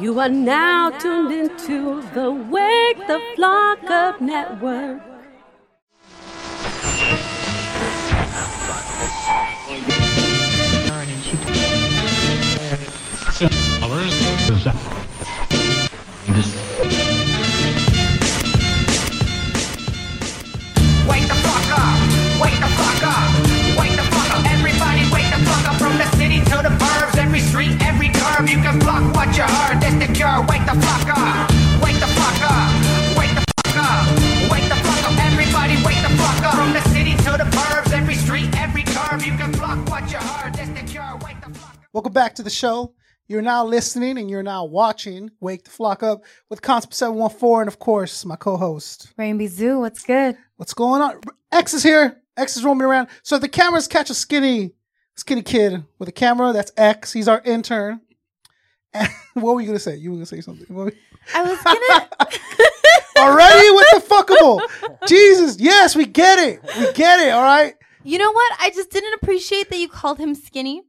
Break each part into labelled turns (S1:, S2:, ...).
S1: You are now tuned into the Wake the Flock Up Network.
S2: Wake the up! Wake the up! Wake the up! Everybody wake the up from the city to the. Every street, every curb, you can block what you heard. The. Wake the fuck up! Wake the fuck up! Wake the fuck up! Wake the fuck up! Everybody wake the fuck up from the city to the burbs. Every street, every you can block what you heard. That's the cure. Wake the fuck up!
S3: Welcome back to the show. You're now listening and you're now watching Wake the Flock Up with Koncept 714 and, of course, my co host.
S4: Rain Bisou, what's good?
S3: What's going on? X is here. X is roaming around. So if the cameras catch a skinny, skinny kid with a camera, that's X. He's our intern. And what were you going to say? You were going to say something. What were-
S4: I was gonna.
S3: Already with the fuckable. Jesus. Yes, we get it. We get it. All right.
S4: you know what? I just didn't appreciate that you called him skinny.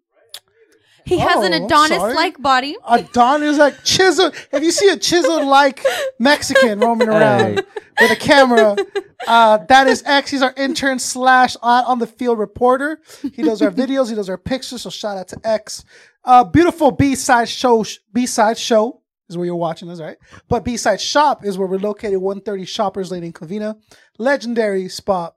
S4: He has an
S3: Oh,
S4: Adonis-like body.
S3: Adonis like chiseled. If you see a chiseled like Mexican roaming around with a camera, uh, that is X. He's our intern slash on, on the field reporter. He does our videos. He does our pictures. So shout out to X. Uh, beautiful B side show. B side show is where you're watching us, right? But B side shop is where we're located. 130 Shoppers Lane in Covina. Legendary spot.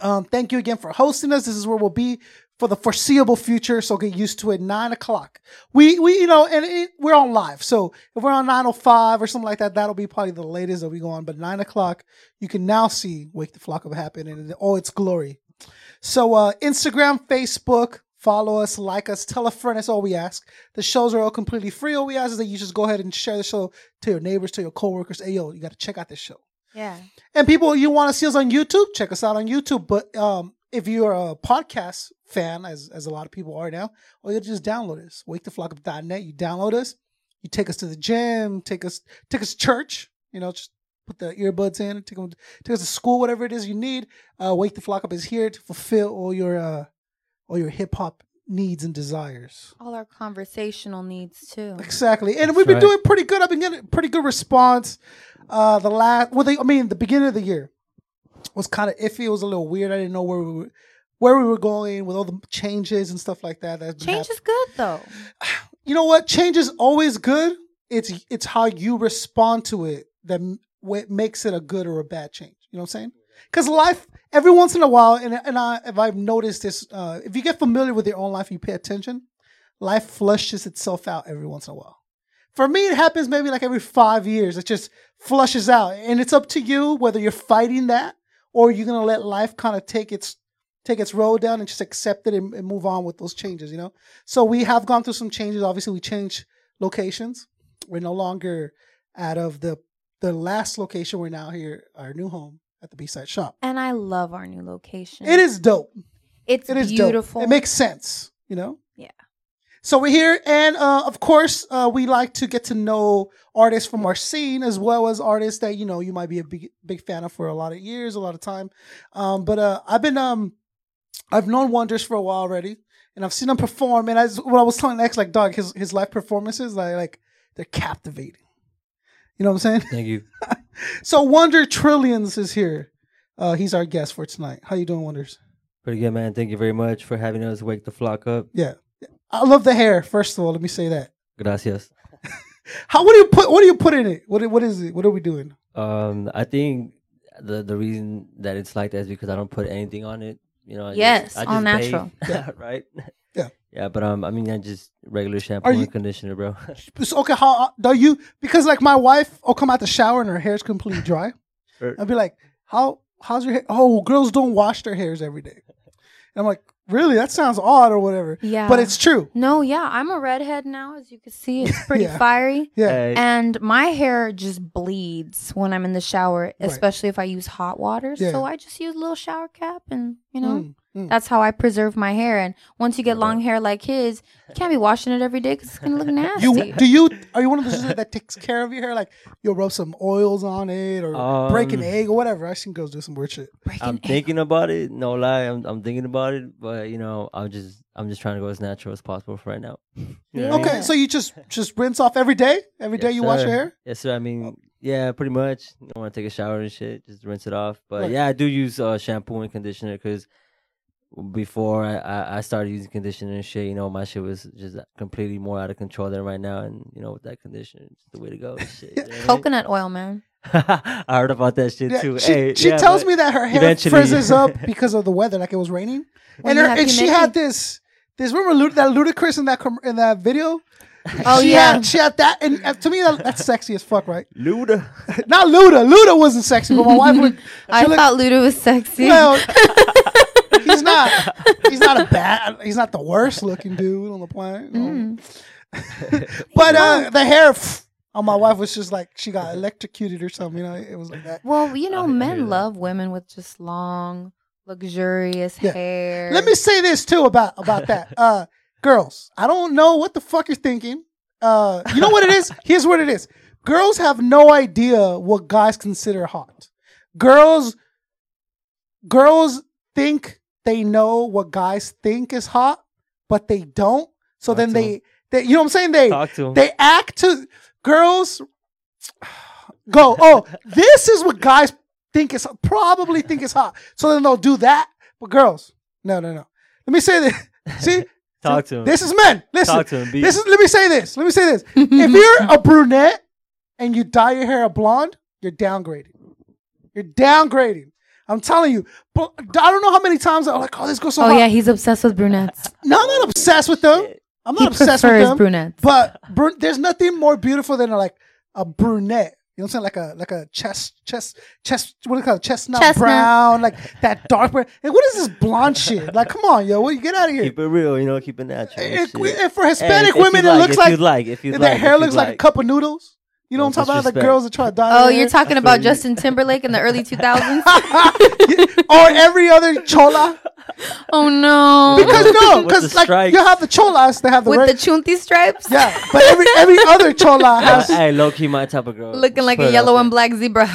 S3: Um, thank you again for hosting us. This is where we'll be for the foreseeable future. So get used to it. Nine o'clock. We we you know, and it, we're on live. So if we're on nine o five or something like that, that'll be probably the latest that we go on. But nine o'clock, you can now see Wake the Flock of happen in all its glory. So uh, Instagram, Facebook. Follow us, like us, tell a friend. That's all we ask. The shows are all completely free. All we ask is that you just go ahead and share the show to your neighbors, to your coworkers. Hey, yo, you got to check out this show.
S4: Yeah.
S3: And people, you want to see us on YouTube? Check us out on YouTube. But um, if you're a podcast fan, as as a lot of people are now, all you just download us. WakeTheFlockUp.net. You download us. You take us to the gym. Take us take us to church. You know, just put the earbuds in. Take them take us to school. Whatever it is you need. Uh, Wake the Flock Up is here to fulfill all your uh, all your hip hop needs and desires.
S4: All our conversational needs too.
S3: Exactly, and we've been
S5: right.
S3: doing pretty good. I've been getting pretty good response. Uh, the last, well, they, I mean, the beginning of the year was kind of iffy. It was a little weird. I didn't know where we were, where we were going with all the changes and stuff like that. That's
S4: Change
S3: hap-
S4: is good though.
S3: you know what? Change is always good. It's it's how you respond to it that what makes it a good or a bad change. You know what I'm saying? Because life, every once in a while, and and I, if I've noticed this, uh, if you get familiar with your own life, you pay attention. Life flushes itself out every once in a while. For me, it happens maybe like every five years. It just flushes out, and it's up to you whether you're fighting that or you're gonna let life kind of take its take its road down and just accept it and, and move on with those changes. You know. So we have gone through some changes. Obviously, we changed locations. We're no longer out of the the last location. We're now here, our new home at the B side shop.
S4: And I love our new location.
S3: It is dope.
S4: It's
S3: It is
S4: beautiful.
S3: dope. It makes sense. You know.
S4: Yeah.
S3: So we're here, and uh, of course, uh, we like to get to know artists from our scene as well as artists that you know you might be a big big fan of for a lot of years, a lot of time. Um, but uh, I've been um, I've known Wonders for a while already, and I've seen him perform. And as what I was telling X, like dog, his his live performances, like like they're captivating. You know what I'm saying?
S5: Thank you.
S3: So Wonder Trillions is here. Uh, he's our guest for tonight. How you doing, Wonders?
S5: Pretty good, man. Thank you very much for having us wake the flock up.
S3: Yeah, I love the hair. First of all, let me say that.
S5: Gracias.
S3: How what do you put? What do you put in it? What what is it? What are we doing?
S5: Um, I think the the reason that it's like that is because I don't put anything on it. You know. I
S4: Yes,
S5: just, I
S4: all
S5: just bathe,
S4: natural.
S5: right.
S3: Yeah.
S5: Yeah, but um, I mean, I just regular shampoo
S3: Are you-
S5: and conditioner, bro.
S3: So, okay, how do you? Because like my wife will come out the shower and her hair's completely dry. I'll be like, how how's your hair? Oh, girls don't wash their hairs every day. And I'm like, really? That sounds odd or whatever.
S4: Yeah.
S3: But it's true.
S4: No, yeah, I'm a redhead now, as you can see. It's pretty
S3: Yeah.
S4: fiery.
S3: Yeah.
S5: Hey,
S4: And my hair just bleeds when I'm in the shower, especially if I use hot water.
S3: Yeah.
S4: So I just use a little shower cap and, you know,
S3: Mm, Mm.
S4: That's how I preserve my hair. And once you get long hair like his, you can't be washing it every day because it's gonna look nasty.
S3: You do you are you one of those that takes care of your hair? Like you'll rub some oils on it or break an
S5: Um,
S3: egg or whatever. I've seen girls do some weird shit.
S4: Breaking
S5: I'm
S4: egg.
S5: thinking about it. No lie, I'm I'm thinking about it. But you know, I'm just I'm just trying to go as natural as possible for right now. You know what I mean?
S3: Okay, so you just just rinse off every day? Every day
S5: Yes,
S3: you wash your hair?
S5: Yes, sir. I mean, yeah, pretty much. You don't want to take a shower and shit, just rinse it off. But
S3: Right.
S5: yeah, I do use uh, shampoo and conditioner because before I, I I started using conditioner and shit, you know, my shit was just completely more out of control than right now. And you know, with that conditioner, it's the way to go. Shit, you know what I mean?
S4: Coconut oil, man.
S5: I heard about that shit
S3: Yeah,
S5: too.
S3: she
S5: Hey,
S3: she
S5: yeah,
S3: tells me that her hair
S5: eventually-
S3: frizzes up because of the weather, like it was raining.
S4: When
S3: and her, and she had this this remember that Ludacris in that com- in that video.
S4: Oh
S3: she
S4: yeah.
S3: had, she had that, and uh, to me that, that's sexy as fuck, right?
S5: Luda.
S3: Not Luda. Luda wasn't sexy, but my wife would.
S4: I
S3: looked-
S4: thought Luda was sexy.
S3: Well, he's not. He's not a bad. He's not the worst looking dude on the planet.
S4: Mm.
S3: but uh, the hair pff, on my wife was just like she got electrocuted or something. You know, it was like that.
S4: Well, you know,
S5: I
S4: men love women with just long, luxurious
S3: Yeah.
S4: hair.
S3: Let me say this too about about that. Uh, girls, I don't know what the fuck you're thinking. Uh, you know what it is? Here's what it is. Girls have no idea what guys consider hot. Girls, girls think they know what guys think is hot, but they don't. So
S5: Talk
S3: then they, they, you know what I'm saying? They,
S5: Talk to him.
S3: they act to girls go oh this is what guys think is probably think is hot so then they'll do that but girls no no no let me say this see
S5: Talk to him.
S3: this is men listen
S5: Talk to him. Be,
S3: this is let me say this let me say this if you're a brunette and you dye your hair a blonde you're downgrading you're downgrading I'm telling you, but I don't know how many times I'm like, oh, this goes so
S4: oh
S3: hot.
S4: yeah, he's obsessed with brunettes.
S3: No, I'm not obsessed with them. I'm
S4: He
S3: not obsessed with
S4: prefers
S3: them.
S4: brunettes.
S3: But br- there's nothing more beautiful than like a brunette. You know what I'm saying? Like a like a chest chest chest what do you call it? Chestnut,
S4: Chestnut.
S3: brown, like that dark brown. And what is this blonde shit? Like, come on, yo, what you get out of here?
S5: keep it real, you know, keep it natural. and
S3: If-
S5: shit.
S3: if for
S5: Hey,
S3: Hispanic
S5: if you
S3: women, it
S5: like,
S3: looks
S5: if
S3: like,
S5: you like, if you
S3: their
S5: like,
S3: hair
S5: if you
S3: looks like, a cup of noodles. You know I'm
S5: Don't
S3: talking about? The girls that try to dye.
S4: Oh,
S3: their
S4: you're talking about
S5: you.
S4: Justin Timberlake in the early 2000s?
S3: or every other chola.
S4: oh no.
S3: Because no, because like
S5: stripes.
S3: you have the cholas, they have the
S4: With
S3: red-
S4: the chunti stripes?
S3: yeah, but every every other chola has.
S5: hey, low key, my type of girl.
S4: Looking like a yellow and black zebra.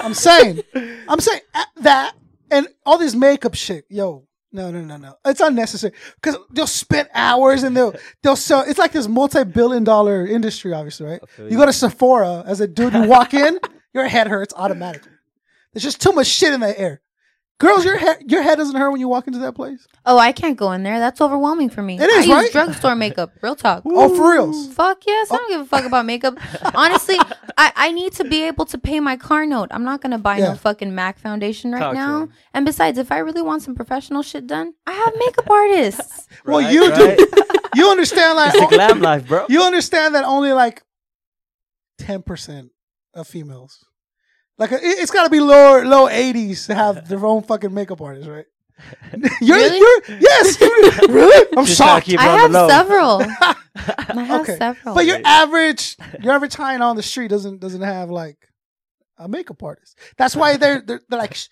S3: I'm saying, I'm saying uh, that and all this makeup shit, yo. No, no, no, no. It's unnecessary because they'll spend hours and they'll they'll sell. It's like this multi-billion-dollar industry, obviously, right? You
S5: you.
S3: go to Sephora as a dude, you walk in, your head hurts automatically. There's just too much shit in the air. Girls, your head your head doesn't hurt when you walk into that place.
S4: Oh, I can't go in there. That's overwhelming for me.
S3: It is,
S4: I
S3: right?
S4: use drugstore makeup. Real talk.
S3: Oh, for reals.
S4: Fuck yes. I don't give a fuck about makeup. Honestly, I, I need to be able to pay my car note. I'm not gonna buy
S3: Yeah.
S4: no fucking Mac foundation right
S5: Talk to
S4: now.
S5: him.
S4: And besides, if I really want some professional shit done, I have makeup artists.
S3: Well,
S5: Right,
S3: you
S5: right?
S3: do. You understand like
S5: It's the glam life, bro.
S3: you understand that only like ten percent of females, like it, it's got to be lower low eighties to have their own fucking makeup artist, right? you're,
S4: Really?
S3: you're yes, really. I'm
S5: Just
S3: shocked.
S5: to keep
S4: I have several. I have
S3: Okay.
S4: several.
S3: But your average, your average high on the street doesn't doesn't have like a makeup artist. That's why they're they're, they're like sh-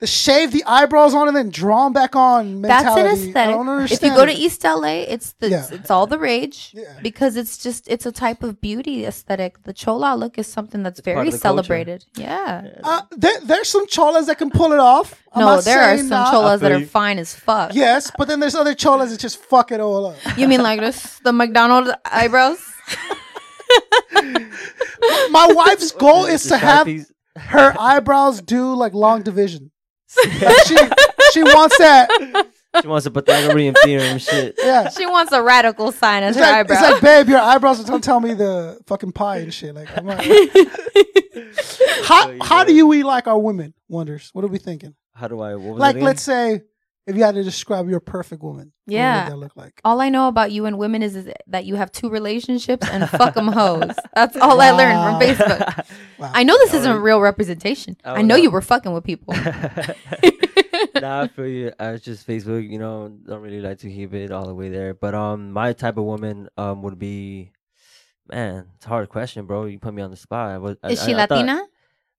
S3: the shave the eyebrows on and then draw them back on.
S4: That's an
S3: Mentality. I
S4: aesthetic.
S3: don't understand.
S4: If you go to. East LA, it's the
S3: Yeah.
S4: it's all the rage
S3: Yeah.
S4: because it's just it's a type of beauty aesthetic. The chola look is something that's
S5: part
S4: very
S5: of the culture.
S4: celebrated. Yeah.
S3: Uh, there, there's some cholas that can pull it off. I'm
S4: no,
S3: not
S4: there are some
S3: not.
S4: cholas that are fine as fuck.
S3: Yes, but then there's other cholas that just fuck it all up.
S4: You mean like this? The McDonald's eyebrows?
S3: My wife's goal is to have
S5: Sharpies.
S3: her eyebrows do like long division. Like she she wants that.
S5: She wants a Pythagorean theorem shit.
S3: Yeah.
S4: she wants a radical sign as
S3: It's
S4: her
S3: like,
S4: eyebrow.
S3: it's like, babe, your eyebrows don't tell me the fucking pie and shit. Like, come on. how how do you we like our women? Wonders. What are we thinking?
S5: How do I? What was
S3: Like,
S5: again?
S3: let's say if you had to describe your perfect woman,
S4: Yeah.
S3: what would that look like?
S4: all I know about you and women is, is that you have two relationships and fuck them hoes. That's all I learned from Facebook.
S3: Wow.
S4: I know this
S5: I
S4: isn't
S5: would-
S4: real representation.
S5: I
S4: I know
S5: not-
S4: you were fucking with people.
S5: nah, I feel you. I was just Facebook. You know, don't really like to keep it all the way there. But um, my type of woman um would be, man, it's a hard question, bro. You put me on the spot. I was, I-
S4: Is she
S5: I- I thought-
S4: Latina?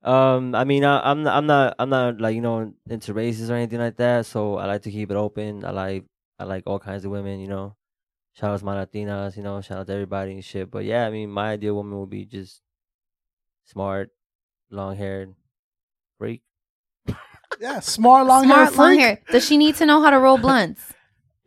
S5: Um, I mean, I, I'm not, I'm not, I'm not like you know into races or anything like that. So I like to keep it open. I like, I like all kinds of women. You know, shout out to my Latinas. You know, shout out to everybody and shit. But yeah, I mean, my ideal woman would be just smart, long haired, freak.
S3: Yeah, smart long hair
S4: Smart long
S3: freak.
S4: hair. Does she need to know how to roll blunts?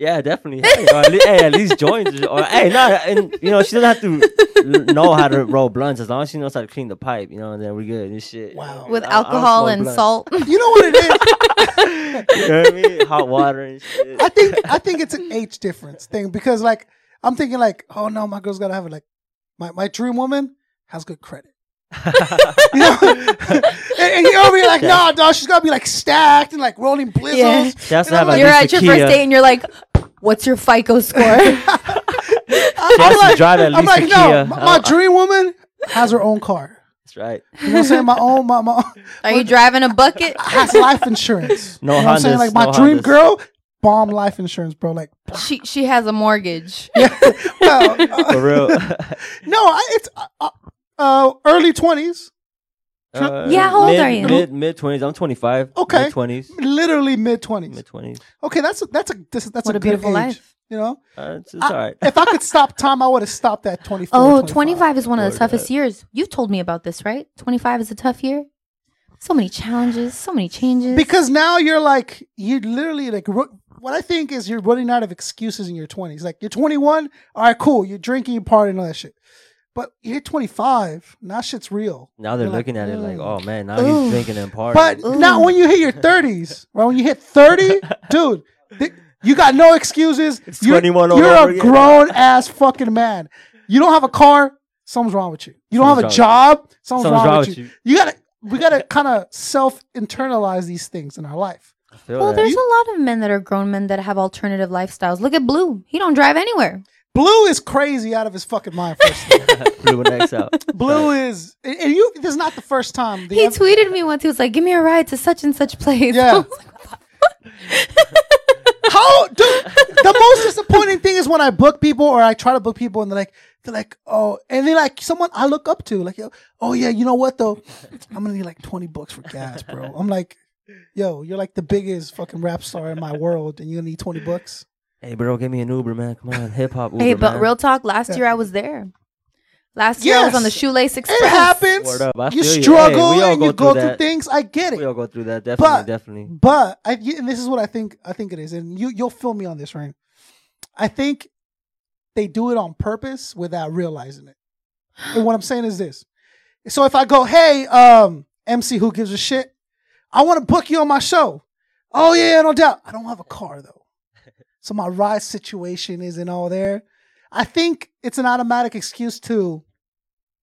S5: Yeah, definitely. Hey, or at least, hey, at least joints. Or, or hey, no, and you know she doesn't have to l- know how to roll blunts as long as she knows how to clean the pipe. You know, and then we're good and shit.
S3: Wow.
S4: With
S5: I- I
S4: alcohol
S5: smoke
S4: and
S5: blunts.
S4: salt.
S3: You know what it is?
S5: you know what I mean? Hot water and shit.
S3: I think I think it's an age difference thing because like I'm thinking like, oh no, my girl's gotta have it like my, my dream woman has good credit. You know? and, and you're over here like, nah, dog, she's gotta be like stacked and like rolling blizzles.
S4: Yeah.
S5: She has to
S3: And
S5: have
S3: I'm
S4: You're at
S5: a
S4: your first date and you're like, what's your FICO score?
S3: I-
S5: She has
S3: I'm
S5: to
S3: like,
S5: drive at
S3: I'm
S5: least
S3: like,
S5: a
S3: no,
S5: Kia.
S3: my,
S5: I
S3: my
S5: don't-
S3: dream woman has her own car.
S5: That's right.
S3: You know what I'm saying? My own, my, my
S4: Are you driving a bucket?
S3: has life insurance.
S5: No
S3: you know what I'm saying?
S5: Hondas,
S3: Like my
S5: no
S3: dream
S5: Hondas.
S3: girl, bomb life insurance, bro. Like,
S4: She she has a mortgage.
S3: yeah, well, uh,
S5: For real.
S3: no, I, it's uh, uh, uh, early twenties,
S5: Uh,
S4: Yeah, how old
S5: mid,
S4: are you?
S5: Mid mid twenties. I'm 25.
S3: Okay.
S5: Mid 20s.
S3: literally mid twenties.
S5: Mid 20s.
S3: Okay, that's a, that's a this, that's
S4: What
S3: a,
S4: a
S3: good
S4: beautiful
S3: age,
S4: life.
S3: You know,
S5: Uh, it's it's
S3: I-
S5: all right.
S3: if I could stop time, I would have stopped at 24.
S4: Oh,
S3: 25.
S4: 25 is one of the toughest
S5: uh,
S4: years. You've told me about this, right? 25 is a tough year. So many challenges, so many changes.
S3: because now you're like you literally like what I think is you're running out of excuses in your 20s. Like you're 21, all right, cool, you're drinking, you're partying, all that shit. But you're 25, now shit's real.
S5: Now they're
S3: You're like,
S5: looking at it like, oh man, now
S4: Ooh.
S5: he's drinking and partying.
S3: But
S4: Ooh.
S3: now when you hit your 30s, right? When you hit 30, dude, th- you got no excuses.
S5: It's
S3: you're
S5: 21
S3: you're
S5: over
S3: a
S5: again.
S3: grown ass fucking man. You don't have a car, something's wrong with you. You don't have a job, something's,
S5: Something's
S3: wrong,
S5: wrong
S3: with
S5: with
S3: you.
S5: you.
S3: You gotta we gotta kind of self internalize these things in our life.
S4: Well,
S5: that.
S4: there's a lot of men that are grown men that have alternative lifestyles. Look at Blue. He don't drive anywhere.
S3: Blue is crazy out of his fucking mind. First,
S5: Blue and X out.
S3: Blue is, and and you. This is not the first time. The
S4: He
S3: ev-
S4: tweeted me once. He was like, "Give me a ride to such and such place."
S3: Yeah.
S4: I was like,
S3: How, dude? The most disappointing thing is when I book people or I try to book people and they're like, they're like, oh, and they're like someone I look up to, like, yo, oh yeah, you know what though? I'm gonna need like 20 bucks for gas, bro. I'm like, yo, you're like the biggest fucking rap star in my world, and you're gonna need 20 bucks.
S5: Hey, bro, give me an Uber, man. Come on, hip hop Uber.
S4: hey, but
S5: man.
S4: real talk. Last year I was there. Last year I was on the
S3: Yes.
S4: Shoelace Express.
S3: It happens.
S5: Word up, I
S3: You
S5: feel you. Hey,
S3: struggle
S5: we all
S3: and
S5: go
S3: you
S5: through
S3: go through
S5: that.
S3: things. I get it.
S5: We all go through that. Definitely,
S3: But-
S5: definitely.
S3: But I, and this is what I think. I think it is, and you you'll feel me on this, right? I think they do it on purpose without realizing it. And what I'm saying is this: so if I go, hey, um, MC, who gives a shit? I want to book you on my show. Oh yeah, no doubt. I don't have a car though, so my ride situation isn't all there. I think it's an automatic excuse to.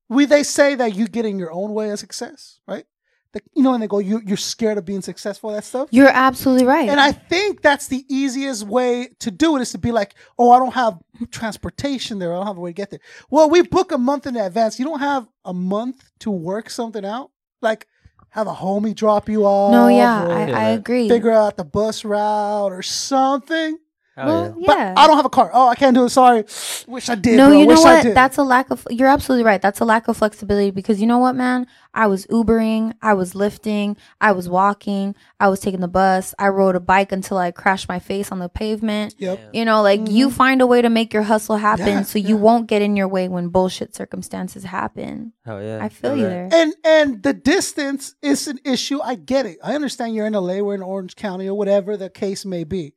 S3: We they say that you get in your own way of success, right? The, you know, and they go, you, you're scared of being successful. That stuff.
S4: You're absolutely right.
S3: And I think that's the easiest way to do it is to be like, oh, I don't have transportation there. I don't have a way to get there. Well, we book a month in advance. You don't have a month to work something out. Like, have a homie drop you off.
S4: no, yeah,
S3: or
S4: I, I agree.
S3: figure out the bus route or something.
S5: Hell
S4: well,
S5: yeah.
S3: But. I don't have a car. Oh, I can't do it. Sorry. Wish I did.
S4: no,
S3: bro.
S4: you know
S3: Wish I
S4: what?
S3: did.
S4: That's a lack of. You're absolutely right. That's a lack of flexibility because you know what, man? I was Ubering, I was lifting, I was walking, I was taking the bus, I rode a bike until I crashed my face on the pavement.
S3: Yep.
S4: You know, like you find a way to make your hustle happen
S3: Mm-hmm. Yeah,
S4: so you
S3: yeah.
S4: won't get in your way when bullshit circumstances happen.
S5: Hell yeah.
S4: I feel you there.
S3: And and the distance is an issue. I get it. I understand you're in LA, we're in Orange County, or whatever the case may be.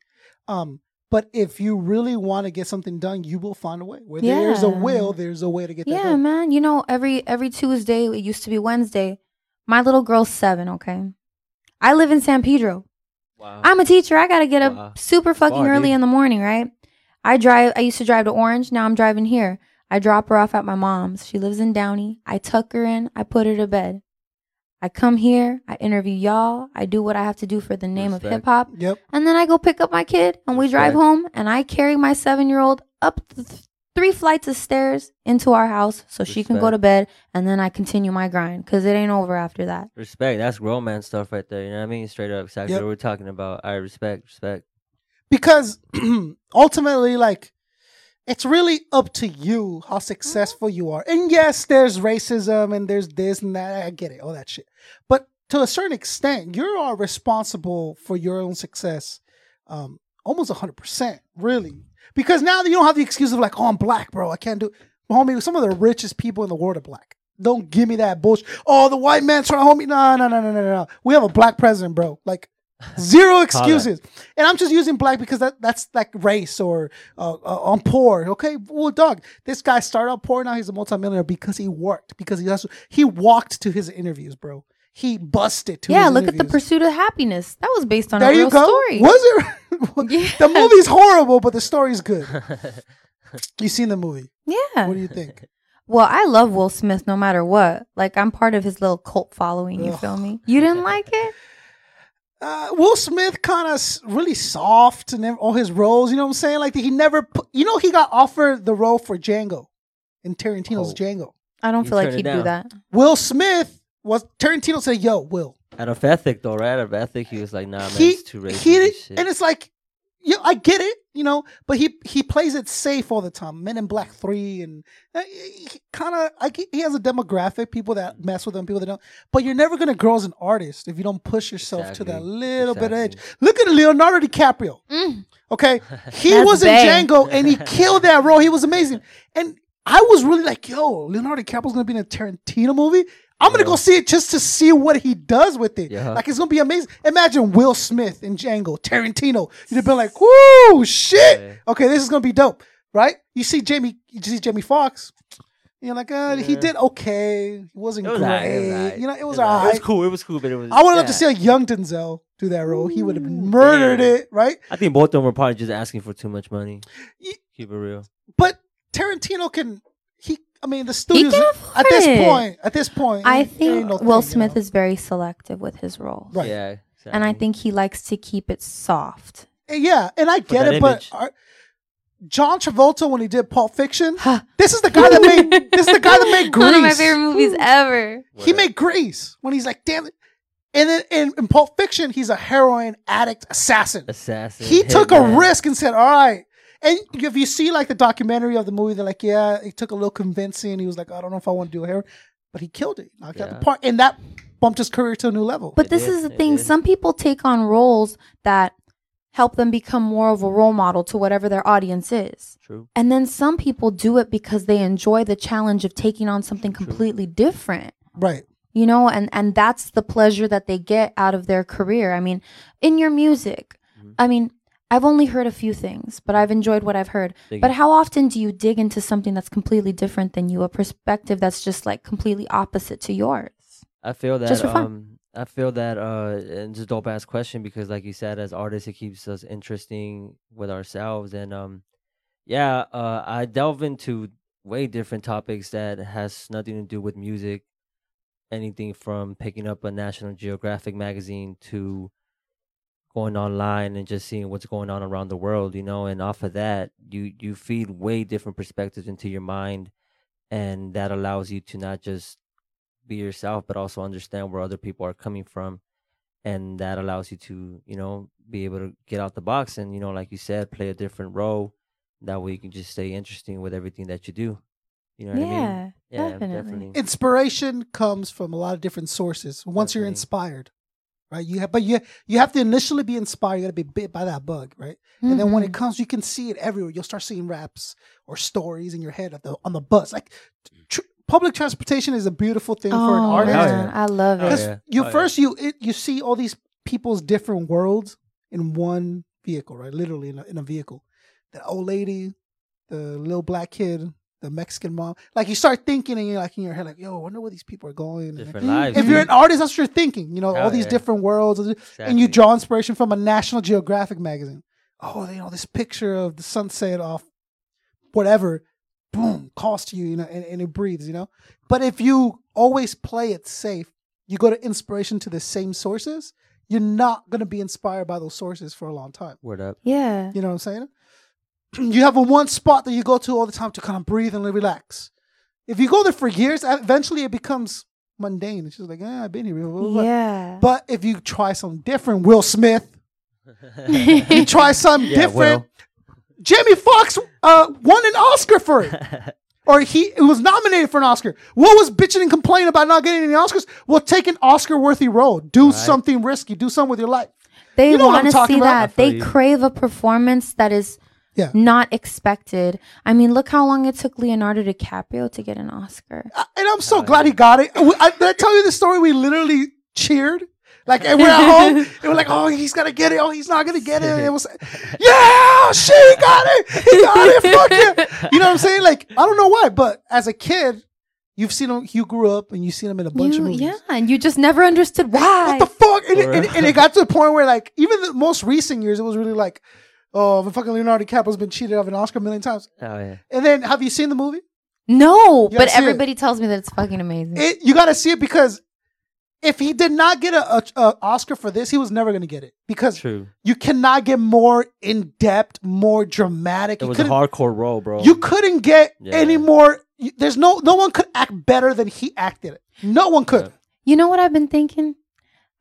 S3: Um, but if you really want to get something done, you will find a way. Where there's a will, there's a way to get that
S4: Yeah,
S3: done.
S4: man. You know, every every Tuesday, it used to be Wednesday. My little girl's seven, okay? I live in San Pedro.
S5: Wow.
S4: I'm a teacher. I gotta get up
S5: Wow.
S4: super fucking
S5: Far,
S4: early
S5: dude.
S4: in the morning, right? I drive. I used to drive to Orange. Now I'm driving here. I drop her off at my mom's. She lives in Downey. I tuck her in. I put her to bed. I come here. I interview y'all. I do what I have to do for the name of hip hop,
S3: Yep.
S4: and then I go pick up my kid, and we drive
S5: Respect.
S4: home. And I carry my seven year old up the th- three flights of stairs into our house so she can go to bed, and then I continue my grind because it ain't over after that.
S5: Respect. That's grown man stuff right there. You know what I mean? Straight up, exactly
S3: Yep.
S5: what we're talking about. I respect, respect.
S3: Because ultimately, like it's really up to you how successful you are. And yes, there's racism and there's this and that. I get it, all that shit. But to a certain extent, you are responsible for your own success, um, almost hundred percent, really. Because now you don't have the excuse of like, oh, I'm black, bro. I can't do. It. Homie, some of the richest people in the world are black. Don't give me that bullshit. Oh, the white man's trying to hold me. No, no, no, no, no, no. We have a black president, bro. Like zero excuses. And I'm just using black because that that's like race or uh, uh, I'm poor. Okay, well, dog, this guy started out poor. Now he's a multimillionaire because he worked. Because he also he walked to his interviews, bro. He busted to.
S4: yeah,
S3: his
S4: look at the pursuit of happiness. That was based on
S3: There
S4: a
S3: you
S4: real
S3: go.
S4: story.
S3: Was it?
S4: Yeah.
S3: the movie's horrible, but the story's good. you seen the movie?
S4: Yeah.
S3: What do you think?
S4: Well, I love Will Smith no matter what. Like I'm part of his little cult following. You
S3: Ugh.
S4: feel me? You didn't like it?
S3: Uh, Will Smith kind of really soft in all his roles. You know what I'm saying? Like he never, put, you know, he got offered the role for Django in Tarantino's
S5: Oh.
S3: Django.
S4: I don't
S5: You
S4: feel like he'd do that.
S3: Will Smith was Tarantino said, "Yo, Will."
S5: Out of ethic, though, right? Out of ethic, he was like, "Nah, man,
S3: he
S5: it's too racist."
S3: he
S5: and shit.
S3: and it's like, yeah, I get it, you know, but he he plays it safe all the time. Men in Black Three and uh, kind of, I get- he has a demographic, people that mess with him, people that don't. But you're never gonna grow as an artist if you don't push yourself to that
S5: Exactly.
S3: little bit of edge. Look at Leonardo DiCaprio.
S4: Mm.
S3: Okay, he was in
S4: Bay.
S3: Django and he killed that role. He was amazing, and I was really like, "Yo, Leonardo DiCaprio's gonna be in a Tarantino movie." I'm gonna
S5: Yeah.
S3: go see it just to see what he does with it.
S5: Yeah.
S3: Like it's gonna be amazing. Imagine Will Smith in Django, Tarantino. You'd have been like, "Whoo, shit!
S5: Yeah.
S3: Okay, this is gonna be dope, right?" You see Jamie, you see Jamie Foxx. You're like, uh, he did okay. He wasn't
S5: It was
S3: great.
S5: alright, it was alright.
S3: You know, it was
S5: alright. It was cool. It was cool, but it was.
S3: I would love to see a young Denzel do that role. He would have murdered
S5: damn.
S3: it, right?
S5: I think both of them were probably just asking for too much money. Keep it real.
S3: But Tarantino can I mean the studios at this
S4: it.
S3: point at this point
S4: I
S3: it
S4: think
S3: no
S4: Will
S3: thing, you
S4: Smith
S3: know?
S4: is very selective with his roles.
S3: Right.
S5: Yeah.
S4: And I think he likes to keep it soft.
S3: Eh, yeah and I get
S5: that
S3: it but are- John Travolta when he did Pulp Fiction this is the guy that made this is the guy that made Grease
S4: One of my favorite movies ever.
S3: he
S5: Word
S3: made Grease when he's like damn it and then in, in Pulp Fiction he's a heroin addict assassin
S5: assassin.
S3: he took a risk and said all right and if you see like the documentary of the movie they're like yeah it took a little convincing he was like I don't know if I want to do a heroin but he killed it knocked out the park and that bumped his career to a new level
S4: But
S5: It
S4: this
S5: did,
S4: is the
S5: it
S4: thing.
S5: did.
S4: Some people take on roles that help them become more of a role model to whatever their audience is.
S5: True.
S4: And then some people do it because they enjoy the challenge of taking on something
S5: True.
S4: completely different.
S3: right
S4: You know, and and that's the pleasure that they get out of their career. I mean, in your music.
S5: Mhm.
S4: I mean, I've only heard a few things, but I've enjoyed what I've heard.
S5: Dig
S4: But how often do you dig into something that's completely different than you, a perspective that's just like completely opposite to yours?
S5: I feel that
S4: Just for fun.
S5: um I feel that uh and just dope ass question because like you said as artists it keeps us interesting with ourselves and um yeah uh I delve into way different topics that has nothing to do with music anything from picking up a National Geographic magazine to going online and just seeing what's going on around the world you know and off of that you you feed way different perspectives into your mind and that allows you to not just be yourself but also understand where other people are coming from and that allows you to you know be able to get out the box and you know like you said play a different role. That way you can just stay interesting with everything that you do. You know what i mean?
S4: Yeah,
S5: yeah
S4: definitely.
S3: inspiration comes from a lot of different sources once you're inspired right you have but you you have to initially be inspired you got to be bit by that bug right and then when it
S4: Mhm.
S3: comes you can see it everywhere you'll start seeing raps or stories in your head at the, on the bus like tr- public transportation is a beautiful thing for an
S4: Oh,
S3: artist
S5: hell yeah.
S4: I love
S5: Oh,
S4: it.
S3: because
S5: yeah.
S3: you
S5: Oh, yeah.
S3: first you it, you see all these people's different worlds in one vehicle right literally in a, in a vehicle the old lady the little black kid the mexican mom. Like you start thinking and you're like in your head like yo i wonder where these people are going. And, like,
S5: different lives
S3: if you're an artist that's what you're thinking you know all
S5: oh,
S3: these
S5: yeah.
S3: different worlds. And you draw inspiration from a national geographic magazine. Oh you know this picture of the sunset off whatever boom calls to you you know and, and it breathes you know? But if you always play it safe you go to inspiration to the same sources you're not going to be inspired by those sources for a long time.
S5: Word up.
S4: Yeah.
S3: you know what i'm saying you have a one spot that you go to all the time to kind of breathe and relax if you go there for years eventually it becomes mundane it's just like eh, i've been here blah, blah, blah.
S4: Yeah.
S3: but if you try something different will smith you try something
S5: Yeah,
S3: different Jamie Foxx uh, won an Oscar for it. Or he it was nominated for an Oscar. What was bitching and complaining about not getting any Oscars? Well, take an Oscar-worthy role. Do
S5: Right.
S3: something risky. Do something with your life.
S4: They
S3: You know
S4: want to see
S3: about?
S4: that. They
S5: you.
S4: crave a performance that is
S3: Yeah.
S4: not expected. I mean, look how long it took Leonardo DiCaprio to get an Oscar.
S3: I- and I'm so
S5: Oh,
S3: glad
S5: yeah.
S3: he got it. I, I- did I tell you the story? We literally cheered. Like and we're at home, and we're like, "Oh, he's gonna get it! Oh, he's not gonna get it!" And it was, yeah, she got it. He got it. Fuck yeah! You know what I'm saying? Like, I don't know why, but as a kid, you've seen him. You grew up and you've seen him in a bunch of movies.
S4: yeah, and you just never understood why.
S3: What the fuck? And, it- and, and it got to the point where, like, even the most recent years, it was really like, "Oh, the fucking Leonardo DiCaprio's been cheated of an Oscar a million times."
S5: oh yeah.
S3: And then, have you seen the movie?
S4: no, but
S3: see it.
S4: everybody tells me that it's fucking amazing.
S3: it, you got to see it because if he did not get a, a, a Oscar for this, he was never going to get it because
S5: True.
S3: you cannot get more in depth, more dramatic.
S5: It
S3: You
S5: was a
S3: couldn't,
S5: hardcore role, bro.
S3: you couldn't get
S5: Yeah.
S3: any more. you- There's no no one could act better than he acted it. No one could.
S5: Yeah.
S4: You know what I've been thinking?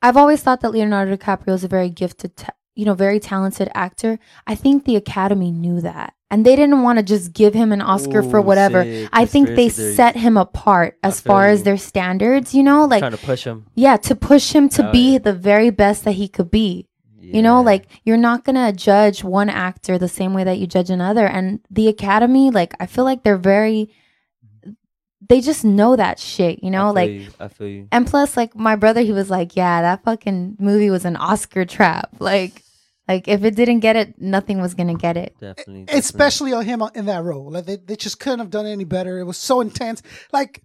S4: I've always thought that Leonardo DiCaprio is a very gifted, ta- you know, very talented actor. I think the Academy knew that. And they didn't want to just give him an Oscar for whatever.
S5: sick.
S4: I think they
S5: theory.
S4: set him apart as far as their standards, you know, like
S5: trying to push him.
S4: yeah, to push him to
S5: Oh,
S4: be
S5: yeah.
S4: the very best that he could be. You know, like you're not going to judge one actor the same way that you judge another. And the Academy, like I feel like they're very they just know that shit, you
S5: I
S4: know,
S5: feel
S4: like
S5: you. I feel you.
S4: and plus, like my brother, he was like, "Yeah, that fucking movie was an Oscar trap. Like, like if it didn't get it, nothing was gonna get it."
S5: Definitely. definitely.
S3: Especially on him in that role. Like they, they just couldn't have done any better. It was so intense. Like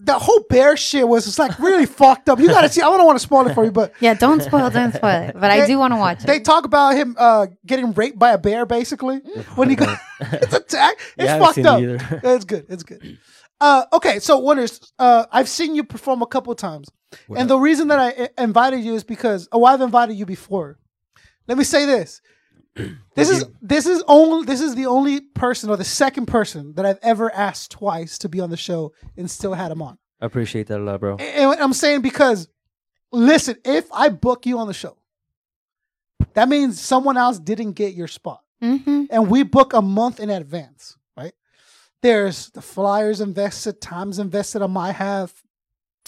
S3: the whole bear shit was just like really fucked up. You got to see. I don't want to spoil it for you, but
S4: Yeah, don't spoil, don't spoil it. But I do want to watch it.
S3: they talk about him uh, getting raped by a bear, basically when he got it's attacked.
S5: Yeah,
S3: It's
S5: haven't
S3: fucked up.
S5: it.
S3: It's good. It's good. Uh, okay, so Wonders, uh, I've seen you perform a couple of times, and the reason that I I invited you is because oh, I've invited you before. Let me say this: this is this is only this is the only person or the second person that I've ever asked twice to be on the show and still had him on.
S5: I appreciate that a lot, bro.
S3: And I'm saying because, listen, if I book you on the show, that means someone else didn't get your spot.
S4: hmm
S3: And we book a month in advance, right? There's the flyers invested, times invested on my half.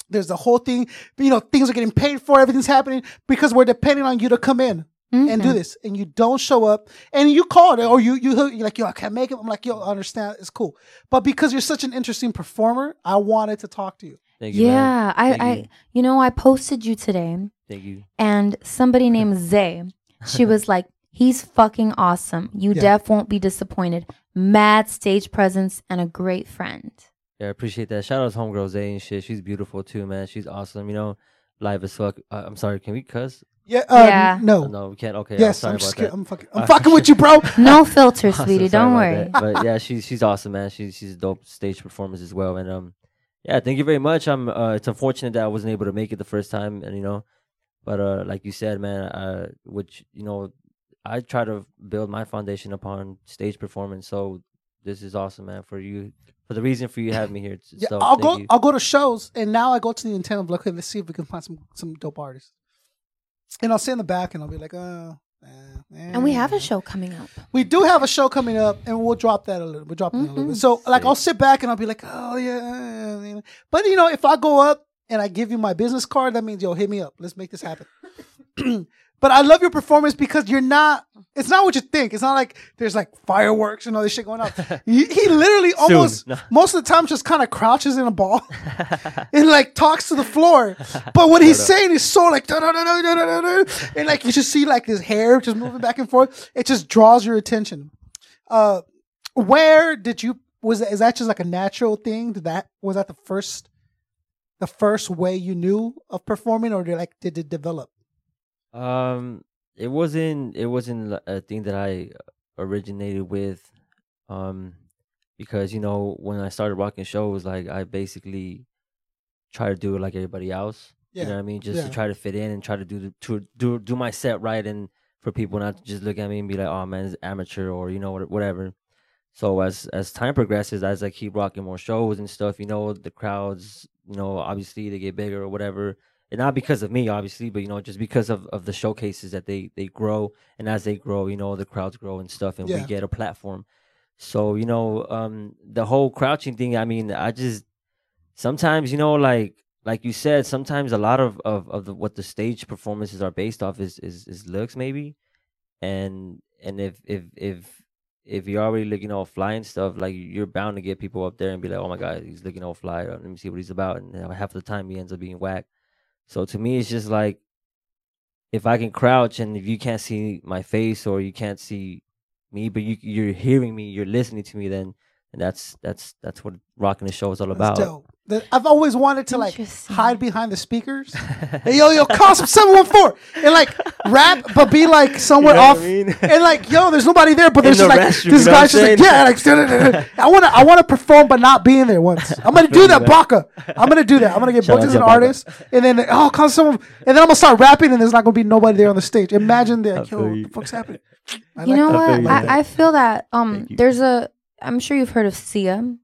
S3: There's the whole thing, you know, things are getting paid for, everything's happening because we're depending on you to come in and do mm-hmm. this. And you don't show up and you called it or you, you, you're like, yo, I can't make it. I'm like, yo, I understand. It's cool. But because you're such an interesting performer, I wanted to talk to you.
S5: Thank you. man.
S4: Yeah, I,
S5: Thank
S4: I,
S5: you.
S4: you know, I posted you today,
S5: Thank you.
S4: and somebody named Zay, she was like, "He's fucking awesome. You
S3: Yeah.
S4: def won't be disappointed. Mad stage presence and a great friend."
S5: Yeah, I appreciate that. Shout out to homegirl Zay and shit. She's beautiful too, man. She's awesome. You know, live as fuck. Uh, I'm sorry. Can we cuss?
S3: Yeah. Uh,
S4: Yeah.
S3: No.
S5: Oh, no, we can't. Okay.
S3: yes.
S5: I'm
S3: I'm,
S5: sorry
S3: just
S5: about
S3: kidding.
S5: that.
S3: I'm fucking. I'm
S5: Uh,
S3: fucking with you, bro.
S4: No filter,
S5: I'm so
S4: sweetie. Don't worry.
S5: But yeah, she's she's awesome, man. She's she's a dope stage performance as well. And um, yeah, thank you very much. I'm. Uh, it's unfortunate that I wasn't able to make it the first time, and you know, but uh, like you said, man, uh, which you know, I try to build my foundation upon stage performance. So this is awesome, man. For you, for the reason for you having me here. s-
S3: Yeah,
S5: so
S3: I'll go.
S5: you.
S3: I'll go to shows, and now I go to the intent of like, okay, let's see if we can find some some dope artists. And I'll sit in the back, and I'll be like, oh. eh,
S4: And we have
S3: eh.
S4: a show coming up.
S3: We do have a show coming up, and we'll drop that a little. We'll drop it a little bit. So, like, I'll sit back and I'll be like, "Oh yeah," eh, eh. but you know, if I go up and I give you my business card, that means yo, hit me up. Let's make this happen. but I love your performance because you're not. It's not what you think. It's not like there's like fireworks and all this shit going on. he, he literally almost
S5: No.
S3: most of the time just kind of crouches in a ball and like talks to the floor. But what he's saying is so like and like you just see like his hair just moving back and forth. It just draws your attention. Uh, where did you was that, is that just like a natural thing? Did that was that the first the first way you knew of performing, or did like did it develop?
S5: Um, it wasn't. It wasn't a thing that I originated with. Um, because you know when I started rocking shows, like I basically try to do it like everybody else.
S3: Yeah,
S5: You know what I mean? Just
S3: yeah.
S5: to try to fit in and try to do the to do do my set right, and for people not to just look at me and be like, "Oh man, it's amateur," or you know whatever. So as as time progresses, as I keep rocking more shows and stuff, you know, the crowds, you know, obviously they get bigger or whatever, and not because of me, obviously, but you know, just because of, of the showcases that they they grow, and as they grow, you know, the crowds grow and stuff, and
S3: Yeah.
S5: we get a platform. So you know, um, the whole crouching thing. I mean, I just sometimes you know, like like you said, sometimes a lot of of, of the, what the stage performances are based off is is, is looks maybe, and and if if if if you're already looking all fly and stuff, like you're bound to get people up there and be like, "Oh my god, he's looking all fly. Let me see what he's about." And half the time, he ends up being whack. So to me, it's just like if I can crouch and if you can't see my face or you can't see me, but you you're hearing me, you're listening to me, then and that's that's that's what rocking the show is all
S3: That's
S5: about.
S3: dope. I've always wanted to like hide behind the speakers. hey, yo, yo, Koncept 714 and like rap, but be like somewhere
S5: You know
S3: off.
S5: I mean?
S3: And like, yo, there's nobody there, but there's
S5: the
S3: like
S5: restroom,
S3: this
S5: you
S3: guy's just
S5: I'm
S3: like,
S5: saying?
S3: yeah, like I want to, I want to perform, but not being there once. I'm gonna do that. Baka. I'm gonna do that. I'm gonna get booked as an artist, and then oh, call someone, and then I'm gonna start rapping, and there's not gonna be nobody there on the stage. Imagine that,
S5: I
S3: yo,
S5: feel
S3: what
S5: you.
S3: the fuck's happening? I
S4: you
S3: like
S4: know
S3: that.
S4: What? I. I feel that um there's a I'm sure you've heard of Sia.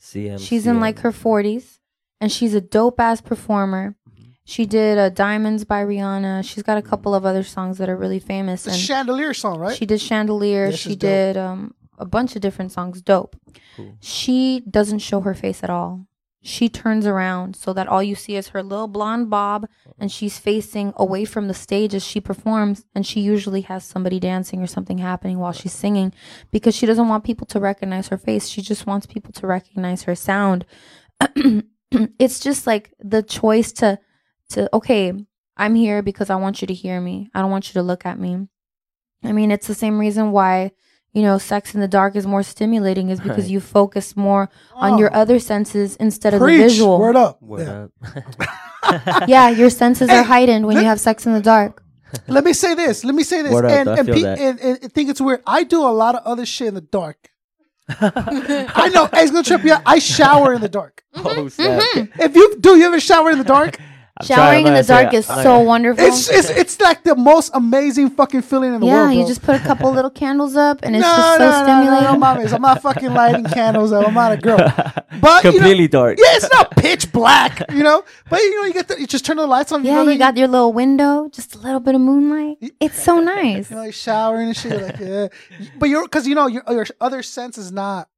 S5: CM,
S4: She's in like her 40s and she's a dope ass performer.
S5: Mm-hmm.
S4: She did uh, Diamonds by Rihanna. She's got a couple of other songs that are really famous
S3: The
S4: and
S3: chandelier song, right?
S4: she did Chandelier.
S3: This
S4: she did um a bunch of different songs. Dope.
S5: Cool.
S4: She doesn't show her face at all. She turns around so that all you see is her little blonde bob and she's facing away from the stage as she performs and she usually has somebody dancing or something happening while she's singing because she doesn't want people to recognize her face. She just wants people to recognize her sound. it's just like the choice to to okay, I'm here because I want you to hear me. I don't want you to look at me. I mean, it's the same reason why you know, sex in the dark is more stimulating is because
S5: Right.
S4: you focus more on your
S3: Oh,
S4: other senses instead of
S3: preach.
S4: the visual.
S3: Word up.
S5: Word
S3: Yeah.
S5: up.
S4: Yeah, your senses
S3: Hey,
S4: are heightened when you have sex in the dark.
S3: Let me say this. Let me say this.
S5: Word up,
S3: and
S5: I
S3: and,
S5: feel
S3: pe-
S5: that.
S3: and and think it's weird. I do a lot of other shit in the dark. I know. Hey, it's gonna trip you. out. I shower in the dark.
S5: oh snap!
S3: If you do, you ever shower in the dark?
S5: I'm
S4: Showering
S5: I'm
S4: in the dark is
S5: I'm
S4: so
S5: gonna-
S4: wonderful.
S3: It's it's it's like the most amazing fucking feeling in the
S4: yeah,
S3: world.
S4: Yeah,
S3: you
S4: just put a couple little candles up and it's
S3: no,
S4: just so
S3: no, no, no,
S4: stimulating.
S3: no, mames. I'm not fucking lighting candles up. I'm not a girl. But you know-
S5: completely dark.
S3: Yeah, it's not pitch black, you know. But you know, you get the, you just turn the lights on. you
S4: yeah,
S3: know,
S4: you
S3: then
S4: got your little window, just a little bit of moonlight. It's so nice.
S3: you know, like showering and shit. You're like, yeah. But you're because you know your your other sense is not.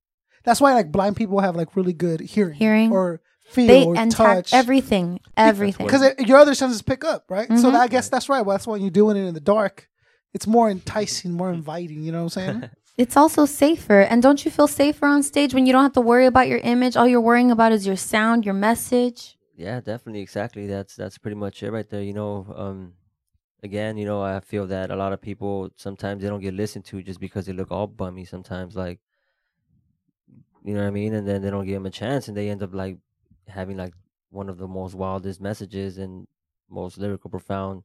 S3: That's why like blind people have like really good hearing,
S4: Hearing.
S3: or feel
S4: They
S3: or
S4: and
S3: touch.
S4: everything, everything.
S3: because your other senses pick up, right? So
S4: Mhm.
S3: that, I guess that's right. Well, that's why you're doing it in the dark. It's more enticing, more inviting. You know what I'm saying?
S4: It's also safer. And don't you feel safer on stage when you don't have to worry about your image? All you're worrying about is your sound, your message.
S5: Yeah, definitely, exactly. That's that's pretty much it right there. You know, um, again, you know, I feel that a lot of people sometimes they don't get listened to just because they look all bummy. Sometimes, like, you know what I mean, and then they don't give them a chance, and they end up like having like one of the most wildest messages and most lyrical, profound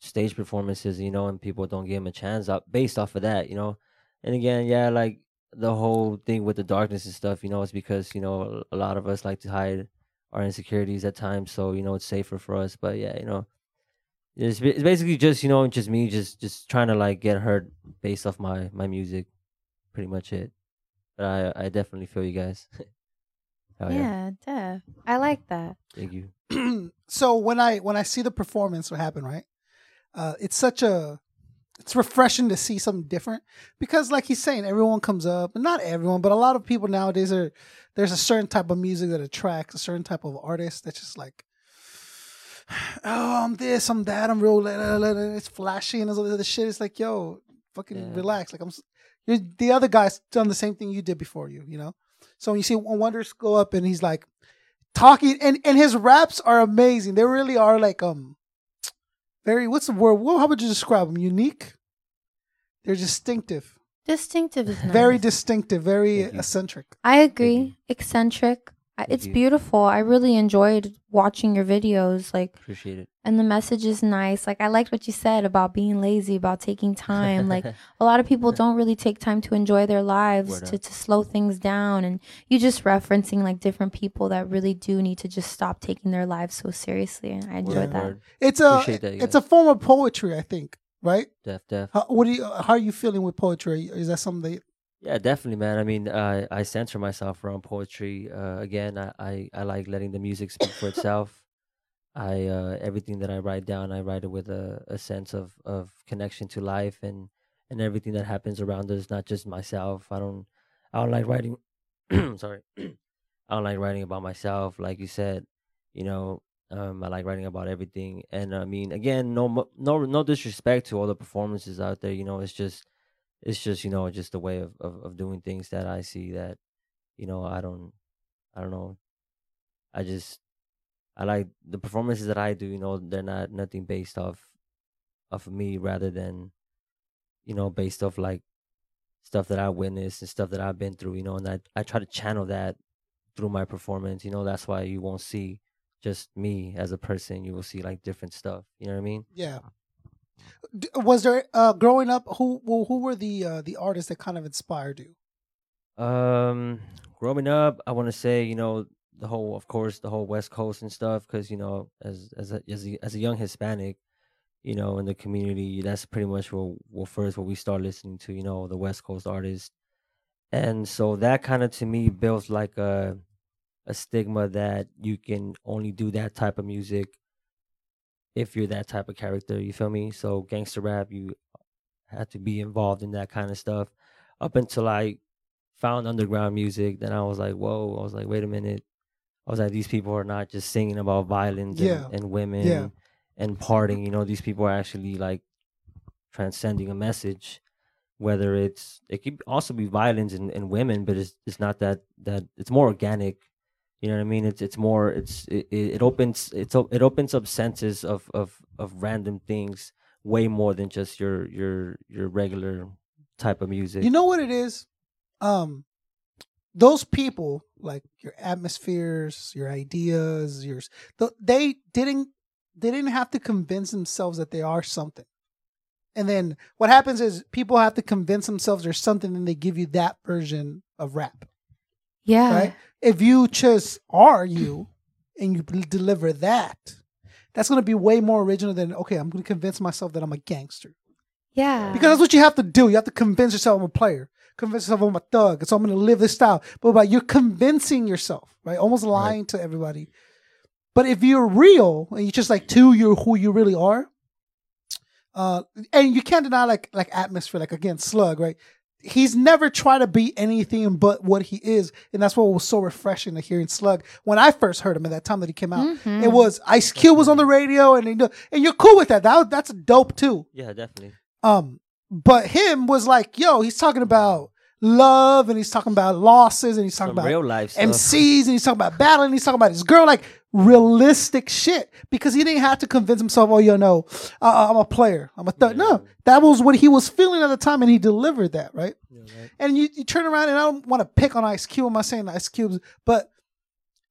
S5: stage performances. You know, and people don't give him a chance up based off of that. You know, and again, yeah, like the whole thing with the darkness and stuff. You know, it's because you know a lot of us like to hide our insecurities at times so you know it's safer for us but yeah you know it's, it's basically just you know just me just just trying to like get heard based off my my music pretty much it but i i definitely feel you guys Hell yeah.
S4: yeah, def. I like that.
S5: thank you
S3: so when I when I see the performance what happened, right? Uh, it's such a it's refreshing to see something different because, like he's saying, everyone comes up, and not everyone, but a lot of people nowadays are. There's a certain type of music that attracts a certain type of artist that's just like, oh, I'm this, I'm that, I'm real. la- la- la- la," It's flashy and all this other shit. It's like, yo, fucking
S5: Yeah.
S3: relax. Like I'm, you're, the other guy's done the same thing you did before you. You know. So when you see Wonders go up and he's like, talking and and his raps are amazing. They really are like um very what's the word? Well, how would you describe them? Unique. They're distinctive,
S4: Distinctive is nice.
S3: very distinctive, very eccentric.
S4: I agree. Eccentric. I-
S5: Thank
S4: It's
S5: you.
S4: beautiful. I really enjoyed watching your videos. Like,
S5: appreciate it
S4: and the message is nice. Like, I liked what you said about being lazy, about taking time. like, a lot of people don't really take time to enjoy their lives
S5: Word
S4: to,
S5: up.
S4: to slow things down and you just referencing like different people that really do need to just stop taking their lives so seriously and i enjoyed
S5: Word,
S4: that.
S3: It's a
S5: Appreciate that,
S3: it's
S5: guys.
S3: a form of poetry, I think. Right?
S5: def def
S3: How, what do you? How are you feeling with poetry? Is that something that
S5: Yeah, definitely, man. I mean, I I myself around poetry. Uh, again, I, I I like letting the music speak for itself. I uh, everything that I write down, I write it with a, a sense of, of connection to life and, and everything that happens around us, not just myself. I don't I don't like writing. sorry, I don't like writing about myself. Like you said, you know, um, I like writing about everything. And I mean, again, no no no disrespect to all the performances out there. You know, it's just it's just you know just a way of, of, of doing things that I see that you know I don't I don't know. I just I like the performances that I do. You know, they're not nothing based off of me rather than you know based off like stuff that I witnessed and stuff that I've been through. You know, and I I try to channel that through my performance. You know, that's why you won't see just me as a person. You will see like different stuff. You know what I mean?
S3: Yeah. Was there uh growing up who who who were the uh the artists that kind of inspired you?
S5: Um, growing up, I want to say you know the whole, of course, the whole West Coast and stuff, because you know, as as a, as a as a young Hispanic, you know, in the community, that's pretty much what what first what we start listening to. You know, the West Coast artists, and so that kind of to me builds like a a stigma that you can only do that type of music if you're that type of character. You feel me? So gangster rap, you had to be involved in that kind of stuff up until I found underground music. Then I was like, whoa, I was like, wait a minute. I was like, these people are not just singing about violence
S3: Yeah.
S5: and, and women
S3: Yeah.
S5: and partying. You know, these people are actually like transcending a message. Whether it's it could also be violence in, in women, but it's it's not that that it's more organic. You know what I mean? It's it's more it's it, it opens it's it opens up senses of of of random things way more than just your your your regular type of music.
S3: You know what it is? Um those people like your atmospheres, your ideas, yours th- they didn't they didn't have to convince themselves that they are something. And then what happens is people have to convince themselves there's something and they give you that version of rap.
S4: Yeah.
S3: right? If you just are you and you deliver that, that's going to be way more original than okay. I'm going to convince myself that I'm a gangster
S4: Yeah.
S3: because that's what you have to do. You have to convince yourself I'm a player, convince yourself I'm a thug, so I'm going to live this style. But by you're convincing yourself, right? Almost lying to everybody. But if you're real and you're just like to you who you really are, uh, and you can't deny like like Atmosphere, like again, Slug, right? He's never tried to be anything but what he is, and that's what was so refreshing to hear in Slug. When I first heard him at that time that he came out,
S4: Mhm.
S3: it was Ice Cube was on the radio, and he, knew- and you're cool with that. That that's dope too.
S5: yeah, definitely.
S3: Um, but him was like, yo, he's talking about love, and he's talking about losses, and he's talking
S5: Some
S3: about
S5: real life stuff.
S3: MCs and he's talking about battling, and he's talking about his girl, like realistic shit. Because he didn't have to convince himself, oh, you know, uh, I'm a player, I'm a thug. No, that was what he was feeling at the time, and he delivered that, right?
S5: Yeah, right.
S3: And you, you turn around, and I don't want to pick on Ice Cube. I'm not saying Ice Cube's, but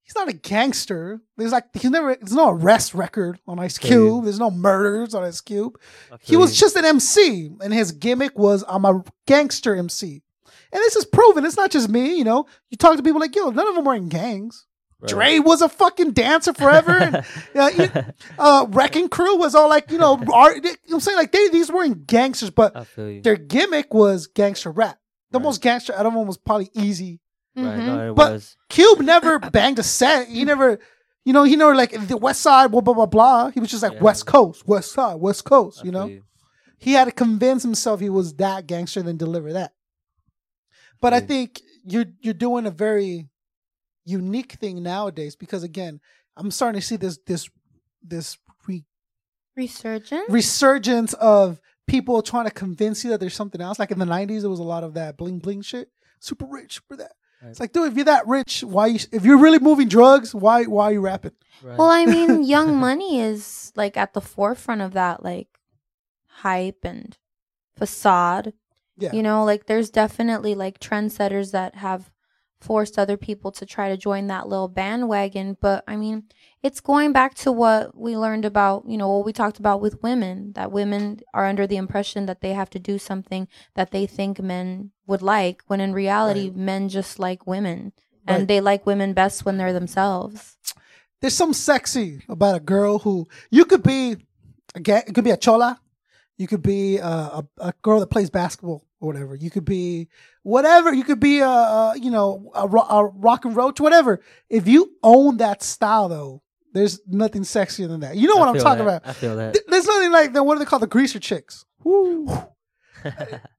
S3: he's not a gangster. There's like he's never there's no arrest record on Ice. Cube. There's no murders on Ice Cube. He was just an MC, and his gimmick was I'm a gangster MC. And this is proven. It's not just me. You know, you talk to people like, yo, none of them were in gangs.
S5: Right.
S3: Dre was a fucking dancer forever. and, uh, you- uh, Wreckin' Cru was all like, you know, art, I'm saying like they these weren't gangsters, but
S5: I feel you.
S3: their gimmick was gangster rap. The
S5: Right.
S3: most gangster out of them was probably Eazy.
S5: Right,
S4: Mhm.
S5: no, it
S3: But-
S5: was.
S3: Cube never banged a set. He never, you know, he never like the West Side, blah blah blah blah. He was just like
S5: Yeah.
S3: West Coast, West Side, West Coast.
S5: I
S3: You
S5: feel
S3: know, he had to convince himself he was that gangster, then deliver that. But I think you're you're doing a very unique thing nowadays because again, I'm starting to see this this this re-
S4: Resurgence.
S3: resurgence of people trying to convince you that there's something else. Like in the '90s, there was a lot of that bling bling shit. Super rich for that.
S5: Right.
S3: It's like, dude, if you're that rich, why? You, if you're really moving drugs, why? Why are you rapping?
S5: Right.
S4: Well, I mean, Young Money is like at the forefront of that, like hype and facade.
S3: Yeah.
S4: You know, like there's definitely like trendsetters that have forced other people to try to join that little bandwagon. But I mean, it's going back to what we learned about, you know, what we talked about with women that women are under the impression that they have to do something that they think men would like, when in reality,
S3: Right.
S4: men just like women. And
S3: Right.
S4: they like women best when they're themselves.
S3: There's some sexy about a girl who you could be. Again, it could be a chola. You could be a, a, a girl that plays basketball or whatever. You could be whatever. You could be a, a you know a, a rock and roach, whatever. If you own that style, though, There's nothing sexier than that. You know what
S5: I
S3: I'm talking
S5: that.
S3: about.
S5: I feel that.
S3: Th- There's nothing like the what do they call the greaser chicks?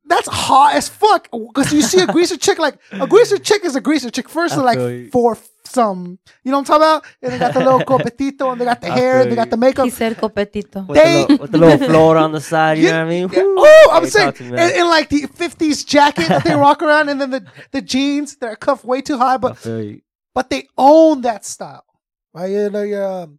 S3: That's hot as fuck. Because you see a greaser chick, like a greaser chick is a greaser chick. First, like for some, you know what I'm talking about? And they got the little copetito, and they got the
S5: I
S3: hair,
S5: feel
S3: they got the makeup.
S4: He said copetito.
S5: with,
S3: They-
S5: the little, with the little floor on the side, you
S3: Yeah,
S5: know what I mean?
S3: yeah. Oh, I'm
S5: Hey,
S3: saying,
S5: talk to me,
S3: in, in like the 50s jacket that they rock around, and then the, the jeans that are cuffed way too high, but but they own that style. Right? You know, your, um,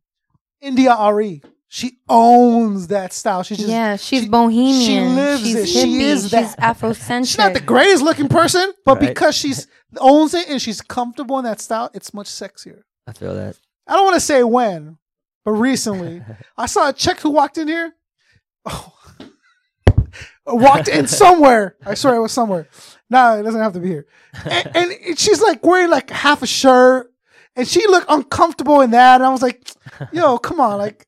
S3: India.Arie, she owns that style. She's just
S4: yeah, she's
S3: she-
S4: bohemian.
S3: she lives
S4: she's
S3: it.
S4: hippie.
S3: She is that.
S4: she's
S3: that.
S4: Afrocentric.
S3: She's not the greatest looking person, but
S5: Right.
S3: because she's owns it and she's comfortable in that style, it's much sexier.
S5: I feel that.
S3: I don't want to say when, but recently I saw a chick who walked in here. Oh, walked in somewhere. I swear it was somewhere. No, it doesn't have to be here. And, and she's like wearing like half a shirt, and she looked uncomfortable in that. And I was like, "Yo, come on!" Like,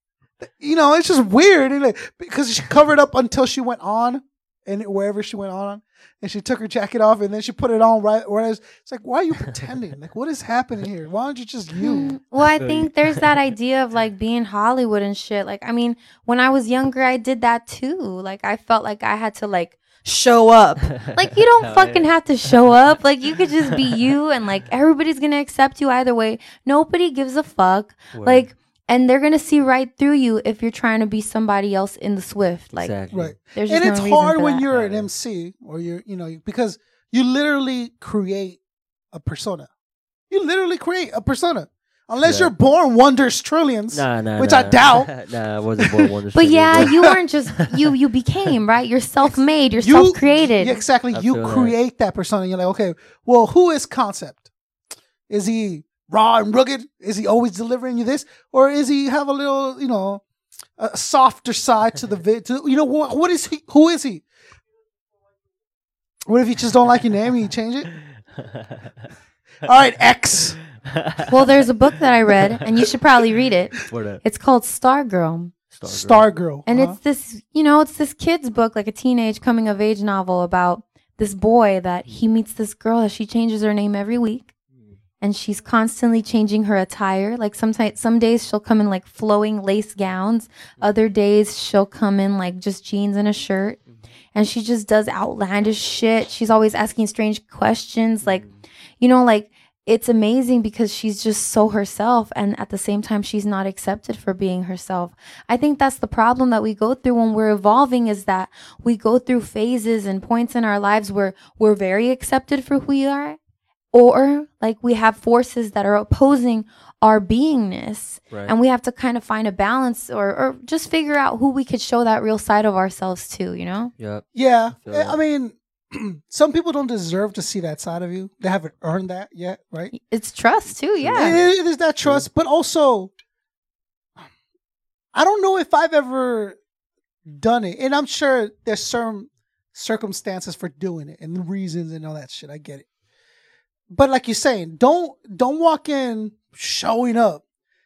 S3: you know, it's just weird and, like, because she covered up until she went on, and wherever she went on, and she took her jacket off, and then she put it on right. Whereas it's like, why are you pretending? Like, what is happening here? Why aren't you just you?
S4: Mm, Well, I think there's that idea of like being Hollywood and shit. Like, I mean, when I was younger, I did that too. Like, I felt like I had to like show up. Like, you don't fucking
S5: yeah.
S4: have to show up. Like, you could just be you, and like everybody's gonna accept you either way. Nobody gives a fuck.
S5: Word.
S4: Like, and they're gonna see right through you if you're trying to be somebody else in the Swift. Like,
S5: exactly.
S3: Right.
S4: there's
S3: and
S4: no
S3: it's
S4: reason
S3: hard when
S4: that.
S3: you're an MC or you're, you know, because you literally create a persona. You literally create a persona. Unless
S5: Yeah.
S3: you're born Wonders Trillions,
S5: Nah, nah,
S3: which
S5: nah.
S3: I doubt.
S5: nah, I wasn't born Wonder
S4: But yeah, you weren't just you. You became right. You're self-made. You're
S3: You-
S4: self-created.
S3: Yeah, exactly.
S5: I
S3: you
S5: feel that.
S3: create that. persona. You're like, okay, well, who is Koncept? Is he raw and rugged? Is he always delivering you this, or is he have a little, you know, a softer side to the vid? To, you know, what, what is he? Who is he? What if you just don't like your name and you change it? All right, X.
S4: Well, there's a book that I read, and you should probably read it.
S5: What up?
S4: It's called Stargirl.
S5: Stargirl.
S3: Star Girl.
S4: And
S3: uh-huh.
S4: it's this, you know, it's this kid's book, like a teenage coming of age novel about this boy that he meets this girl that she changes her name every week. And she's constantly changing her attire. Like sometimes, some days she'll come in like flowing lace gowns. Mm-hmm. Other days she'll come in like just jeans and a shirt. Mm-hmm. And she just does outlandish shit. She's always asking strange questions. Mm-hmm. Like, you know, like it's amazing because she's just so herself and at the same time she's not accepted for being herself. I think that's the problem that we go through when we're evolving is that we go through phases and points in our lives where we're very accepted for who we are or like we have forces that are opposing our beingness
S5: Right.
S4: and we have to kind of find a balance or or just figure out who we could show that real side of ourselves to, you know?
S5: Yep.
S3: yeah.
S5: feel
S3: I
S5: that.
S3: mean, some people don't deserve to see that side of you. They haven't earned that yet, right?
S4: It's trust too, yeah.
S3: It- it is that trust, but also, I don't know if I've ever done it, and I'm sure there's certain circumstances for doing it and reasons and all that shit. I get it, but like you're saying, don't don't walk in showing up.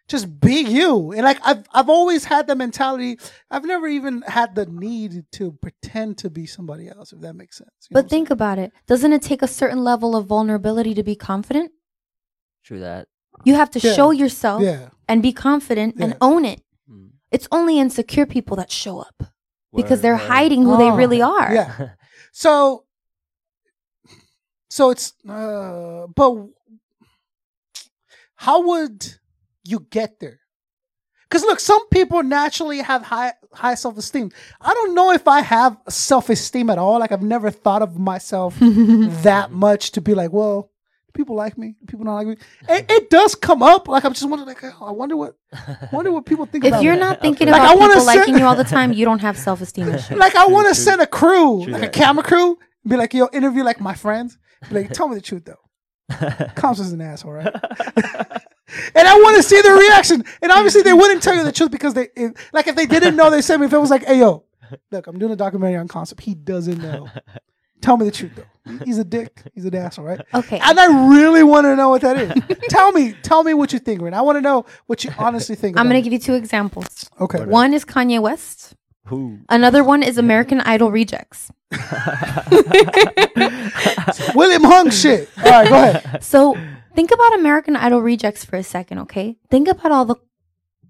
S3: Just be you, and like I've I've always had the mentality. I've never even had the need to pretend to be somebody else, if that makes sense. You
S4: But think about it. Doesn't it take a certain level of vulnerability to be confident?
S5: True that.
S4: You have to
S3: Yeah.
S4: show yourself
S3: yeah,
S4: and be confident and own it.
S5: Mm.
S4: It's only insecure people that show up because they're
S5: word.
S4: hiding who they
S3: Oh,
S4: really are.
S3: Yeah. So, so it's, uh, but how would you get there? Because look, some people naturally have high high self esteem. I don't know if I have self esteem at all. Like I've never thought of myself that much to be like, well, people like me, people don't like me. It, it does come up. Like I'm just wondering, like, oh, I wonder what, wonder what people think
S4: If
S3: about
S4: you're
S3: me.
S4: not thinking
S3: Like, I
S4: about
S3: wanna
S4: people
S3: send-
S4: liking you all the time, you don't have self esteem and shit.
S3: like I want to send a crew,
S5: True
S3: like
S5: that.
S3: a camera crew, be like, yo, interview like my friends. Be like, tell me the truth though. Combs is an asshole, right? and I want to see their reaction. And obviously, they wouldn't tell you the truth because they, if, like, if they didn't know, they said me. If it was like, hey, yo, look, I'm doing a documentary on Koncept. He doesn't know. Tell me the truth though. He's a dick. He's an asshole, right?
S4: Okay.
S3: And I really want to know what that is. tell me, tell me what you think, Ren. I want to know what you honestly think.
S4: I'm going to give you two examples.
S3: Okay.
S4: One is Kanye West.
S5: Who?
S4: Another one is American Idol rejects.
S3: William Hung shit. All right, go ahead.
S4: So think about American Idol rejects for a second, okay? Think about all the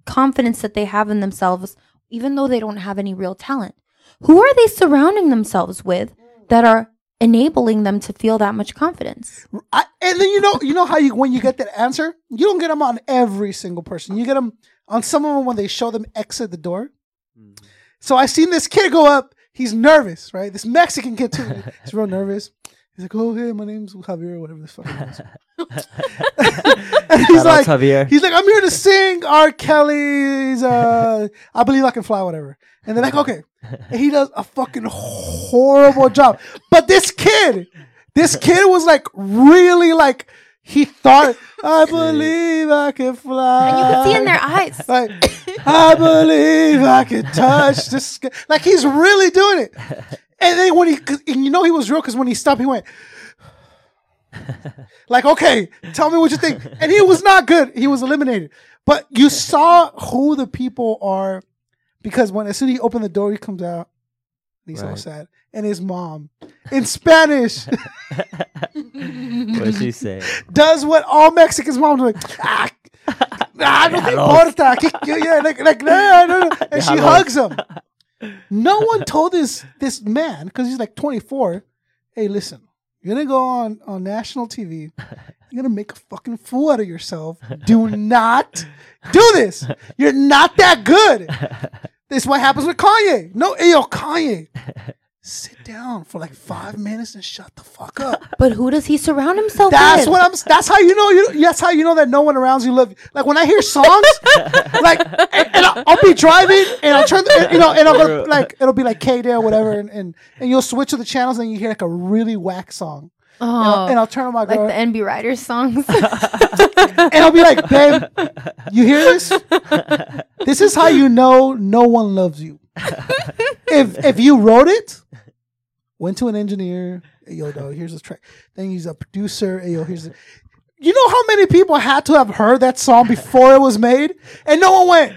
S4: confidence that they have in themselves, even though they don't have any real talent. Who are they surrounding themselves with that are enabling them to feel that much confidence?
S3: I, and then you know, you know how you when you get that answer, you don't get them on every single person. You get them on some of them when they show them exit the door. Mm. So I seen this kid go up. He's nervous, right? This Mexican kid too. He's real nervous. He's like, "Oh, hey, my name's Javier, whatever this fucking is." and he's
S5: Shout
S3: like,
S5: Javier.
S3: he's like, "I'm here to sing R. Kelly's uh, I Believe I Can Fly, whatever." And they're like, "Okay," and he does a fucking horrible job. But this kid, this kid was like really like he thought, "I believe I can fly."
S4: And you can see in their eyes.
S3: like, I believe I can touch the sky. Like he's really doing it. And then when he, and you know he was real because when he stopped, he went, like, okay, tell me what you think. And he was not good. He was eliminated. But you saw who the people are because when as soon as he opened the door, he comes out. He's all
S5: Right.
S3: sad. And his mom, in Spanish,
S5: what she say?
S3: does what all Mexicans moms do, like, ah, ah, no te importa. Yeah, like, like, no, no, no. And she hugs him. No one told this this man because he's like 24. Hey, listen, you're gonna go on on national TV. You're gonna make a fucking fool out of yourself. Do not do this. You're not that good. This is what happens with Kanye. No, hey, yo, Kanye. Sit down for like five minutes and shut the fuck up.
S4: But who does he surround himself
S3: That's
S4: with?
S3: what I'm. That's how you know. You. That's how you know that no one around you love you. Like when I hear songs, like and, and I'll, I'll be driving and I'll turn, the, you know, and I'll go like it'll be like KDAY or whatever, and, and and you'll switch to the channels and you hear like a really whack song, and, I'll,
S4: oh,
S3: and I'll turn on my girl.
S4: like the NB Ridaz songs.
S3: and I'll be like, babe, you hear this? This is how you know no one loves you. if if you wrote it, went to an engineer, hey, yo, dog, here's this track. Then he's a producer, hey, yo, here's the. You know how many people had to have heard that song before it was made, and no one went.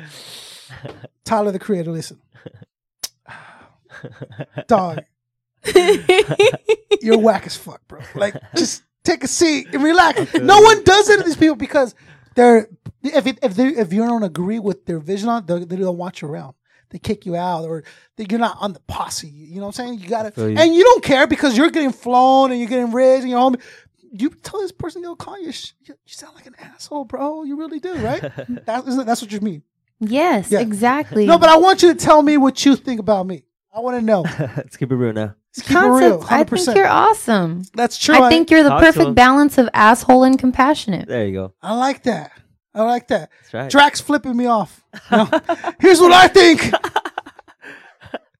S3: Tyler, the creator, listen, dog, you're whack as fuck, bro. Like, just take a seat and relax. No one does it to these people because they're if it, if they if you don't agree with their vision on, it, they, they don't want you around. They kick you out, or they, you're not on the posse. You know what I'm saying? You got to,
S5: you.
S3: and you don't care because you're getting flown and you're getting raised and you're home. You tell this person, yo, call you, you you sound like an asshole, bro. You really do, right? that, isn't, that's what you mean.
S4: yes,
S3: Yeah.
S4: exactly.
S3: No, but I want you to tell me what you think about me. I want to know.
S5: Let's keep it real now.
S3: Let's keep it real.
S4: I
S3: 100%.
S4: think you're awesome.
S3: That's true.
S4: I think you're the
S5: Talk to
S4: perfect
S5: him.
S4: balance of asshole and compassionate.
S5: There you go.
S3: I like that. I like that.
S5: That's right.
S3: Drax flipping me off. No. Here's what I think.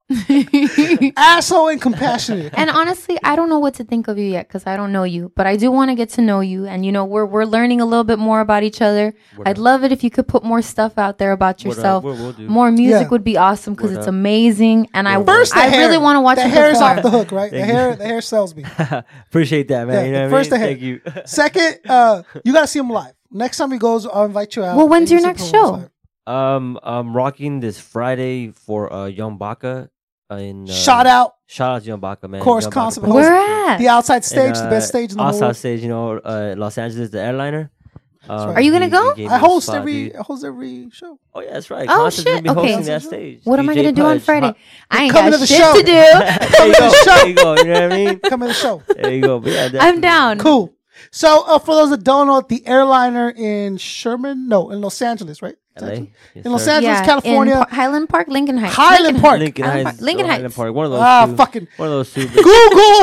S3: Asshole and compassionate.
S4: And honestly, I don't know what to think of you yet because I don't know you, but I do want to get to know you. And you know, we're we're learning a little bit more about each other. I'd love it if you could put more stuff out there about
S5: Word up.
S4: yourself.
S5: We'll- we'll.
S4: More music
S3: Yeah.
S4: would be awesome because it's
S5: up.
S4: amazing. And I
S3: First,
S4: I
S3: hair.
S4: really want to watch
S3: the hair is off the hook, right? The
S5: Thank
S3: hair, the hair sells me.
S5: Appreciate that, man.
S3: Yeah,
S5: you know what
S3: first
S5: I mean?
S3: the hair.
S5: Thank you.
S3: Second, uh, you got to see him live. Next time he goes, I'll invite you out.
S4: Well, when's your next show?
S3: live.
S5: Um, I'm rocking this Friday for uh Young Baka. In uh,
S3: Shout out,
S5: shout out to Young Baka, man.
S3: of course,
S5: Young Baka Koncept
S4: Where at?
S3: the outside
S5: And,
S3: stage, the
S5: uh,
S3: best stage in the
S5: outside
S3: world.
S5: stage, you know, uh, Los Angeles, the airliner. Um,
S3: Are
S4: you gonna
S5: he-
S4: go?
S5: he
S3: I host
S5: spot,
S3: every,
S5: dude.
S3: I host every show.
S5: Oh yeah, that's right.
S4: Oh,
S5: Koncept's
S4: shit, okay.
S5: hosting that stage.
S4: What am I gonna do on Friday?
S5: hot-
S4: I ain't
S3: coming
S4: got
S3: to the
S4: shit
S3: show.
S4: to do.
S5: There you go. There you go. You know what I mean?
S3: Come in the show.
S5: There you go. But yeah,
S4: I'm
S5: definitely.
S4: down.
S3: Cool. So, uh, for those that don't know, the airliner in Sherman, no, in Los Angeles, right?
S5: LA. Yes,
S3: in Los
S5: sir.
S3: Angeles,
S4: Yeah,
S3: California.
S4: in Par- Highland Park, Lincoln Heights.
S3: Highland
S4: Lincoln
S3: Park.
S5: Lincoln
S4: Highland
S5: Heights.
S4: Park. Lincoln
S5: Highland Park. One of those
S3: Ah,
S5: two.
S3: fucking
S5: One of those two.
S3: Google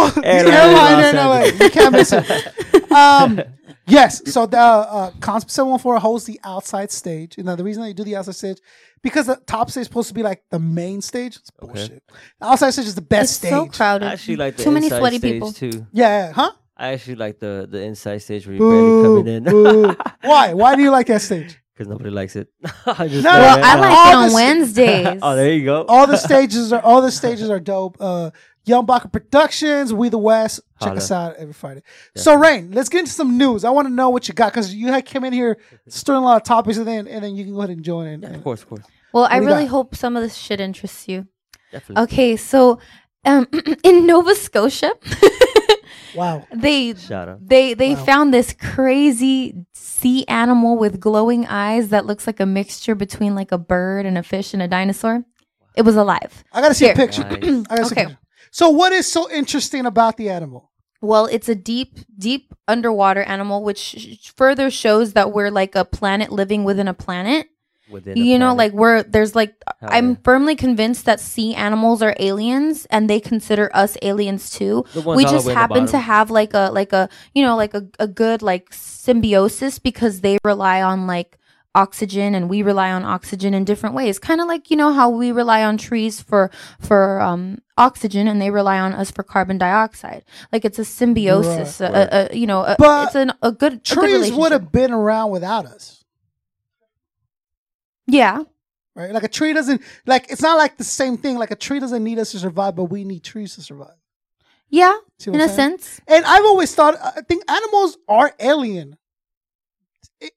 S3: the
S5: Airliner
S3: airliner
S5: in
S3: in LA. You can't miss it. Um, yes. So the uh, Koncept 714 hosts the outside stage. You know, the reason they do the outside stage because the top stage is supposed to be like the main stage. It's bullshit. The outside stage is the best
S4: It's
S3: stage.
S4: so crowded.
S5: I actually like the
S4: Too many
S5: inside
S4: sweaty
S5: stage
S4: people.
S5: too.
S3: Yeah, yeah, huh?
S5: I actually like the the inside stage where you're barely coming in.
S3: Why? Why do you like that stage?
S5: Because nobody likes it. I just
S3: No,
S5: know
S4: well,
S5: it.
S4: I
S5: No.
S4: like
S3: All
S4: it on
S3: the-
S4: Wednesdays.
S5: Oh, there you go.
S3: All the stages are all the stages are dope. Uh, Young Baka Productions, We the West. Check
S5: Holla.
S3: us out every Friday. So, Rain, let's get into some news. I want to know what you got because you had came in here stirring a lot of topics, and then and then you can go ahead and join in.
S5: Yeah, of course, of course,
S4: well, I
S3: do you
S4: really
S3: got?
S4: hope some of this shit interests you.
S5: definitely.
S4: Okay, so um, in Nova Scotia,
S3: Wow.
S4: they
S5: Shut up.
S4: they they
S3: Wow.
S4: found this crazy sea animal with glowing eyes that looks like a mixture between like a bird and a fish and a dinosaur. It was alive.
S3: I gotta see
S4: Here.
S3: a picture.
S5: Nice.
S3: I gotta see a
S4: Okay.
S3: picture. So what is so interesting about the animal?
S4: Well, it's a deep, deep underwater animal, which further shows that we're like a planet living within a planet.
S5: Within
S4: you know,
S5: planet.
S4: like we're there's like
S5: Hell
S4: I'm
S5: yeah.
S4: firmly convinced that sea animals are aliens, and they consider us aliens too. We just
S5: way in the
S4: happen to have like a like a you know like a, a good like symbiosis because they rely on like oxygen and we rely on oxygen in different ways kind of like you know how we rely on trees for for um oxygen and they rely on us for carbon dioxide like it's a symbiosis
S3: Right,
S4: a- a- a- you know it's an, a good a good
S3: Trees would have been around without us.
S4: Yeah
S3: Right? Like a tree doesn't like it's not like the same thing. Like a tree doesn't need us to survive, but we need trees to survive.
S4: yeah in
S3: I'm
S4: a
S3: saying?
S4: sense
S3: And I've always thought I think animals are alien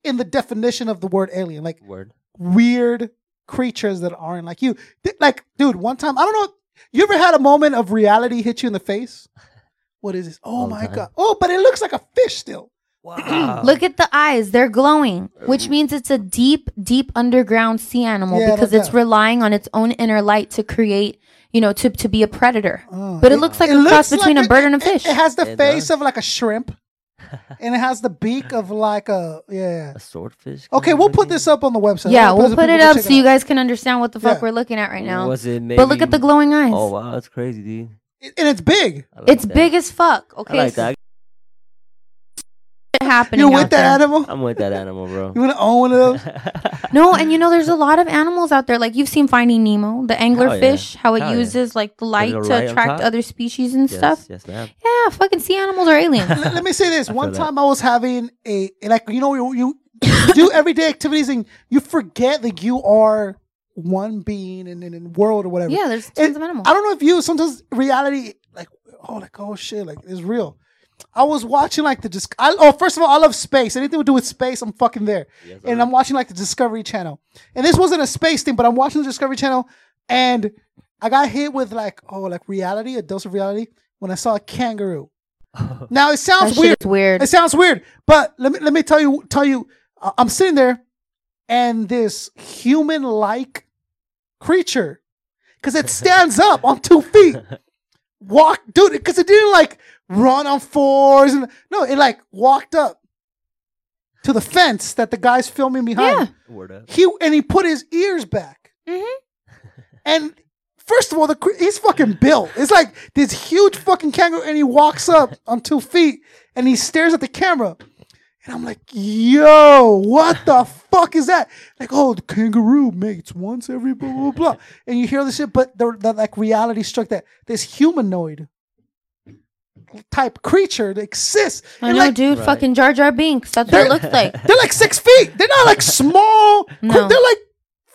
S3: in the definition of the word alien. Like
S5: Word.
S3: weird creatures that aren't like you. Like, dude, one time, I don't know, you ever had a moment of reality hit you in the face? What is this? Oh
S5: All
S3: my
S5: time.
S3: god. Oh, but it looks like a fish still.
S5: Wow.
S4: Look at the eyes; they're glowing, which uh, means it's a deep, deep underground sea animal
S3: Yeah,
S4: because it's
S3: doubt.
S4: relying on its own inner light to create, you know, to to be a predator.
S3: Oh,
S4: But it looks like a cross between a bird and a fish.
S3: It, has the
S5: It
S3: face
S5: does.
S3: of like a shrimp, and it has the beak of like a yeah.
S5: A swordfish.
S3: Okay, we'll put this up on the website.
S4: yeah,
S3: We'll
S4: we'll put it up
S3: check
S4: so you guys can understand what the fuck
S3: Yeah.
S4: we're looking at right now.
S5: Was it maybe?
S4: But look at the glowing eyes.
S5: Oh wow, that's crazy, dude.
S3: And it's big.
S5: Like
S4: it's
S5: that.
S4: big as fuck.
S5: I
S4: Okay,
S5: like
S4: so
S5: that.
S4: shit happening.
S3: You're
S4: out
S3: with that
S4: there.
S3: animal?
S5: I'm with that animal, bro.
S3: You want to own one of those?
S4: No, and you know, there's a lot of animals out there. Like you've seen Finding Nemo, the
S5: Hell yeah.
S4: anglerfish, how it
S5: Hell yeah.
S4: uses like the light to
S5: light on
S4: attract other species and
S5: yes,
S4: stuff.
S5: yes, ma'am.
S4: Yeah, fucking sea animals are aliens.
S3: let, let me say this.
S5: I
S3: One
S5: feel that.
S3: time I was having a like you know you, you do everyday activities and you forget that you are one being in in the world or whatever.
S4: yeah, there's
S3: And
S4: tons of animals.
S3: I don't know if you sometimes reality like oh like oh shit like it's real. I was watching like the disc. I, oh, first of all, I love space. Anything to do with space, I'm fucking there.
S5: Yes,
S3: and. I'm watching like the Discovery Channel. And this wasn't a space thing, but I'm watching the Discovery Channel, and I got hit with like oh like reality, a dose of reality when I saw a kangaroo. now it sounds
S4: shit
S3: weird.
S4: weird.
S3: It sounds weird, but let me let me tell you tell you. uh, I'm sitting there, and this human-like creature, because it stands up on two feet, walk, dude, because it didn't like run on fours, and no, it like walked up to the fence that the guy's filming behind.
S4: Yeah.
S5: Word up.
S3: He and he put his ears back,
S4: Mhm.
S3: and. First of all, the cre- he's fucking built. It's like this huge fucking kangaroo, and he walks up on two feet, and he stares at the camera, and I'm like, "Yo, what the fuck is that?" Like, oh, the kangaroo mates once every blah blah blah, and you hear this shit, but the, the like reality struck that this humanoid type creature that exists.
S4: I
S3: And,
S4: know,
S3: like,
S4: dude.
S5: Right.
S4: Fucking Jar Jar Binks. That's what it looks like.
S3: They're like six feet. They're not like small.
S4: No.
S3: They're like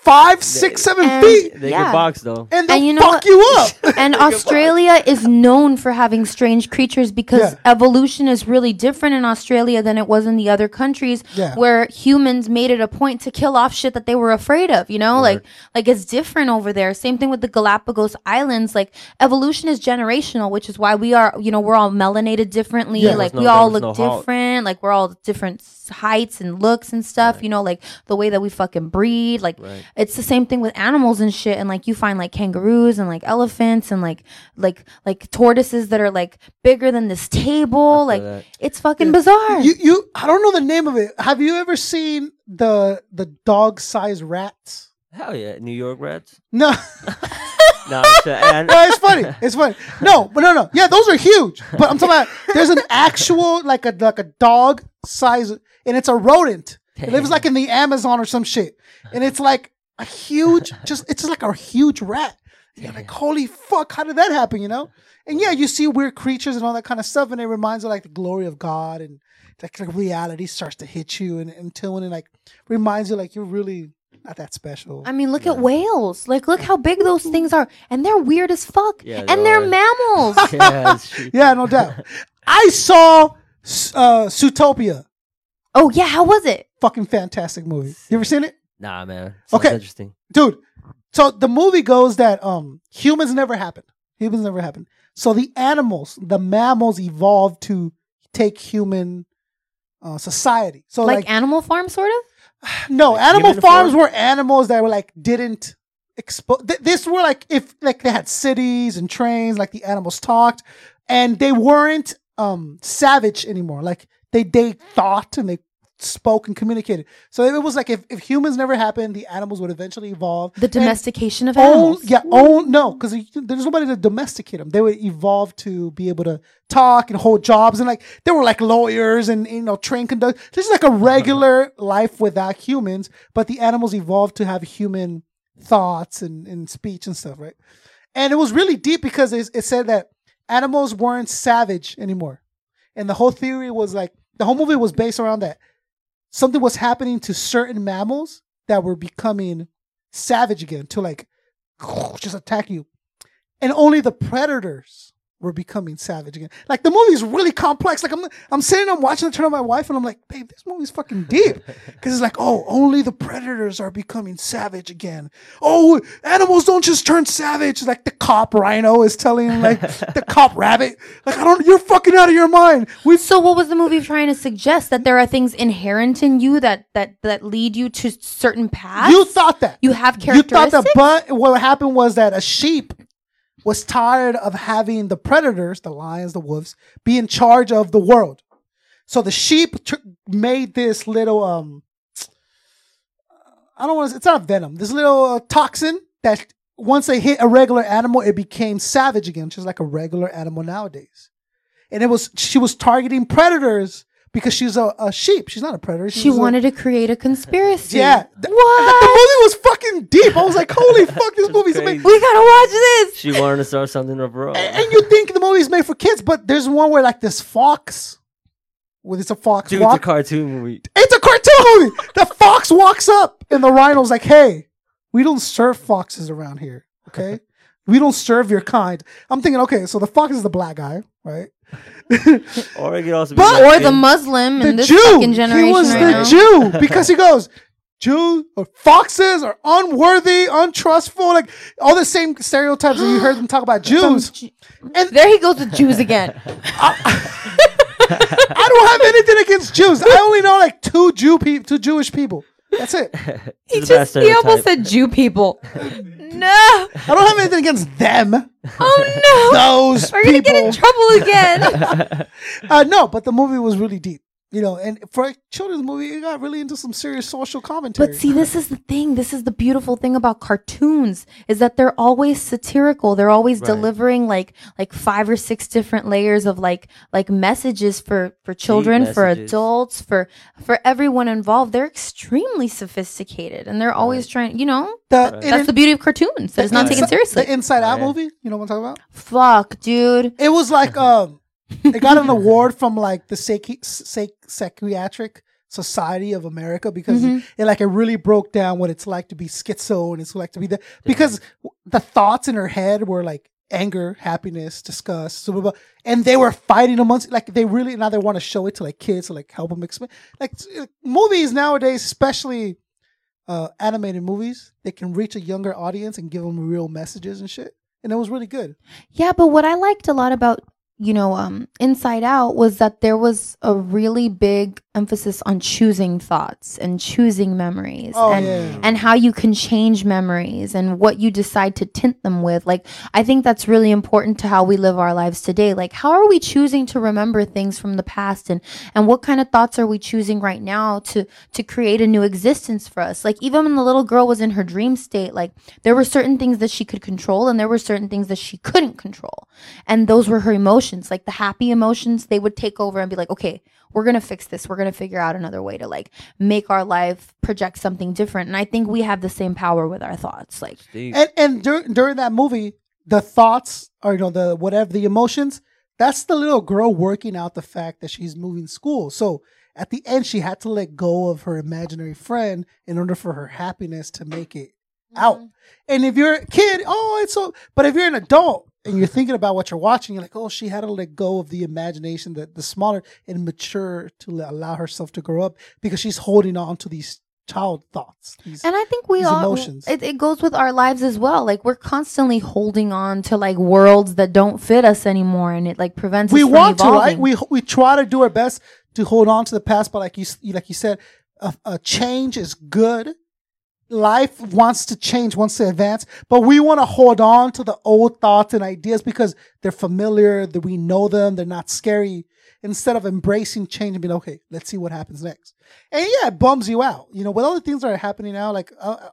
S3: five, six, seven
S4: And-
S3: feet,
S5: They
S4: Yeah.
S5: can box though.
S3: and they'll
S4: And you know
S3: fuck
S4: what?
S3: you up.
S4: And Australia is known for having strange creatures because
S3: Yeah.
S4: evolution is really different in Australia than it was in the other countries
S3: Yeah.
S4: where humans made it a point to kill off shit that they were afraid of, you know? Like like it's different over there. Same thing with the Galapagos Islands. Like evolution is generational, which is why we are, you know, we're all melanated differently.
S3: Yeah.
S4: like
S5: There
S4: we
S5: no-
S4: all look
S5: was no halt.
S4: different. Like we're all different heights and looks and stuff, you know, like the way that we fucking breed. Like
S5: Right.
S4: It's the same thing with animals and shit and like you find like kangaroos and like elephants and like like like tortoises that are like bigger than this table like
S5: that.
S4: it's fucking bizarre
S3: You, you, I don't know the name of it. Have you ever seen the the dog sized rats?
S5: Hell yeah, New York Rats.
S3: No,
S5: No, it's, uh, and
S3: no, it's funny. It's funny. No, but no, no. Yeah, those are huge. But I'm talking about there's an actual like a like a dog size, and it's a rodent. It lives like in the Amazon or some shit, and it's like a huge, just it's just like a huge rat. And You're like, holy fuck, how did that happen? You know? And yeah, you see weird creatures and all that kind of stuff, and it reminds you like the glory of God, and like, like reality starts to hit you, and until when it like reminds you like you're really not that special.
S4: I mean, look at whales. Like, look how big those things are, and they're weird as fuck.
S5: Yeah,
S4: and
S5: they
S4: they're mammals.
S5: yeah,
S3: yeah, no doubt. I saw uh, Zootopia.
S4: oh yeah, how was it?
S3: Fucking fantastic movie. You ever seen it?
S5: Nah, man. Sounds
S3: Okay.
S5: interesting.
S3: dude. So the movie goes that um humans never happened. Humans never happened. So the animals, the mammals evolved to take human uh, society. So
S4: like,
S3: like,
S4: Animal Farm, sort of.
S3: no,
S5: like
S3: animal farms
S5: form?
S3: were animals that were like didn't expose. Th- this were like if like they had cities and trains, like the animals talked, and they weren't um savage anymore. Like they they thought and they spoke and communicated. So it was like if, if humans never happened, the animals would eventually evolve.
S4: The
S3: And
S4: domestication of
S3: own,
S4: animals.
S3: yeah, own no, because there's nobody to domesticate them. They would evolve to be able to talk and hold jobs, and like they were like lawyers and you know train conduct. This is like a uh-huh. regular life without humans, but the animals evolved to have human thoughts and, and speech and stuff, right? And it was really deep because it, it said that animals weren't savage anymore, and the whole theory was like the whole movie was based around that something was happening to certain mammals that were becoming savage again to like just attack you. And only the predators were becoming savage again. Like the movie's really complex. Like I'm I'm sitting I'm watching it turn on my wife and I'm like, babe, this movie's fucking deep. Cause it's like, oh, only the predators are becoming savage again. Oh, animals don't just turn savage. Like the cop rhino is telling like the cop rabbit. Like, I don't you're fucking out of your mind. We
S4: So what was the movie trying to suggest? That there are things inherent in you that that that lead you to certain paths.
S3: you thought that.
S4: you have characteristics.
S3: You thought that, but what happened was that a sheep was tired of having the predators, the lions, the wolves, be in charge of the world. So the sheep made this little um, I don't want to. It's not venom. This little uh, toxin that once they hit a regular animal, it became savage again, just like a regular animal nowadays. And it was she was targeting predators because she's a, a sheep. She's not a predator.
S4: she
S3: was a-
S4: wanted to create a conspiracy.
S3: yeah. Th-
S4: What?
S3: The movie was fucking deep. I was like, holy fuck, this movie's
S5: crazy.
S3: amazing.
S4: we gotta watch this.
S5: She wanted to start something of her own.
S3: And you think the movie's made for kids, but there's one where like this fox, well, it's a fox
S5: Dude, it's a cartoon movie.
S3: It's a cartoon movie. the fox walks up, and the rhino's like, "Hey, we don't serve foxes around here. Okay, we don't serve your kind." I'm thinking, okay, so the fox is the black guy, right?
S5: Or it could also be
S3: But-
S5: like
S4: Or the
S5: in-
S4: Muslim
S3: the
S4: in this
S3: Jew.
S4: fucking generation
S3: he was
S4: right
S3: the
S4: now.
S3: Jew because he goes, Jews or foxes are unworthy, untrustful, like all the same stereotypes that you heard them talk about Jews.
S4: Ju-
S3: And
S4: there he goes with Jews again.
S3: I don't have anything against Jews. I only know like two Jew people, two Jewish people. That's it.
S4: He
S5: It's a bad
S4: just he almost said Jew people. No.
S3: I don't have anything against them.
S4: Oh no.
S3: Those
S4: We're gonna
S3: people.
S4: get in trouble again.
S3: uh, no, but the movie was really deep. You know, and for a children's movie, it got really into some serious social commentary.
S4: But see, this is the thing. This is the beautiful thing about cartoons is that they're always satirical. They're always
S5: Right.
S4: delivering like like five or six different layers of like like messages for for children, for adults, for for everyone involved. They're extremely sophisticated, and they're always trying. You know,
S3: the,
S4: that's the beauty of cartoons. That it's not taken seriously.
S3: The Inside Out
S5: Right.
S3: movie, you know what I'm talking about?
S4: Fuck, dude.
S3: It was like um, it got an award from like the psychi- psych- psychiatric society of America because
S4: Mm-hmm.
S3: it like it really broke down what it's like to be schizo and it's like to be the because the thoughts in her head were like anger, happiness, disgust, blah, blah, blah. and they were fighting amongst like they really now they want to show it to like kids to like help them explain like uh, movies nowadays, especially uh animated movies, they can reach a younger audience and give them real messages and shit, and it was really good.
S4: Yeah, but what I liked a lot about you know um inside out was that there was a really big emphasis on choosing thoughts and choosing memories
S3: Oh
S4: and
S3: yeah.
S4: and how you can change memories and what you decide to tint them with. Like i think that's really important to how we live our lives today. Like how are we choosing to remember things from the past and and what kind of thoughts are we choosing right now to to create a new existence for us? Like even when the little girl was in her dream state like there were certain things that she could control and there were certain things that she couldn't control. And those were her emotions like the happy emotions they would take over and be like okay we're gonna fix this we're gonna figure out another way to like make our life project something different and i think we have the same power with our thoughts like
S5: Steve.
S3: and and dur- during that movie, the thoughts or you know the whatever the emotions, that's the little girl working out the fact that she's moving school. So at the end, she had to let go of her imaginary friend in order for her happiness to make it mm-hmm. out. And if you're a kid, oh, it's so. But if you're an adult and you're thinking about what you're watching, you're like, oh, she had to let go of the imagination, that the smaller and mature to allow herself to grow up because she's holding on to these child thoughts. These,
S4: And I think we all
S3: emotions.
S4: It, it goes with our lives as well. Like we're constantly holding on to like worlds that don't fit us anymore, and it like prevents
S3: we
S4: us from
S3: want to, right?
S4: evolving.
S3: We we try to do our best to hold on to the past, but like you like you said, a, a change is good. Life wants to change, wants to advance, but we want to hold on to the old thoughts and ideas because they're familiar, that we know them, they're not scary. Instead of embracing change and being okay, let's see what happens next. And yeah, it bums you out. You know, with all the things that are happening now, like uh,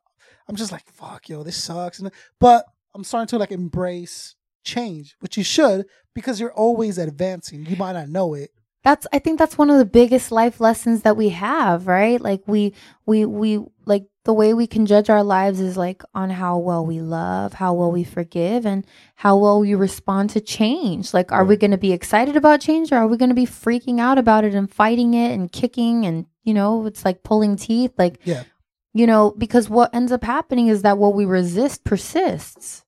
S3: I'm just like, fuck, yo, this sucks. And but I'm starting to like embrace change, which you should because you're always advancing. You might not know it.
S4: that's I think that's one of the biggest life lessons that we have, right? Like we we we like the way we can judge our lives is like on how well we love, how well we forgive, and how well we respond to change. Like, are we going to be excited about change, or are we going to be freaking out about it and fighting it and kicking and you know, it's like pulling teeth, like
S3: Yeah.
S4: you know, because what ends up happening is that what we resist persists.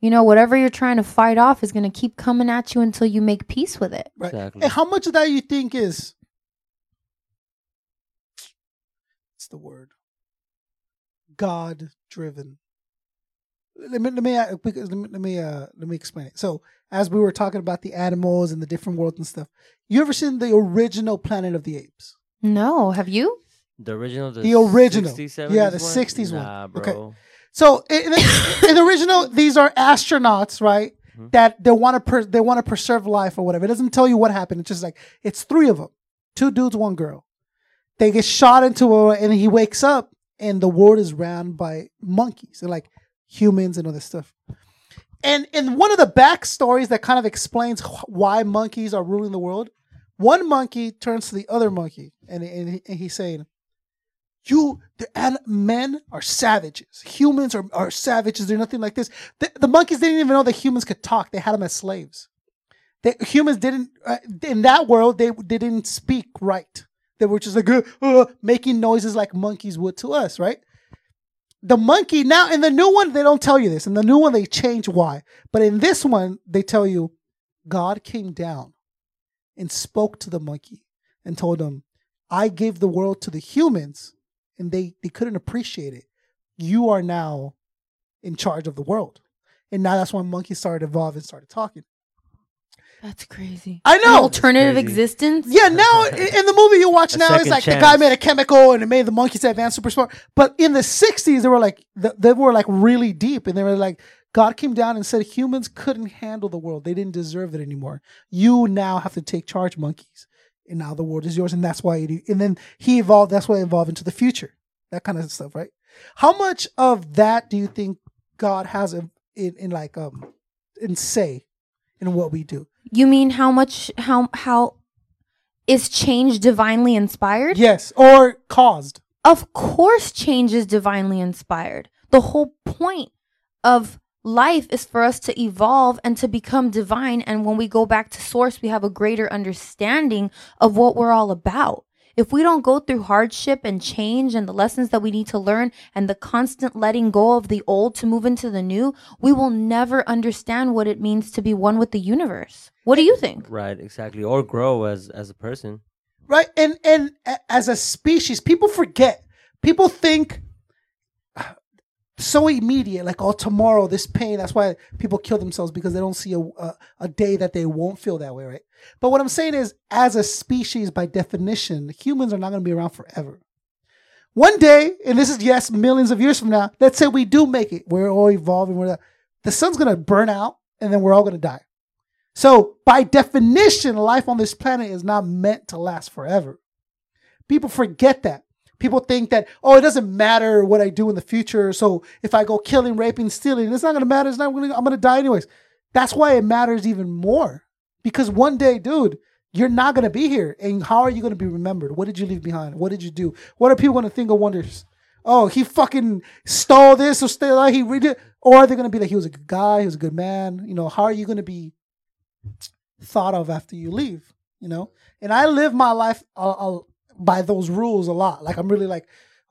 S4: You know, whatever you're trying to fight off is going to keep coming at you until you make peace with it.
S3: Right.
S5: Exactly.
S3: And how much of that you think is what's the word? God driven. Let me let me uh, let me let me uh let me explain it. So as we were talking about the animals and the different worlds and stuff, you ever seen the original Planet of the Apes?
S4: No, have you?
S5: The original, the,
S3: The original.
S5: 60s,
S3: Yeah, the 60s one.
S5: Nah,
S3: Okay.
S5: bro.
S3: So in, in, the, in the original, these are astronauts, right?
S5: Mhm.
S3: That they want to per, they want to preserve life or whatever. It doesn't tell you what happened. It's just like it's three of them, two dudes, one girl. They get shot into a, and he wakes up, and the world is ran by monkeys and like humans and other stuff. And in one of the backstories that kind of explains wh- why monkeys are ruling the world, one monkey turns to the other monkey and, and, and he's saying, you the men are savages. Humans are, are savages. They're nothing like this. The, the monkeys didn't even know that humans could talk. They had them as slaves. They, humans didn't uh, in that world they, they didn't speak right they were just like uh, uh, making noises like monkeys would to us right the monkey now in the new one they don't tell you this in the new one they change why but in this one they tell you god came down and spoke to the monkey and told him i gave the world to the humans and they they couldn't appreciate it. You are now in charge of the world, and now that's when monkeys started evolving, started talking.
S4: That's crazy.
S3: I
S4: An
S3: know.
S4: alternative
S5: crazy.
S4: existence.
S3: Yeah, now in in the movie you watch
S5: A
S3: now, it's
S5: second
S3: like the
S5: chance.
S3: guy made a chemical and it made the monkeys advance super smart. But in the '60s, they were like th- they were like really deep, and they were like God came down and said humans couldn't handle the world; they didn't deserve it anymore. You now have to take charge, monkeys, and now the world is yours, and that's why. It, and then he evolved. That's why it evolved into the future. That kind of stuff, right? How much of that do you think God has in, in, in like um in say in what we do?
S4: You mean how much how how is change divinely inspired?
S3: Yes, or caused.
S4: Of course change is divinely inspired. The whole point of life is for us to evolve and to become divine and when we go back to source we have a greater understanding of what we're all about. If we don't go through hardship and change and the lessons that we need to learn and the constant letting go of the old to move into the new, we will never understand what it means to be one with the universe. What do you think?
S5: Right, exactly. Or grow as as a person.
S3: right and and as a species people forget people think so immediate like oh tomorrow this pain that's why people kill themselves because they don't see a, a, a day that they won't feel that way right but what i'm saying is as a species by definition humans are not going to be around forever one day and this is yes millions of years from now let's say we do make it we're all evolving we're the sun's going to burn out and then we're all going to die so, by definition, life on this planet is not meant to last forever. People forget that. People think that, oh, it doesn't matter what I do in the future. So, if I go killing, raping, stealing, it's not going to matter. It's not to, I'm going to die anyways. That's why it matters even more. Because one day, dude, you're not going to be here. And how are you going to be remembered? What did you leave behind? What did you do? What are people going to think of wonders? Oh, he fucking stole this or stole that. He redid. Or are they going to be like, he was a good guy. He was a good man. You know, how are you going to be thought of after you leave, you know? And I live my life by those rules a lot. Like I'm really like,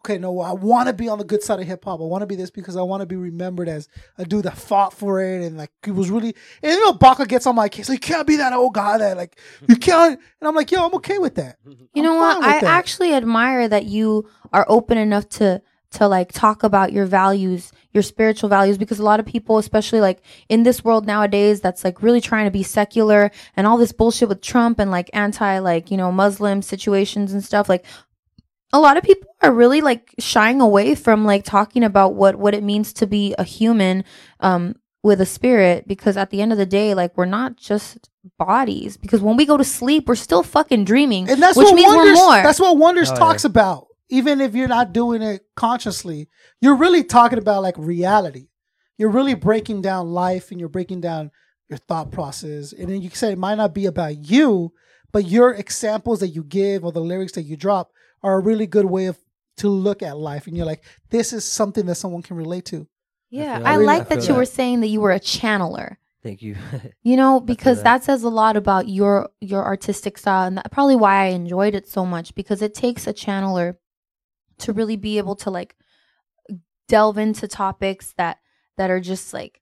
S3: okay, no, I want to be on the good side of hip hop. I want to be this because I want to be remembered as a dude that fought for it and like he was really. And you know, Baca gets on my case. Like, you can't be that old guy that like you can't. And I'm like, yo, I'm okay with that.
S4: You
S3: I'm
S4: know what? I
S3: that.
S4: actually admire that you are open enough to to like talk about your values, your spiritual values because a lot of people especially like in this world nowadays that's like really trying to be secular and all this bullshit with Trump and like anti like, you know, Muslim situations and stuff like a lot of people are really like shying away from like talking about what what it means to be a human um with a spirit because at the end of the day like we're not just bodies because when we go to sleep we're still fucking dreaming
S3: and that's
S4: which
S3: what
S4: means
S3: wonders.
S4: we're more
S3: That's what wonders
S5: Oh,
S3: talks
S5: yeah.
S3: about. Even if you're not doing it consciously, you're really talking about like reality. You're really breaking down life and you're breaking down your thought process. And then you can say it might not be about you, but your examples that you give or the lyrics that you drop are a really good way of to look at life. And you're like, this is something that someone can relate to.
S4: Yeah,
S5: feel
S4: I,
S3: that. I
S4: like
S5: feel
S4: that you were saying that you were a channeler.
S5: Thank you.
S4: You know, because
S5: that.
S4: that. says a lot about your your artistic style, and that probably why I enjoyed it so much because it takes a channeler to really be able to like delve into topics that that are just like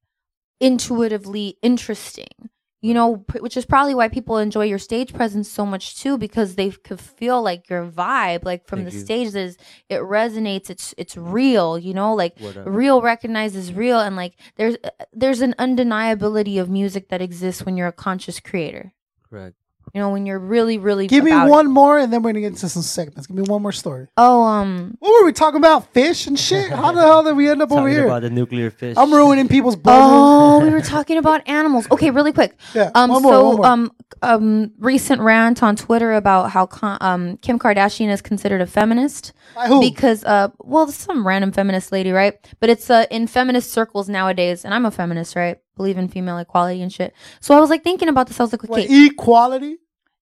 S4: intuitively interesting. You know, pr- which is probably why people enjoy your stage presence so much too, because they could feel like your vibe, like from
S5: Thank
S4: the
S5: you.
S4: stage, is it resonates. It's it's real. You know, like real recognizes real and like there's uh, there's an undeniability of music that exists when you're a conscious creator
S5: Correct.
S4: You know when you're really really
S3: Give me
S4: about it.
S3: one more and then we're gonna get into some segments. Give me one more story.
S4: oh um
S3: What were we talking about? Fish and shit? How the hell did we end up over
S5: Talking
S3: here?
S5: about the nuclear fish.
S3: I'm ruining people's buzzers.
S4: oh we were talking about animals okay really quick
S3: Yeah,
S4: um
S3: one more,
S4: so
S3: one more.
S4: um um recent rant on twitter about how Con- um kim kardashian is considered a feminist
S3: By who?
S4: because uh well some random feminist lady right but it's uh in feminist circles nowadays and i'm a feminist right believe in female equality and shit so i was like thinking about this i was like
S3: What,
S4: okay
S3: equality?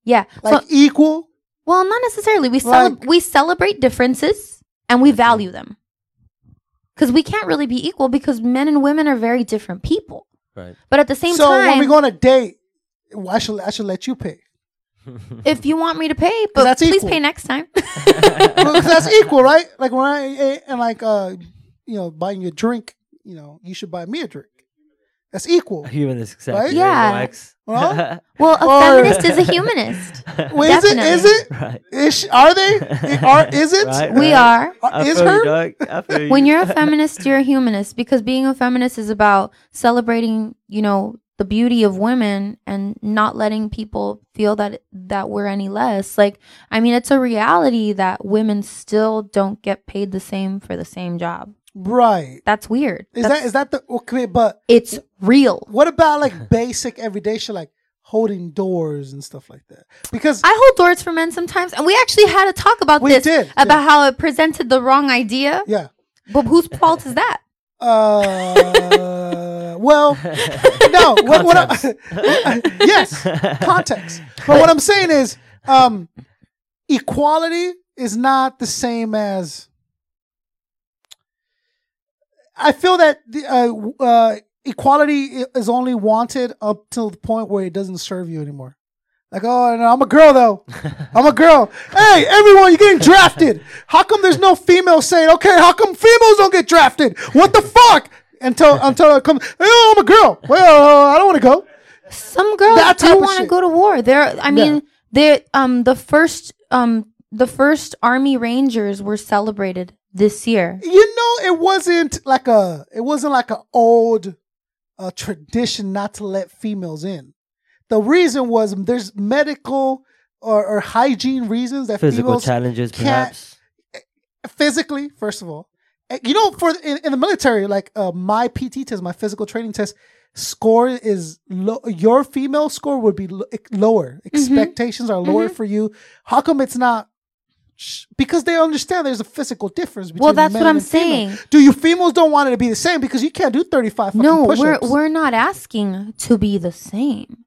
S4: yeah
S3: Like
S4: so
S3: equal?
S4: Well, not necessarily. We cele-
S3: Like-
S4: we celebrate differences and we value them. Because we can't really be equal because men and women are very different people.
S5: Right.
S4: But at the same
S3: so
S4: time,
S3: when we go on a date, well, I should I should let you pay.
S4: if you want me to pay, but
S3: that's
S4: please
S3: equal.
S4: pay next time.
S3: Because that's equal, right? Like when I eh, and like uh you know buying you a drink, you know you should buy me a drink. That's equal.
S5: Humanist,
S3: Right?
S4: Yeah.
S3: Huh?
S4: well, a
S3: Or-
S4: feminist is a humanist.
S3: Wait, is it? Is it?
S5: right.
S3: Is are they? Are is it?
S5: Right,
S4: We
S5: right.
S4: are.
S5: I
S3: is her?
S5: You, dog. I feel you.
S4: When you're a feminist, you're a humanist because being a feminist is about celebrating, you know, the beauty of women and not letting people feel that that we're any less. Like, I mean, it's a reality that women still don't get paid the same for the same job.
S3: Right.
S4: That's weird.
S3: Is
S4: That's-
S3: that is that the okay? But
S4: it's real.
S3: what about like basic everyday shit like holding doors and stuff like that? Because
S4: I hold doors for men sometimes, and we actually had a talk about
S3: We
S4: this
S3: did,
S4: about how it presented the wrong idea.
S3: yeah.
S4: But whose fault is that?
S3: Uh, well, no. What, what I, yes, context. But what I'm saying is, um, equality is not the same as. I feel that the, uh, uh, equality is only wanted up till the point where it doesn't serve you anymore. Like, oh, no, I'm a girl though. I'm a girl. Hey, everyone, you're getting drafted. How come there's no female saying, okay, how come females don't get drafted? What the fuck? Until until it comes, oh, I'm a girl. Well, I don't want to go.
S4: Some girls
S3: That
S4: do
S3: of
S4: want to go to war. There, I mean, they um the first um the first Army Rangers were celebrated this year.
S3: You know, it wasn't like a it wasn't like an old uh, tradition not to let females in. The reason was there's medical or, or hygiene reasons that
S5: Physical
S3: females
S5: challenges,
S3: can't-
S5: perhaps.
S3: physically, first of all, you know, for in, in the military, like uh, my PT test, my physical training test score is low. Your female score would be lo- lower. Expectations are lower for you. How come it's not? sh- Because they understand there's a physical difference between
S4: Well, that's what I'm
S3: female.
S4: saying.
S3: Do you females don't want it to be the same because you can't do 35
S4: No, we're
S3: push-ups.
S4: we're not asking to be the same.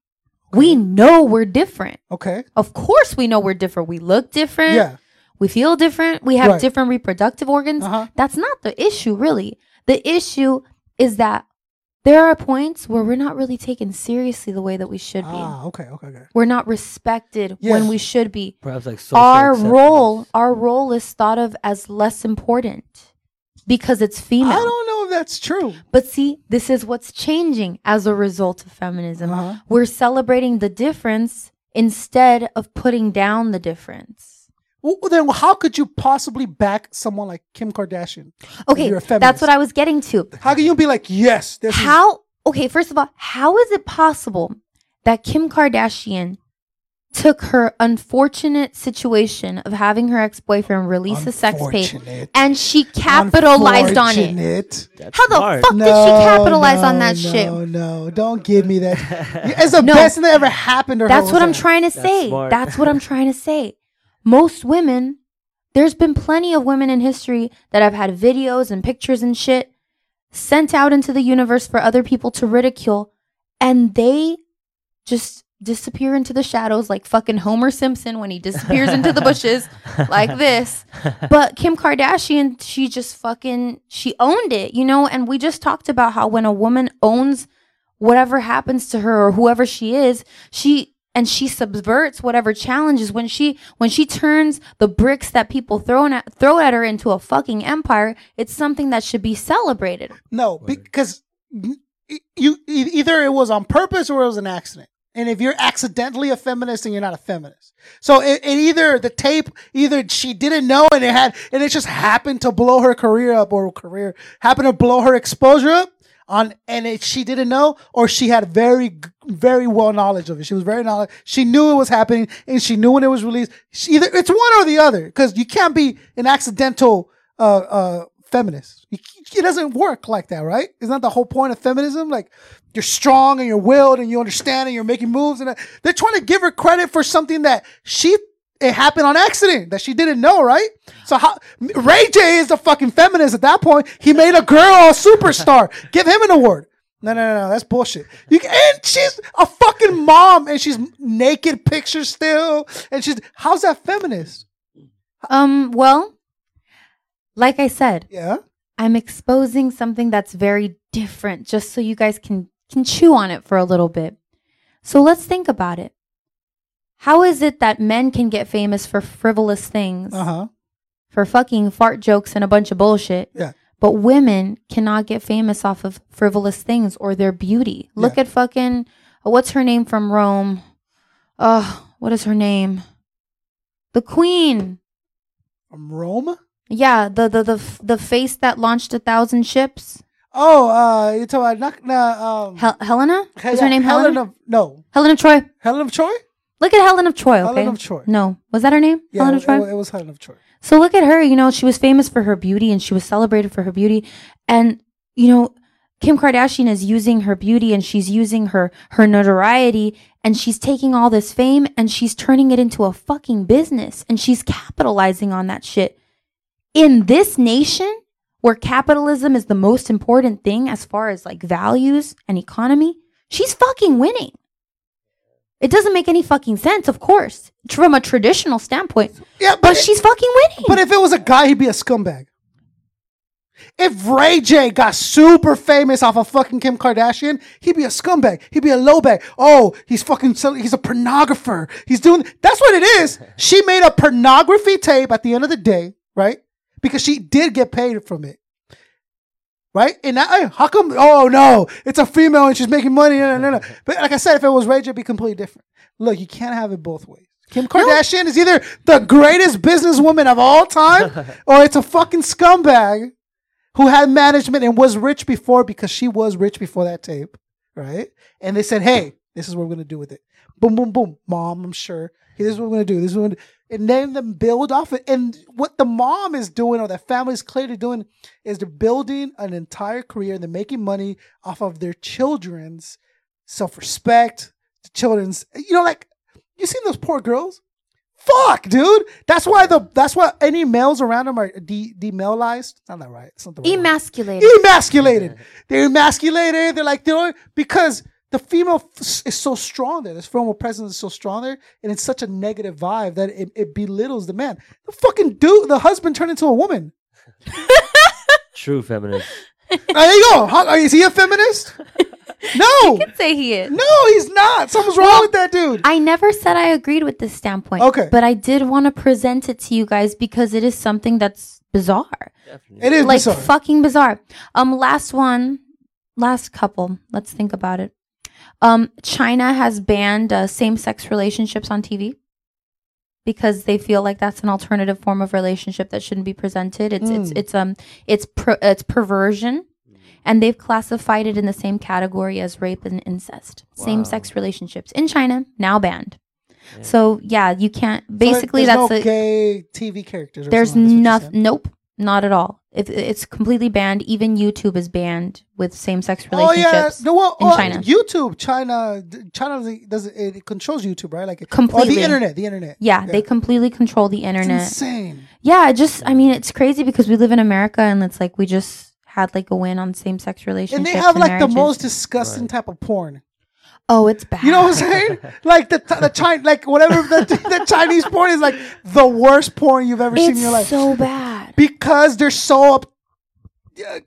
S4: We know we're different.
S3: okay.
S4: Of course, we know we're different. We look different.
S3: Yeah.
S4: We feel different. We have
S3: Right.
S4: different reproductive organs.
S3: Uh-huh.
S4: That's not the issue, really. The issue is that there are points where we're not really taken seriously the way that we should be.
S3: Ah, okay, okay, okay.
S4: We're not respected
S3: Yeah.
S4: when we should be.
S5: Perhaps like social
S4: Our
S5: acceptance.
S4: role, our role is thought of as less important because it's female.
S3: I don't know if that's true.
S4: But see, this is what's changing as a result of feminism.
S3: Uh-huh.
S4: We're celebrating the difference instead of putting down the difference.
S3: Well, then how could you possibly back someone like Kim Kardashian?
S4: Okay,
S3: you're a feminist.
S4: that's what I was getting to.
S3: How can you be like, yes, this is
S4: How, okay, first of all, how is it possible that Kim Kardashian took her unfortunate situation of having her ex boyfriend release a sex tape and she capitalized on it?
S5: That's
S4: How the
S5: smart.
S4: fuck did she capitalize on that
S3: no,
S4: shit?
S3: No, no, don't give me that. It's the
S4: No.
S3: best thing that ever happened to her.
S4: That's
S3: was
S4: what I'm
S3: that.
S4: trying to say.
S5: smart.
S4: That's what I'm trying to say. Most women, there's been plenty of women in history that have had videos and pictures and shit sent out into the universe for other people to ridicule, and they just disappear into the shadows like fucking Homer Simpson when he disappears into the bushes like this. But Kim Kardashian, she just fucking she owned it, you know, and we just talked about how when a woman owns whatever happens to her or whoever she is, she and she subverts whatever challenges when she when she turns the bricks that people throw at throw at her into a fucking empire, it's something that should be celebrated.
S3: No, because you either it was on purpose or it was an accident. And if you're accidentally a feminist, and you're not a feminist. So it, it either the tape, either she didn't know and it had, and it just happened to blow her career up or career happened to blow her exposure up on, and it, she didn't know, or she had very, very well knowledge of it. She was very knowledge. She knew it was happening and she knew when it was released. She either it's one or the other because you can't be an accidental, uh, uh, feminist. It doesn't work like that, right? Isn't that the whole point of feminism? Like you're strong and you're willed and you understand and you're making moves and they're trying to give her credit for something that she it happened on accident that she didn't know, right? So how Ray J is a fucking feminist at that point. He made a girl a superstar. Give him an award. No, no, no, no, that's bullshit. You can, and she's a fucking mom and she's naked pictures still and she's how's that feminist?
S4: Um, well, like I said,
S3: Yeah.
S4: I'm exposing something that's very different just so you guys can can chew on it for a little bit. So let's think about it. How is it that men can get famous for frivolous things,
S3: Uh-huh.
S4: for fucking fart jokes and a bunch of bullshit?
S3: Yeah.
S4: But women cannot get famous off of frivolous things or their beauty. Look
S3: Yeah.
S4: at fucking what's her name from Rome? Oh, what is her name? The Queen.
S3: From Rome?
S4: Yeah, the the the the face that launched a thousand ships.
S3: Oh, uh, you're talking about not, um,
S4: Hel- Helena?
S3: Hel-
S4: Was her name
S3: Helen
S4: Helena?
S3: no
S4: Helena Troy.
S3: Helen of Troy?
S4: Look at Helen of Troy. Okay.
S3: Helen of Troy.
S4: No, was that her name?
S3: Yeah,
S4: Helen of Troy.
S3: it was Helen of Troy.
S4: So look at her. You know, she was famous for her beauty, and she was celebrated for her beauty. And you know, Kim Kardashian is using her beauty, and she's using her her notoriety, and she's taking all this fame, and she's turning it into a fucking business, and she's capitalizing on that shit. In this nation, where capitalism is the most important thing as far as like values and economy, she's fucking winning. It doesn't make any fucking sense, of course, from a traditional standpoint.
S3: Yeah,
S4: But she's fucking winning.
S3: But if it was a guy, he'd be a scumbag. If Ray J got super famous off of fucking Kim Kardashian, he'd be a scumbag. He'd be a low bag. Oh, he's fucking, he's a pornographer. He's doing, that's what it is. She made a pornography tape at the end of the day, right? Because she did get paid from it. Right? And now, hey, how come, oh no, it's a female and she's making money. No, no, no, no. But like I said, if it was Ray J, it'd be completely different. Look, you can't have it both ways. Kim Kardashian is either the greatest businesswoman of all time or it's a fucking scumbag who had management and was rich before because she was rich before that tape, right? And they said, "Hey, this is what we're gonna do with it." Boom, boom, boom. Mom, I'm sure. Hey, this is what we're gonna do. This is what, we're gonna do. And then them build off it. And what the mom is doing, or the family is clearly doing, is they're building an entire career. and They're making money off of their children's self-respect, the children's. You know, like you seen those poor girls. Fuck, dude. That's why the that's why any males around them are de demaleized. It's not that right. It's not the right word.
S4: Emasculated.
S3: Emasculated. They're emasculated. They're like they're because the female f- is so strong there. This female presence is so strong there, and it's such a negative vibe that it, it belittles the man. The fucking dude, the husband turned into a woman.
S5: True feminist.
S3: there you go. How, is he a feminist? No, you can
S4: Say he is.
S3: no, he's not. Something's wrong with that dude.
S4: I never said I agreed with this standpoint.
S3: Okay.
S4: But I did want to present it to you guys because it is something that's bizarre.
S5: Definitely.
S3: It is
S4: like
S3: bizarre.
S4: fucking bizarre. Um, last one, last couple. Let's think about it. Um, China has banned uh, same-sex relationships on TV because they feel like that's an alternative form of relationship that shouldn't be presented. It's it's
S3: Mm.
S4: it's um it's per, it's perversion, and they've classified it in the same category as rape and incest. Same-sex relationships in China now banned.
S5: Yeah.
S4: So yeah, you can't.
S3: So
S4: Basically,
S3: there's
S4: that's
S3: no
S4: a,
S3: gay TV characters.
S4: There's
S3: something, that's what you're
S4: nothing. Nope, not at all. It, it's completely banned. Even YouTube is banned with same-sex relationships.
S3: Oh yeah, no, well,
S4: in
S3: oh,
S4: China.
S3: YouTube, China, China doesn't, doesn't it, it controls YouTube, right? Like, it-
S4: Completely.
S3: Oh, the internet, the internet.
S4: yeah, they completely control the
S3: It's
S4: internet.
S3: insane.
S4: Yeah, it just I mean, it's crazy because we live in America and it's like we just had like a win on same-sex relationships.
S3: And they have like the most disgusting
S5: Right.
S3: type of porn.
S4: Oh, it's bad.
S3: You know what I'm saying? like the the China, like whatever the, the Chinese porn is like the worst porn you've ever seen in your life
S4: so bad.
S3: Because they're so up, uh,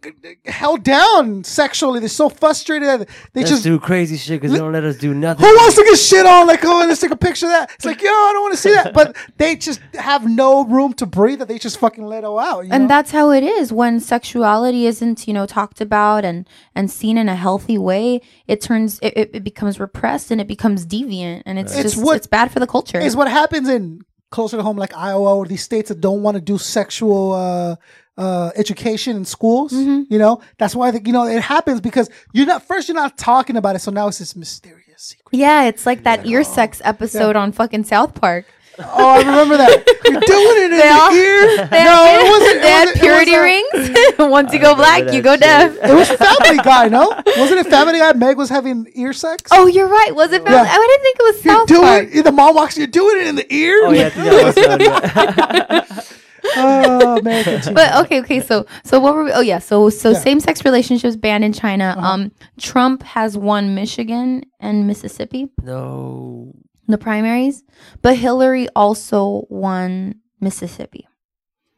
S3: held down sexually. They're so frustrated. that They
S5: Let's
S3: just
S5: do crazy shit because they don't let us do nothing.
S3: Who wants to get shit on? Like, oh, let's take a picture of that. It's like, yo, I don't want to see that. But they just have no room to breathe. That they just fucking let it out. You
S4: and
S3: know?
S4: that's how it is when sexuality isn't you know talked about and and seen in a healthy way it turns it, it, it becomes repressed and it becomes deviant and it's
S3: It's
S4: just
S3: what-
S4: it's bad for the culture
S3: is what happens in closer to home, like Iowa, or these states that don't want to do sexual uh, uh, education in schools.
S4: Mm-hmm.
S3: You know, that's why the, you know it happens because you're not first. You're not talking about it, so now it's this mysterious secret.
S4: yeah it's like that ear sex episode on fucking south park
S3: Oh, I remember that. You're doing it in
S4: They
S3: the
S4: all-
S3: ear.
S4: they
S3: no, it wasn't.
S4: they
S3: it
S4: had
S3: wasn't- it
S4: purity
S3: was,
S4: rings once you
S5: I
S4: go black you go
S5: shit.
S4: deaf
S3: It was Family Guy, no? Wasn't it Family Guy? Meg was having ear sex.
S4: oh you're right was it Family?
S3: Yeah.
S4: I didn't think it was
S3: You're
S4: south
S3: doing
S4: park
S3: it. The mom walks. You're doing it in the ear.
S5: Oh yeah, I think that was,
S3: oh man.
S4: but okay, okay. So, so what were we? Oh, yeah. So, so
S3: Yeah. Uh-huh.
S4: same-sex relationships banned in China. Um, Trump has won Michigan and Mississippi
S5: no.
S4: In the primaries, but Hillary also won Mississippi.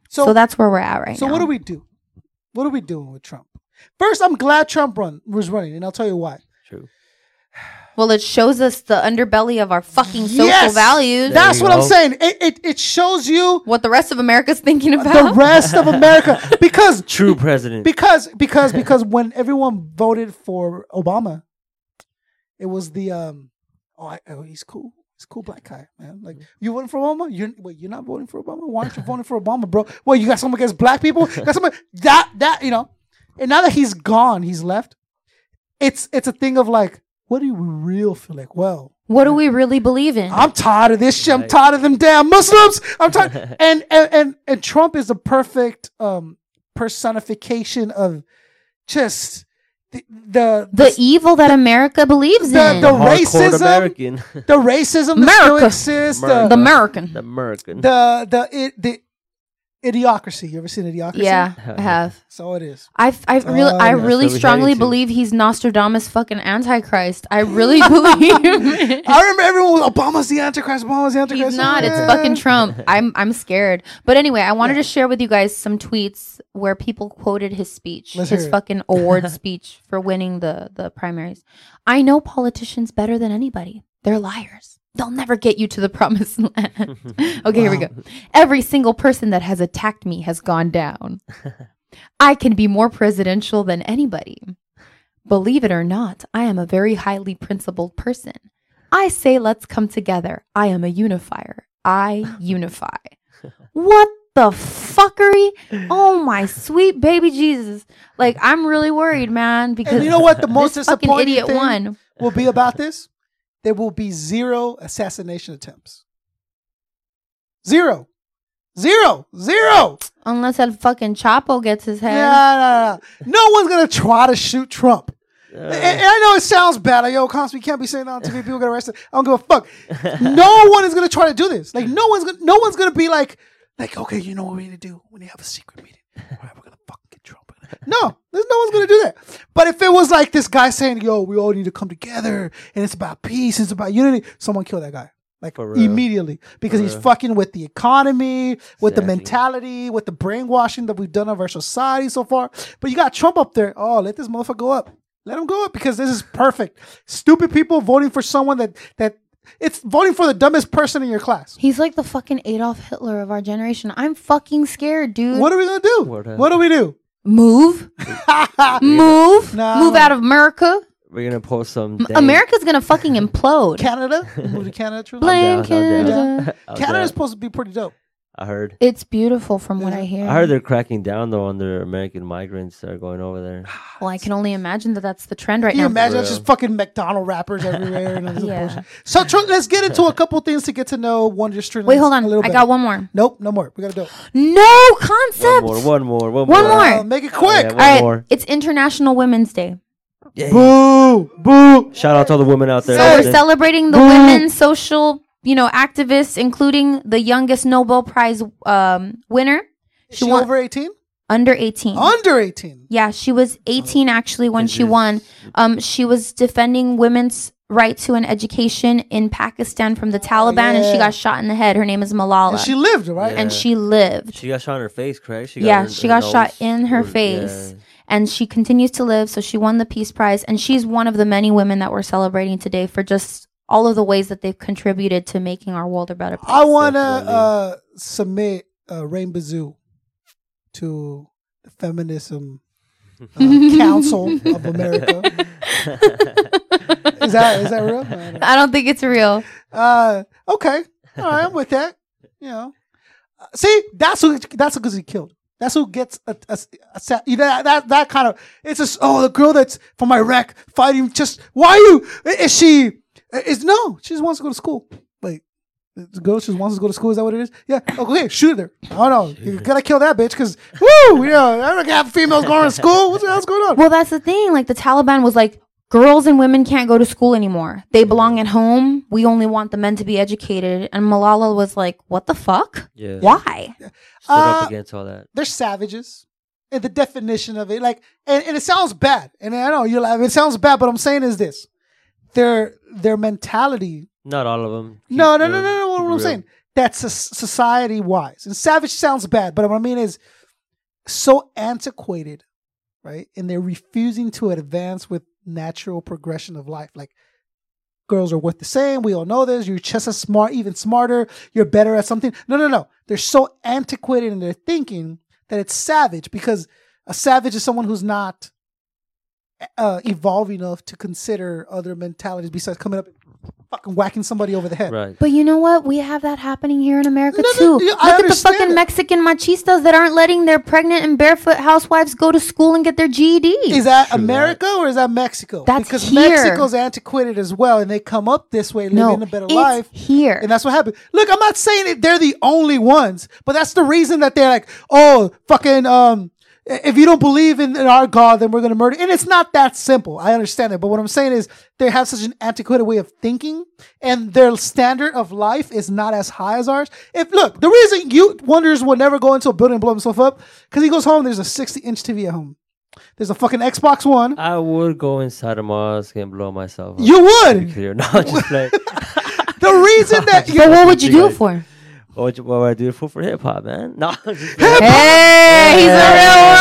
S4: So,
S3: So,
S4: that's where we're at right
S3: so
S4: now.
S3: So what do we do? What are we doing with Trump? First, I'm glad Trump run was running, and I'll tell you why.
S5: True.
S4: Well, it shows us the underbelly of our fucking social
S3: Yes!
S4: values.
S3: That's
S5: you
S3: what I'm saying. It, it it shows you
S4: what the rest of America's thinking about.
S3: the rest of America because
S5: True president.
S3: because because because when everyone voted for Obama, it was the um oh, I, oh he's cool. He's a cool black guy, man. Like you voting for Obama? You're wait, you're not voting for Obama? Why aren't you voting for Obama, bro? Well, you got something against black people? You got something that that you know. And now that he's gone, he's left. It's it's a thing of like, what do we real feel like? Well,
S4: what do we really believe in?
S3: I'm tired of this shit. I'm tired of them damn Muslims. I'm tired. and, and and and Trump is the perfect um personification of just the the
S4: the evil that America believes
S3: the-
S4: in.
S3: the
S5: Hardcore
S3: racism,
S5: American.
S3: the racism that still exists.
S5: America.
S4: the
S3: The
S4: American.
S5: the American.
S3: the the it, the idiocracy. You ever seen idiocracy?
S4: yeah, I have.
S3: So it is.
S4: I I really I
S3: that's
S4: really
S5: what we
S4: strongly
S5: headed to.
S4: believe he's Nostradamus fucking Antichrist. I really believe
S3: I remember everyone was Obama's the Antichrist. Obama's the Antichrist.
S4: he's not. It's
S3: Yeah.
S4: fucking Trump. I'm I'm scared. But anyway, I wanted to share with you guys some tweets where people quoted his speech,
S3: Let's
S4: his
S3: hear it.
S4: fucking award speech for winning the the primaries. I know politicians better than anybody. They're liars. They'll never get you to the promised land. okay, here we go. Every single person that has attacked me has gone down. I can be more presidential than anybody. Believe it or not, I am a very highly principled person. I say, let's come together. I am a unifier. I unify. what the fuckery? Oh my sweet baby Jesus! Like I'm really worried, man. Because
S3: And you know what? The most disappointing
S4: idiot
S3: thing
S4: won.
S3: will be about this? There will be zero assassination attempts. Zero. Zero. Zero.
S4: Unless that fucking Chapo gets his
S3: Yeah,
S4: head.
S3: no, no, no. No one's gonna try to shoot Trump.
S5: Uh,
S3: And, and I know it sounds bad. Like, yo, Constantly can't be saying that on TV. People get arrested. I don't give a fuck. no one is gonna try to do this. Like, no one's gonna. No one's gonna be like, like, okay, you know what we need to do? We need to have a secret meeting. All right, we're gonna fucking get Trump. No, there's no one's gonna do that. But if it was like this guy saying, "Yo, we all need to come together, and it's about peace, it's about unity," someone kill that guy. Like immediately because he's fucking with the economy, with the mentality, with the brainwashing that we've done of our society so far. But you got Trump up there. Oh, let this motherfucker go up. Let him go up because this is perfect. Stupid people voting for someone that that it's voting for the dumbest person in your class.
S4: He's like the fucking Adolf Hitler of our generation. I'm fucking scared, dude.
S3: What are we gonna do?
S5: What, uh,
S3: What do we do?
S4: Move, move,
S3: Nah,
S4: move out of America.
S5: We're gonna post some.
S4: M-
S5: dang-
S4: America's gonna fucking implode.
S3: Canada? Move to Canada, truly?
S4: Blame
S5: I'm down, I'm down.
S4: Canada.
S5: I'm
S3: Canada's supposed to be pretty dope.
S5: I heard.
S4: It's beautiful from what I hear.
S5: I heard they're cracking down though on their American migrants that are going over there.
S4: Well, I can only imagine that that's the trend right now.
S3: Can you
S4: now.
S3: imagine that's just fucking McDonald rappers everywhere? And all this
S4: Yeah.
S3: bullshit. So Tro- let's get into a couple things to get to know Wonder Street.
S4: Wait, hold on.
S3: A little
S4: I
S3: better.
S4: got one more.
S3: Nope, no more. We gotta do it.
S4: No concepts.
S5: One
S4: Koncept.
S5: more, one more, one, more.
S4: One
S5: more.
S4: more.
S3: Uh, make it quick.
S5: Yeah,
S4: All right,
S5: more.
S4: it's International Women's Day.
S5: Yeah.
S3: Boo, boo.
S5: Shout out to all the women out there.
S4: So we're celebrating the
S3: Boo.
S4: women social, you know, activists, including the youngest Nobel Prize um, winner,
S3: Is
S4: She
S3: she
S4: won-
S3: over 18?
S4: under 18.
S3: Under 18.
S4: Yeah, she was 18 actually when
S5: This
S4: she
S5: is-
S4: won. Um, she was defending women's right to an education in Pakistan from the Taliban, and she got shot in the head. Her name is Malala,
S3: And she lived, right?
S5: Yeah.
S4: and she lived.
S5: She got shot in her face, correct? She
S4: Yeah,
S5: her-
S4: she
S5: her
S4: got shot in her
S5: was-
S4: face.
S5: yeah.
S4: and she continues to live. So she won the Peace Prize, and she's one of the many women that we're celebrating today for just all of the ways that they've contributed to making our world a better place.
S3: I want to uh, submit uh, Rain Bisou to the Feminism uh, Council of America. Is that is that real? I don't.
S4: I don't think it's real.
S3: Uh, okay, all right, I'm with that. You know, Uh, see, that's who that's who he killed. That's who gets a, a, a sa- you know, that, that that kind of it's just oh the girl that's from Iraq fighting just why are you is she is no she just wants to go to school Like the girl just wants to go to school is that what it is yeah okay shoot her I don't know you gotta kill that bitch because woo you know I don't have females going to school what the hell's going on
S4: Well, that's the thing. Like the Taliban was like, girls and women can't go to school anymore. They belong at home. We only want the men to be educated. And Malala was like, what the fuck?
S5: Yeah.
S4: Why?
S5: Stood
S3: Uh,
S5: up against all that.
S3: they're savages and the definition of it like and, and it sounds bad and i know you're like it sounds bad but i'm saying is this their their mentality.
S5: Not all of them.
S3: no no no no no what i'm saying. That's society wise and savage sounds bad but what i mean is so antiquated right? And they're refusing to advance with natural progression of life. Like girls are worth the same. We all know this. You're just as smart even smarter. You're better at something. No no no. They're so antiquated in their thinking that it's savage because a savage is someone who's not uh, evolved enough to consider other mentalities besides coming up and fucking whacking somebody over the head
S5: Right.
S4: But you know what? We have that happening here in America
S3: No, no,
S4: too.
S3: yeah,
S4: Look
S3: I
S4: at the fucking
S3: it.
S4: Mexican machistas that aren't letting their pregnant and barefoot housewives go to school and get their GED.
S3: Is that
S5: True that.
S3: America or is that Mexico?
S4: That's
S3: because
S4: here.
S3: Mexico's antiquated as well, and they come up this way,
S4: no,
S3: living a better
S4: it's
S3: life,
S4: here.
S3: and that's what happened. Look, I'm not saying that they're the only ones, but that's the reason that they're like, oh, fucking, um, if you don't believe in, in our God, then we're gonna murder. And it's not that simple. I understand that, but what I'm saying is they have such an antiquated way of thinking, and their standard of life is not as high as ours. If look, the reason you wonders will never go into a building and blow himself up because he goes home. There's a 60 inch TV at home. There's a fucking Xbox One.
S5: I would go inside a mosque and blow myself up.
S3: You
S5: to
S3: would.
S5: be clear. No, just like
S3: The reason that you
S4: but what would you do it for?
S5: What would, you, what would I do it for for hip hop, man? No, just
S4: Hey, he's a real one.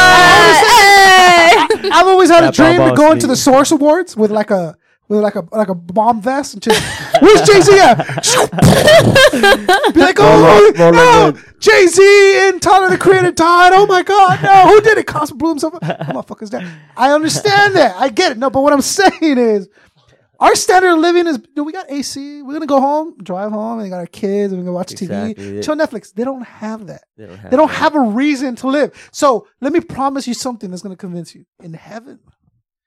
S4: Hey.
S3: I've always had a dream to
S5: bomb
S3: go
S5: boss
S3: into the. Source Awards with like a with like a like a bomb vest and just where's Jay Z at? Be like, oh
S5: Roll- roll
S3: no,
S5: like
S3: Jay Z and Tyler the Creator died. Oh my God, no, who did it? Cosmo blew himself up. Motherfuckers dead. I understand that. I get it. No, but what I'm saying is. Our standard of living is, dude, we got AC. We're gonna go home, drive home, and we got our kids, and we gonna watch
S5: Exactly.
S3: TV, chill Netflix. They don't have that.
S5: they don't have.
S3: They don't have a reason to live. So let me promise you something that's going to convince you. In heaven,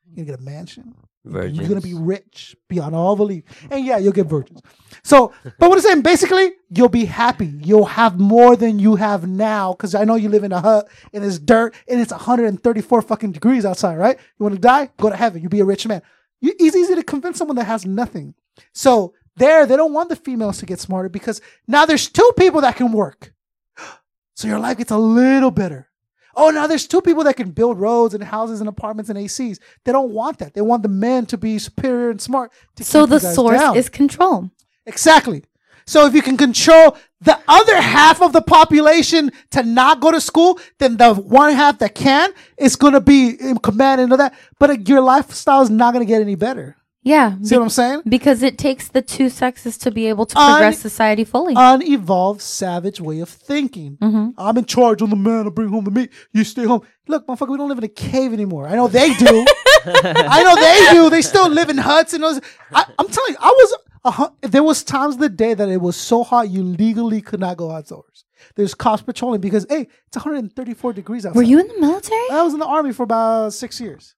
S3: you're going to get a mansion.
S5: virgins.
S3: You're going to be rich beyond all belief. And yeah, you'll get virgins. So, but what I'm saying, basically, you'll be happy. You'll have more than you have now because I know you live in a hut and it's dirt and it's 134 fucking degrees outside, right? You want to die? Go to heaven. You'll be a rich man. It's easy to convince someone that has nothing. So there, they don't want the females to get smarter because now there's two people that can work. So your life gets a little better. Oh, now there's two people that can build roads and houses and apartments and ACs. They don't want that. They want the men to be superior and smart.
S4: So the source
S3: down.
S4: is control.
S3: exactly. So if you can control the other half of the population to not go to school, then the one half that can is going to be in command and all that. But uh, your lifestyle is not going to get any better.
S4: Yeah.
S3: See what I'm saying?
S4: Because it takes the two sexes to be able to
S3: Un-
S4: progress society fully.
S3: Unevolved, savage way of thinking.
S4: Mhm.
S3: I'm in charge. I'm the man. I bring home the meat. You stay home. Look, motherfucker, we don't live in a cave anymore. I know they do. I know they do. They still live in huts and those. I, I'm telling you, I was. A, hu- there was times of the day that it was so hot you legally could not go outdoors. There's cops patrolling because hey, it's 134 degrees outside.
S4: Were you in the military?
S3: I was in the army for about six years.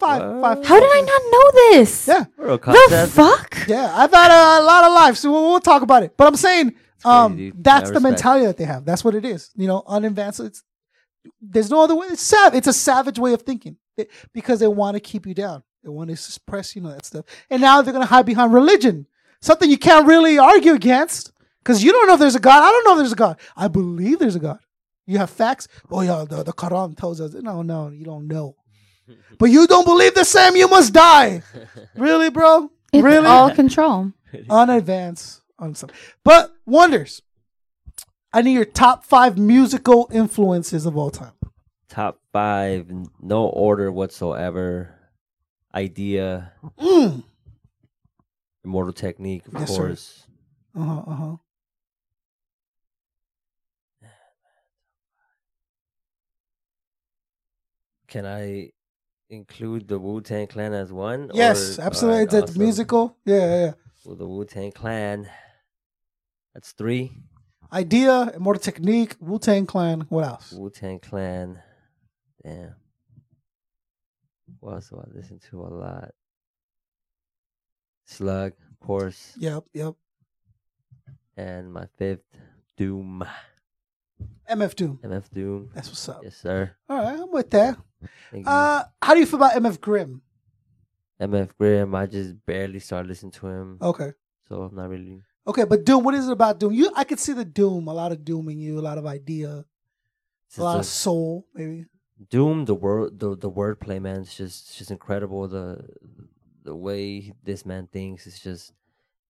S3: Five, five.
S4: How did I not know this?
S3: Yeah,
S5: Real
S4: The
S5: Koncept.
S4: fuck?
S3: yeah. I've had a, lot of life, so we'll, we'll talk about it. But I'm saying, um,
S5: crazy,
S3: that's
S5: I
S3: the mentality that they have. That's what it is. You know, unadvanced. It's there's no other way. It's sav. It's a savage way of thinking It- because they want to keep you down. They want to suppress, you know, that stuff. And now they're gonna hide behind religion, something you can't really argue against because you don't know if there's a God. I don't know if there's a God. I believe there's a God. You have facts. Oh yeah, the, the Quran tells us. No, no, you don't know. But you don't believe the same. You must die. really, bro?
S4: It's
S3: really?
S4: all control.
S3: unadvanced on some. But wonders. I need your top five musical influences of all time.
S5: Top five, no order whatsoever. Eyedea,
S3: Mm.
S5: Immortal Technique, of
S3: Yes, sir.
S5: course.
S3: Uh huh. Uh huh.
S5: Can I include the Wu Tang Clan as one?
S3: Yes,
S5: Or-
S3: absolutely.
S5: alright,
S3: It's a
S5: awesome.
S3: musical. Yeah, yeah, yeah.
S5: Well, the Wu Tang Clan. That's three.
S3: Eyedea, Immortal Technique, Wu Tang Clan. What else?
S5: Wu Tang Clan. Damn. What else do I listen to a lot? Slug, of course.
S3: Yep, yep.
S5: And my fifth, Doom.
S3: MF Doom.
S5: MF Doom.
S3: That's what's up.
S5: Yes, sir.
S3: All right, I'm with that.
S5: Thank you.
S3: Uh, how do you feel about MF Grimm?
S5: MF Grimm, I just barely started listening to him.
S3: Okay.
S5: So I'm not really.
S3: Okay, but Doom, what is it about Doom? You, I could see the Doom, a lot of Doom in you, a lot of Eyedea,
S5: It's
S3: a lot of soul, maybe.
S5: Doom, the word, the the wordplay, man, it's just it's just incredible. The the way this man thinks is just,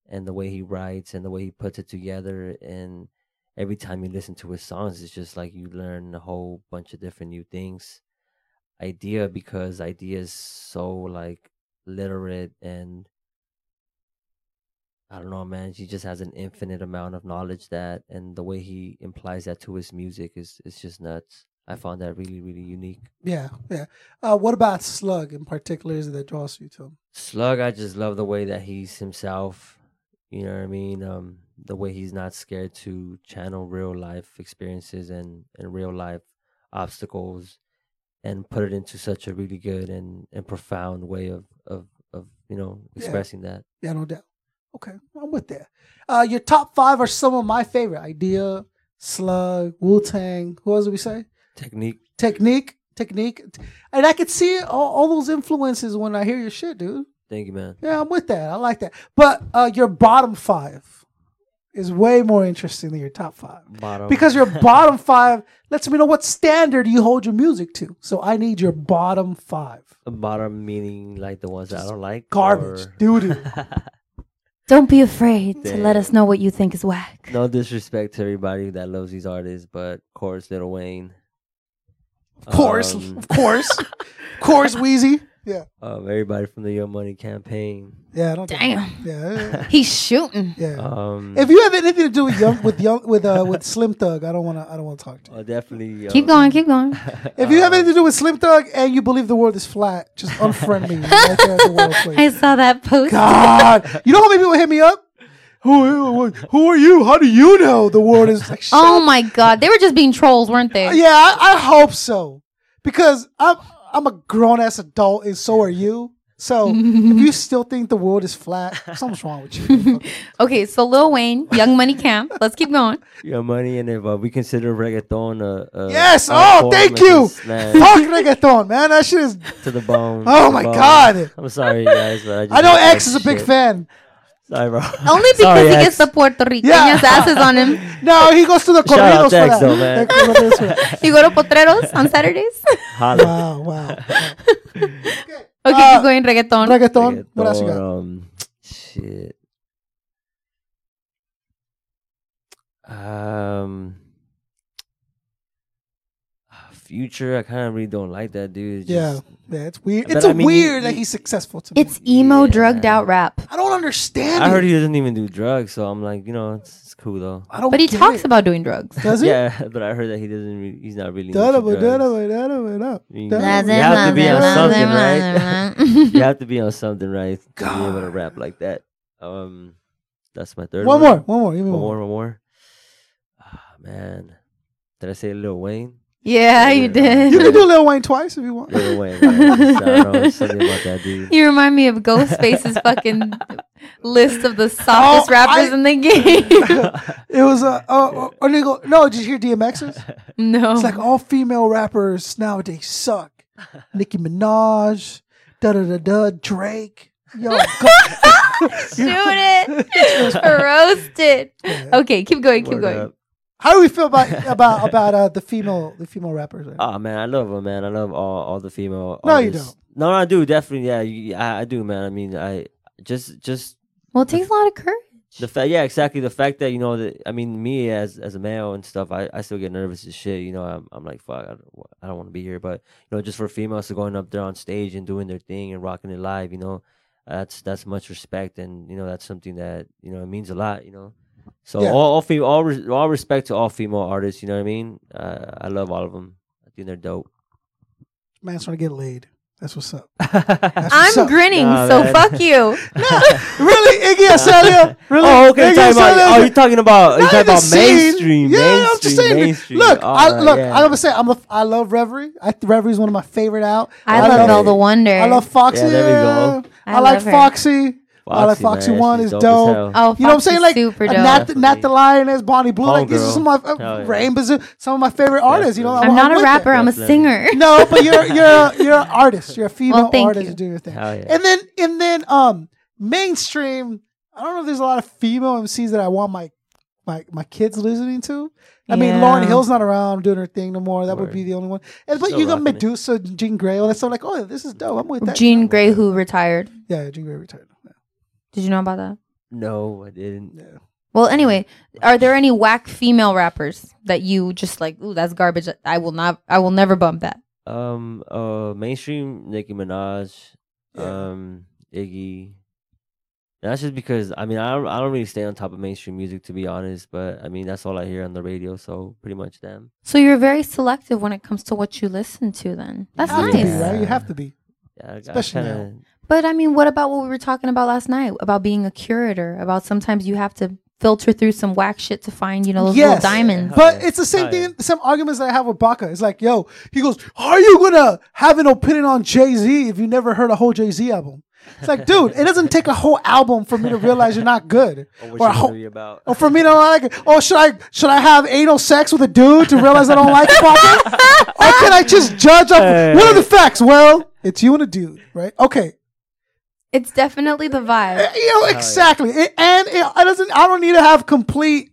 S5: and the way he writes and the way he puts it together. And every time you listen to his songs, it's just like you learn a whole bunch of different new things. Eyedea because Eyedea is so like literate and I don't know, man. He just has an infinite amount of knowledge that, and the way he implies that to his music is is just nuts. I found that really, really unique.
S3: Yeah, yeah. Uh, what about Slug in particular? Is it that draws you to him?
S5: Slug, I just love the way that he's himself. You know what I mean? Um, the way he's not scared to channel real life experiences and, and real life obstacles and put it into such a really good and, and profound way of, of, of you know,
S3: Yeah.
S5: expressing that.
S3: Yeah, no doubt. Okay, I'm with that. Uh, your top five are some of my favorite. Eyedea, Slug, Wu Tang. Who else did we say?
S5: Technique.
S3: Technique, technique, and I could see all, all those influences when I hear your shit, dude.
S5: Thank you, man.
S3: Yeah, I'm with that. I like that. But uh, your bottom five is way more interesting than your top five
S5: Bottom.
S3: because your bottom five lets me know what standard you hold your music to. So I need your bottom five.
S5: bottom meaning like the ones that I don't like.
S3: Garbage,
S5: or-
S3: doo doo.
S4: Don't be afraid to let us know what you think is whack.
S5: no disrespect to everybody that loves these artists, but of course, Little Wayne.
S3: Of course,
S5: Um,
S3: of course, of course, Weezy. Yeah,
S5: um, everybody from the Yo Money campaign.
S3: yeah. I don't.
S4: Damn.
S3: Yeah, yeah,
S4: He's shooting.
S3: yeah.
S5: Um,
S3: If you have anything to do with young, with young, with uh, with Slim Thug, I don't want to. I don't want to talk to you.
S5: uh, definitely
S4: Keep
S5: um,
S4: going, keep going.
S3: If you have
S5: um,
S3: anything to do with Slim Thug and you believe the world is flat, just unfriend me right there at the world place.
S4: I saw that post.
S3: God, you know how many people hit me up? Who, who, who are you? How do you know the world is like? Shut
S4: Oh my god, they were just being trolls, weren't they?
S3: Yeah, I, I hope so. Because I'm I'm a grown ass adult and so are you. So if you still think the world is flat, something's wrong with you.
S4: Okay, so Lil Wayne, Young Money Camp. Let's keep going.
S5: Young Money, and if uh, we consider reggaeton a, a
S3: Yes,
S5: art
S3: oh, thank you.
S5: just, man,
S3: Fuck reggaeton, man. That shit is.
S5: to the bone.
S3: Oh my
S5: bone.
S3: God.
S5: I'm sorry, guys, but I, just
S3: I know X is a big
S5: shit.
S3: fan.
S5: Sorry, bro.
S4: Only because
S5: Sorry,
S4: he
S5: X.
S4: gets the Puerto Rican
S3: Yeah.
S4: asses on him.
S3: No, he goes to the
S5: Shout out
S3: corridos
S5: to
S3: for
S5: X
S3: that.
S5: though, man.
S3: That corridos for that.
S4: You go to Potreros on Saturdays.
S5: Holla.
S3: Wow, wow.
S4: Okay,
S3: Uh,
S4: keep going reggaeton.
S3: Reggaeton. What else you got?
S5: Um, shit. Um, Future, I kind of really don't like that dude. It's
S3: Yeah,
S5: just-
S3: yeah, it's weird.
S5: But
S3: It's
S5: I
S3: a
S5: mean, you-
S3: weird that he's successful to me.
S4: It's emo,
S5: Yeah.
S4: drugged out rap.
S3: I don't understand. It.
S5: I
S3: it.
S5: heard he doesn't even do drugs, so I'm like, you know, it's, it's cool though.
S3: I don't.
S4: But he
S3: get
S4: talks
S3: it.
S4: about doing drugs.
S3: Does he?
S5: Yeah, but I heard that he doesn't. Really, he's not really.
S3: Da-
S5: into
S3: da- da- da-
S5: drugs.
S3: da- da- da-
S5: I mean, you have to be on something, right? you have to be on something, right, to be able to rap like that. Um, that's my third
S3: One
S5: one.
S3: more, one more. Give me
S5: One
S3: one
S5: more,
S3: more.
S5: one more. Ah, man, did I say Lil Wayne?
S4: Yeah, you did.
S3: You can do Lil Wayne twice if you want.
S5: Lil Wayne. Man. I don't know about that dude.
S4: You remind me of Ghostface's fucking list of the softest
S3: Oh,
S4: rappers
S3: I-
S4: in the game.
S3: It was a. Uh, uh, nigga, no, did you hear DMX's?
S4: no.
S3: It's like all female rappers nowadays suck. Nicki Minaj, da da da da, Drake. Yo, go-
S4: Shoot it. Roasted. Okay, keep going, keep
S5: Word
S4: going.
S5: up.
S3: How do we feel about about about uh, the female the female rappers?
S5: Oh man, I love them, man. I love all all the female.
S3: No, you
S5: artists. No, no, I do definitely. Yeah, you, I, I do, man. I mean, I just just
S4: Well, it takes a lot of courage.
S5: the fact. Yeah, exactly. The fact that you know that. I mean, me as as a male and stuff, I, I still get nervous as shit. You know, I'm I'm like fuck. I don't, I don't want to be here, but you know, just for females to going up there on stage and doing their thing and rocking it live, you know, that's that's much respect, and you know, that's something that you know it means a lot. You know. So
S3: Yeah.
S5: all all, fem- all res- all respect to all female artists. You know what I mean? Uh, I love all of them. I think they're dope.
S3: Man's trying to get laid. That's what's up. That's what's
S4: I'm
S3: up.
S4: grinning,
S5: Nah,
S4: so
S5: man.
S4: fuck you.
S3: really, Iggy Azalea? Really?
S5: Oh, okay.
S3: Iggy
S5: Talking about, oh, you're talking about you're
S3: Not
S5: talking about mainstream.
S3: Yeah,
S5: mainstream,
S3: I'm just saying.
S5: mainstream.
S3: Look,
S5: All
S3: I
S5: right,
S3: look.
S5: yeah.
S3: I'm gonna say I'm a, I love Reverie. I Reverie's one of my favorite out.
S4: I,
S3: I
S4: love
S3: love-
S4: Vel the Wonder.
S3: I love Foxy.
S5: Yeah, there we go.
S3: I,
S4: I
S3: like
S4: love her.
S3: Foxy. I like
S5: Foxy,
S3: Foxy
S5: man,
S3: One is
S5: as
S3: dope.
S5: hell.
S4: Oh,
S3: You know what I'm saying? Like
S4: super
S3: uh,
S4: dope.
S3: Nat, the, Nat the Lioness, Bonnie Blue. Like these are some of my uh,
S5: Hell yeah.
S3: Rain Bisou, some of my favorite artists. You know,
S5: Definitely.
S4: I'm not a
S3: with it.
S4: rapper. I'm a singer.
S3: No, but you're you're you're an artist. You're a female
S4: thank
S3: artist
S4: you.
S3: doing your thing.
S5: Hell yeah.
S3: And then and then um mainstream. I don't know if there's a lot of female MCs that I want my my my kids listening to. I mean,
S4: Lauryn
S3: Hill's not around doing her thing no more. That would be the only one. And, but
S5: Still
S3: you got
S5: rocking it.
S3: Medusa, Jean Grae, all that stuff. Like, oh, this is dope. I'm with that.
S4: Jean Grae, who retired.
S3: Yeah, Jean Grae retired. Yeah.
S4: Did you know about that?
S5: No, I didn't.
S3: yeah.
S4: Well, anyway, are there any whack female rappers that you just like? Ooh, that's garbage. I will not. I will never bump that.
S5: Um, uh, mainstream Nicki Minaj,
S3: Yeah.
S5: um, Iggy. And that's just because I mean I don't I don't really stay on top of mainstream music to be honest, but I mean that's all I hear on the radio, so pretty much them.
S4: So you're very selective when it comes to what you listen to. Then that's
S3: You
S4: nice.
S3: to be, right? You have to be.
S5: Yeah, I- I
S3: Especially now.
S5: kinda,
S4: But I mean, what about what we were talking about last night about being a curator? About sometimes you have to filter through some whack shit to find you know those
S3: Yes.
S4: little diamonds.
S5: Yeah.
S3: But it's the same
S5: Oh,
S3: thing.
S5: yeah.
S3: Some arguments that I have with Baca. It's like, yo, he goes, "Are you gonna have an opinion on Jay Z if you never heard a whole Jay Z album?" It's like, dude, it doesn't take a whole album for me to realize you're not good,
S5: Or
S3: or,
S5: what
S3: a
S5: you
S3: whole,
S5: gonna about.
S3: or for me to like, it. oh, should I should I have anal sex with a dude to realize I don't like Baca? or can I just judge off what are the facts? Well, it's you and a dude, right? Okay,
S4: It's definitely the vibe.
S3: Eh, you know exactly, It- and it, I doesn't. I don't need to have complete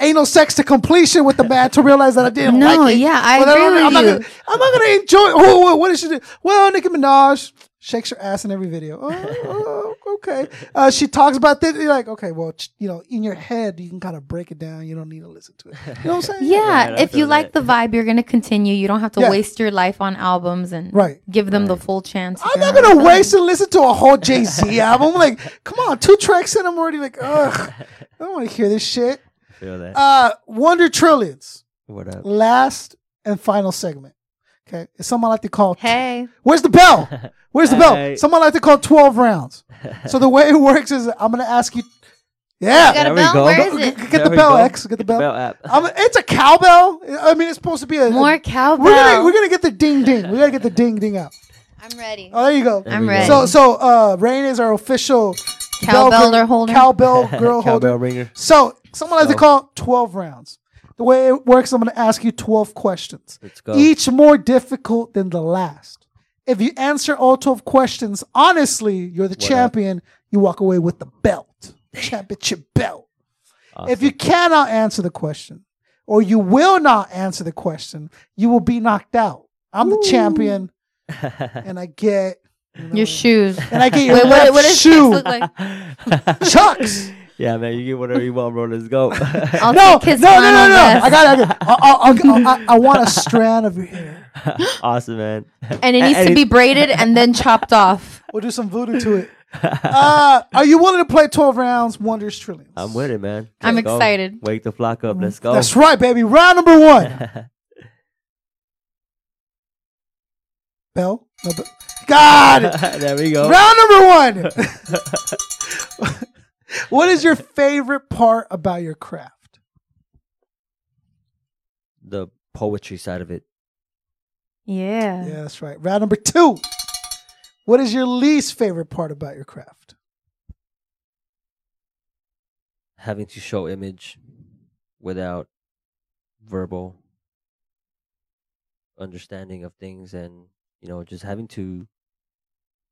S3: anal sex to completion with the man to realize that I didn't
S4: No,
S3: like it.
S4: yeah, I
S3: But
S4: agree
S3: don't-
S4: with
S3: I'm not
S4: you.
S3: Gonna, I'm not gonna enjoy. Oh, what- what did she do? Well, Nicki Minaj shakes her ass in every video. Oh, oh, okay. Uh, she talks about this. You're like, okay, well, you know, in your head, you can kind of break it down. You don't need to listen to it. You know what I'm saying?
S4: Yeah,
S5: Right,
S4: if you
S5: feel
S4: like
S5: that.
S4: the vibe, you're gonna continue. You don't have to
S3: Yeah.
S4: waste your life on albums and
S3: Right.
S4: give them the full chance.
S3: I'm not gonna waste and listen to a whole Jay Z album. Like, come on, two tracks in, I'm already like, ugh, I don't want to hear this shit.
S5: Feel that.
S3: Uh, Wonder Trillions,
S5: what up?
S3: last and final segment. Okay, it's something I like to call.
S4: Hey,
S3: Where's the bell? Where's the bell?
S5: Hey.
S3: Someone like to call 12 rounds. So the way it works is I'm going to ask you. Yeah.
S4: You got a
S5: There we
S4: bell?
S5: go.
S4: Where is
S3: Go-
S4: it?
S3: Get
S5: There
S3: the
S5: we
S3: bell,
S5: go.
S3: X. Get the bell.
S5: app.
S3: I'm, it's a cowbell. I mean, it's supposed to be a.
S4: more
S3: a-
S4: cowbell.
S3: we're gonna we're gonna get the ding ding. We gotta get the ding ding out.
S4: I'm ready.
S3: Oh, there you go.
S5: There
S4: I'm
S5: we go.
S4: ready.
S3: So so uh, Rain is our official
S4: Cowbell
S3: gir-
S4: holder.
S3: Cowbell girl
S5: Cowbell
S3: holder.
S5: ringer.
S3: So someone like to call 12 rounds. The way it works, I'm gonna ask you 12 questions.
S5: Let's go.
S3: each more difficult than the last. If you answer all 12 questions honestly, you're the
S5: up?
S3: champion. You walk away with the belt, championship belt.
S5: Awesome.
S3: If you cannot answer the question or you will not answer the question, you will be knocked out. I'm the champion and I get you know,
S4: Your shoes.
S3: and I get your
S4: Wait, what,
S3: left
S4: what does
S3: shoe
S4: like?
S3: chucks.
S5: Yeah, man, you get whatever you want, bro. Let's go.
S4: I'll
S3: No, no, no, no, no. I got it. I. I, want a strand of your hair.
S5: awesome, man.
S4: and it needs to be braided and then chopped off.
S3: We'll do some voodoo to it. Uh, are you willing to play 12 rounds, Wonders Trillions?
S5: I'm with it, man.
S4: I'm
S5: go.
S4: excited.
S5: Wake the flock up. Let's go.
S3: That's right, baby. Round number one. Bell. God.
S5: there we go.
S3: Round number one. What is your favorite part about your craft?
S5: the poetry side of it.
S4: Yeah.
S3: Yeah, that's right. Round number two. What is your least favorite part about your craft?
S5: Having to show image without verbal understanding of things and, you know, just having to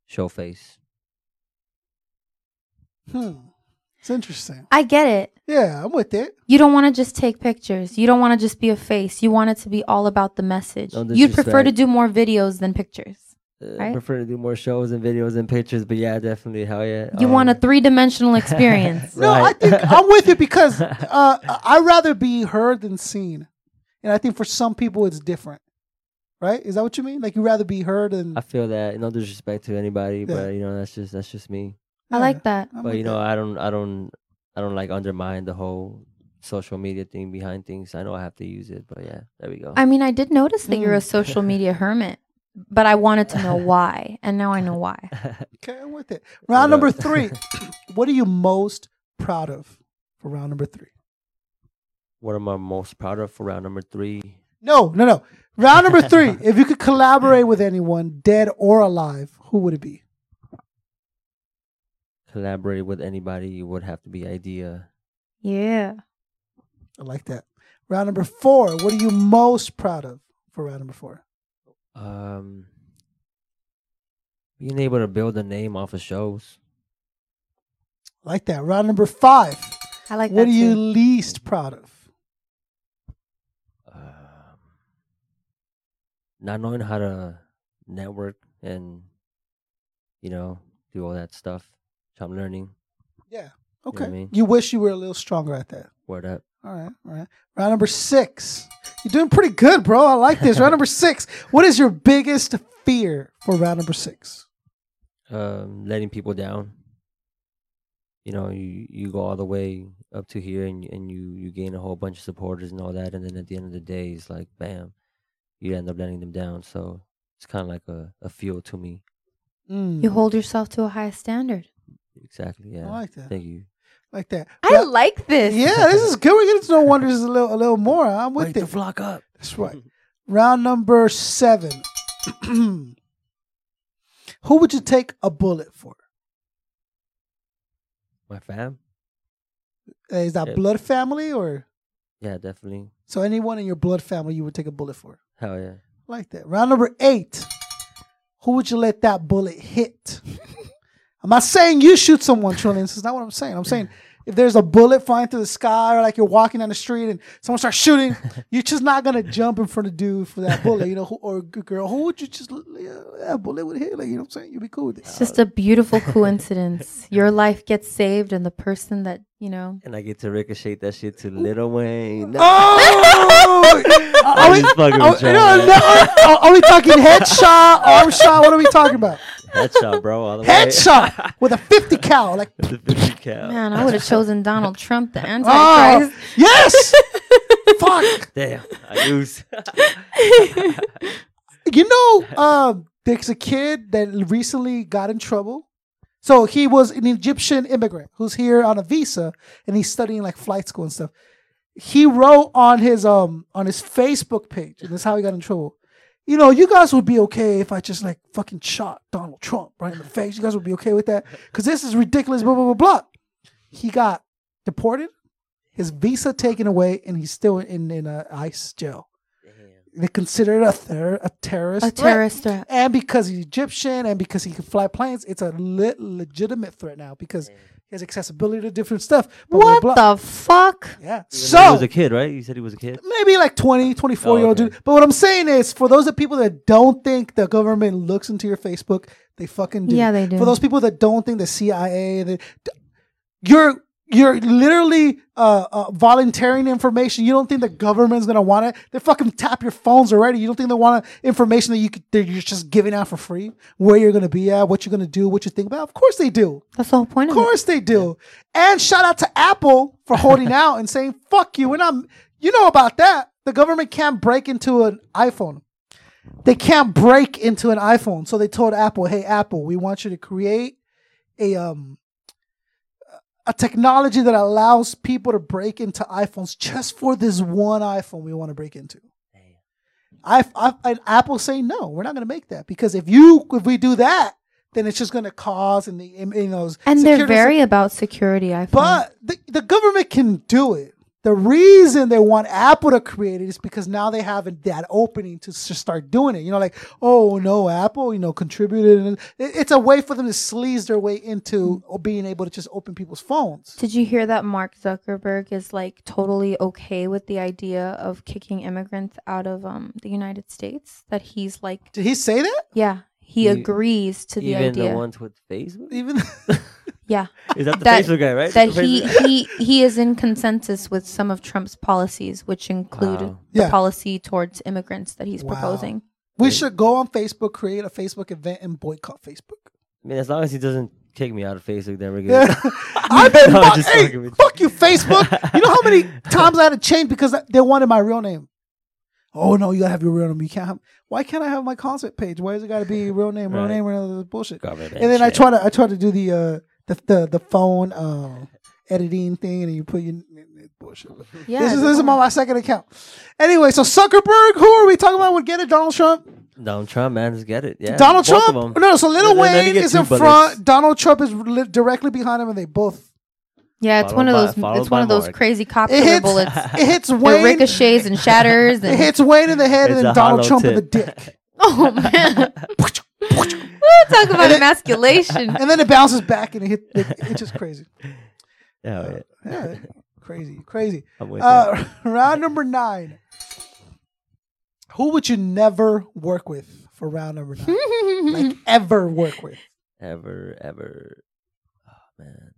S5: show face.
S3: Hmm. It's interesting.
S4: I get it.
S3: Yeah, I'm with it.
S4: You don't want to just take pictures. You don't want to just be a face. You want it to be all about the message.
S5: No
S4: You'd prefer to do more videos than pictures.
S5: Uh, I
S4: Right.
S5: prefer to do more shows and videos and pictures, but yeah, definitely. Hell yeah.
S4: You want a
S5: Um,
S4: three dimensional experience.
S3: No, I think I'm with you because uh, I'd rather be heard than seen. And I think for some people it's different. Right? Is that what you mean? Like you rather be heard and
S5: I feel that no disrespect to anybody, but you know that's just that's just me.
S4: I like that.
S3: I'm
S5: But
S3: with
S5: you know
S3: that.
S5: I don't I don't I don't like undermine the whole social media thing behind things. I know I have to use it, but yeah, there we go.
S4: I mean, I did notice that you're a
S3: Mm.
S4: social media hermit, but I wanted to know why. And now I know why.
S3: Okay, I'm with it. Round number three. what are you most proud of for round number three?
S5: what am I most proud of for round number three?
S3: No, no, no. Round number three. if you could collaborate with anyone, dead or alive, who would it be?
S5: Collaborate with anybody you would have to be Eyedea.
S4: Yeah.
S3: I like that. Round number four. What are you most proud of for round number four?
S5: Um, being able to build a name off of shows.
S3: I like that. Round number five.
S4: I like
S3: what
S4: that
S3: are you least proud of?
S5: Um, not knowing how to network and you know do all that stuff. Which I'm learning.
S3: Yeah.
S5: what
S3: Okay.
S5: I mean?
S3: You wish you were a little stronger at that.
S5: Word up.
S3: All right. All right. Round number six. You're doing pretty good, bro. I like this. round number six. What is your biggest fear for round number six?
S5: um, letting people down. You know, you you go all the way up to here, and and you you gain a whole bunch of supporters and all that, and then at the end of the day, it's like bam, you end up letting them down. So it's kind of like a a fuel to me.
S3: Mm,
S4: You hold yourself to a high standard.
S5: Exactly. Yeah.
S3: I like that.
S5: Thank you.
S3: like that.
S4: I
S3: Ra-
S4: like this.
S3: yeah, this is good. We're getting to know Wonders a little, a little more. I'm with
S5: Wake the
S3: it.
S5: flock up.
S3: That's right. Round number seven. Who would you take a bullet for?
S5: My fam.
S3: Uh, Is that
S5: Yeah.
S3: blood family or
S5: Yeah, definitely.
S3: so anyone in your blood family you would take a bullet for?
S5: Hell yeah.
S3: Like that. Round number eight. Who would you let that bullet hit? I'm not saying you shoot someone, Trillions. That's not what I'm saying. I'm saying if there's a bullet flying through the sky or like you're walking down the street and someone starts shooting, you're just not gonna jump in front of dude for that bullet, you know, who, or a girl. Who would you just yeah, that bullet would hit? Like, you know what I'm saying? You'd be cool with it.
S4: It's just a beautiful coincidence. Your life gets saved, and the person that, you know,
S5: And I get to ricochet that shit to Lil Wayne. No.
S3: Oh! are, we,
S5: just fucking
S3: are,
S5: with you,
S3: no, no, are- are we talking headshot, arm shot? What are we talking about?
S5: Headshot, bro. All the way.
S3: Headshot with a 50 cal. Like,
S5: With the 50 cal.
S4: man, I would have chosen Donald Trump, the
S3: oh,
S4: Antichrist.
S3: yes! Fuck.
S5: Damn. I use.
S3: You know, um, there's a kid that recently got in trouble. So he was an Egyptian immigrant who's here on a visa and he's studying like flight school and stuff. He wrote on his um on his Facebook page, and this is how he got in trouble. You know, you guys would be okay if I just like fucking shot Donald Trump right in the face. You guys would be okay with that because this is ridiculous. Blah blah blah blah. He got deported, his visa taken away, and he's still in in a ICE jail. They consider it a, ter- a terrorist
S4: A
S3: threat.
S4: terrorist threat.
S3: And because he's Egyptian and because he can fly planes, it's a le- legitimate threat now because he has accessibility to different stuff. Blah, blah,
S4: What
S3: blah.
S4: the fuck?
S3: Yeah.
S5: he
S3: So
S5: was a kid, right? You said he was a kid.
S3: maybe like 20, 24
S5: Oh,
S3: year old
S5: okay.
S3: dude. But what I'm saying is for those of people that don't think the government looks into your Facebook, they fucking do.
S4: Yeah, they do.
S3: For those people that don't think the CIA, the, you're you're literally uh, uh, volunteering information. You don't think the government's gonna want it? They fucking tap your phones already. You don't think they want information that you could, that you're just giving out for free? Where you're gonna be at, what you're gonna do, what you think about? Of course they do.
S4: That's the whole point
S3: Of
S4: of it.
S3: course they do. And shout out to Apple for holding out and saying, fuck you. We're not, you know about that. The government can't break into an iPhone. They can't break into an iPhone. So they told Apple, hey, Apple, we want you to create a, um, a technology that allows people to break into iPhones just for this one iPhone we want to break into. I, I, and Apple saying no, we're not going to make that because if you if we do that, then it's just going to cause and the you know
S4: And they're very about security, I
S3: but the, the government can do it. The reason they want Apple to create it is because now they have that opening to s- start doing it. You know, like, oh no, Apple, you know, contributed. It's a way for them to sleaze their way into being able to just open people's phones.
S4: Did you hear that Mark Zuckerberg is like totally okay with the idea of kicking immigrants out of um the United States? That he's like,
S3: Did he say that?
S4: yeah, he
S5: You-
S4: agrees to the
S5: Even
S4: idea.
S5: the ones with Facebook.
S3: Even
S4: yeah,
S5: Is that the
S4: That-
S5: Facebook guy, right?
S4: that he he he is in consensus with some of Trump's policies, which include
S5: Wow.
S4: the
S3: Yeah.
S4: policy towards immigrants that he's
S3: Wow.
S4: proposing.
S3: we should go on Facebook, create a Facebook event, and boycott Facebook.
S5: I mean, as long as he doesn't kick me out of Facebook, then we're good.
S3: Yeah. I've been
S5: No, I'm
S3: fuck,
S5: just
S3: hey,
S5: fucking with you.
S3: fuck you, Facebook. You know how many times I had to change because they wanted my real name. Oh no, you gotta have your real name. You can't have. Why can't I have my concert page? Why does it gotta be real name, real
S5: Right.
S3: name, real name, bullshit?
S5: Government
S3: And then I
S5: shit.
S3: try to I try to do the uh the the, the phone uh, editing thing, and you put your bullshit.
S4: Yeah,
S3: this is this is my, my second account. Anyway, so Zuckerberg, who are we talking about? Would get it? Donald Trump.
S5: Donald Trump, man, just get it. Yeah,
S3: Donald
S5: both
S3: Trump.
S5: them.
S3: No, so Lil
S5: Let- let
S3: Wayne is in
S5: bullets.
S3: front. Donald Trump is li- directly behind him, and they both.
S4: Yeah, it's
S5: Followed
S4: one of those.
S5: followed
S4: It's one of those
S5: Mark.
S4: crazy
S3: It
S4: copter
S3: hits.
S4: bullets.
S3: It hits
S4: It
S3: Wayne.
S4: ricochets and shatters.
S3: It
S4: And
S3: hits Wayne in the head, and then Donald
S5: hollow
S3: Trump in the dick.
S4: oh man, Woo, talk about
S3: then-
S4: emasculation.
S3: and then it bounces back and it hit. It, it's just crazy.
S5: Yeah, yeah.
S3: Yeah, crazy, crazy.
S5: I'm with that.
S3: Uh, round number nine. Who would you never work with for round number nine? like ever work with?
S5: Ever, ever. Oh man.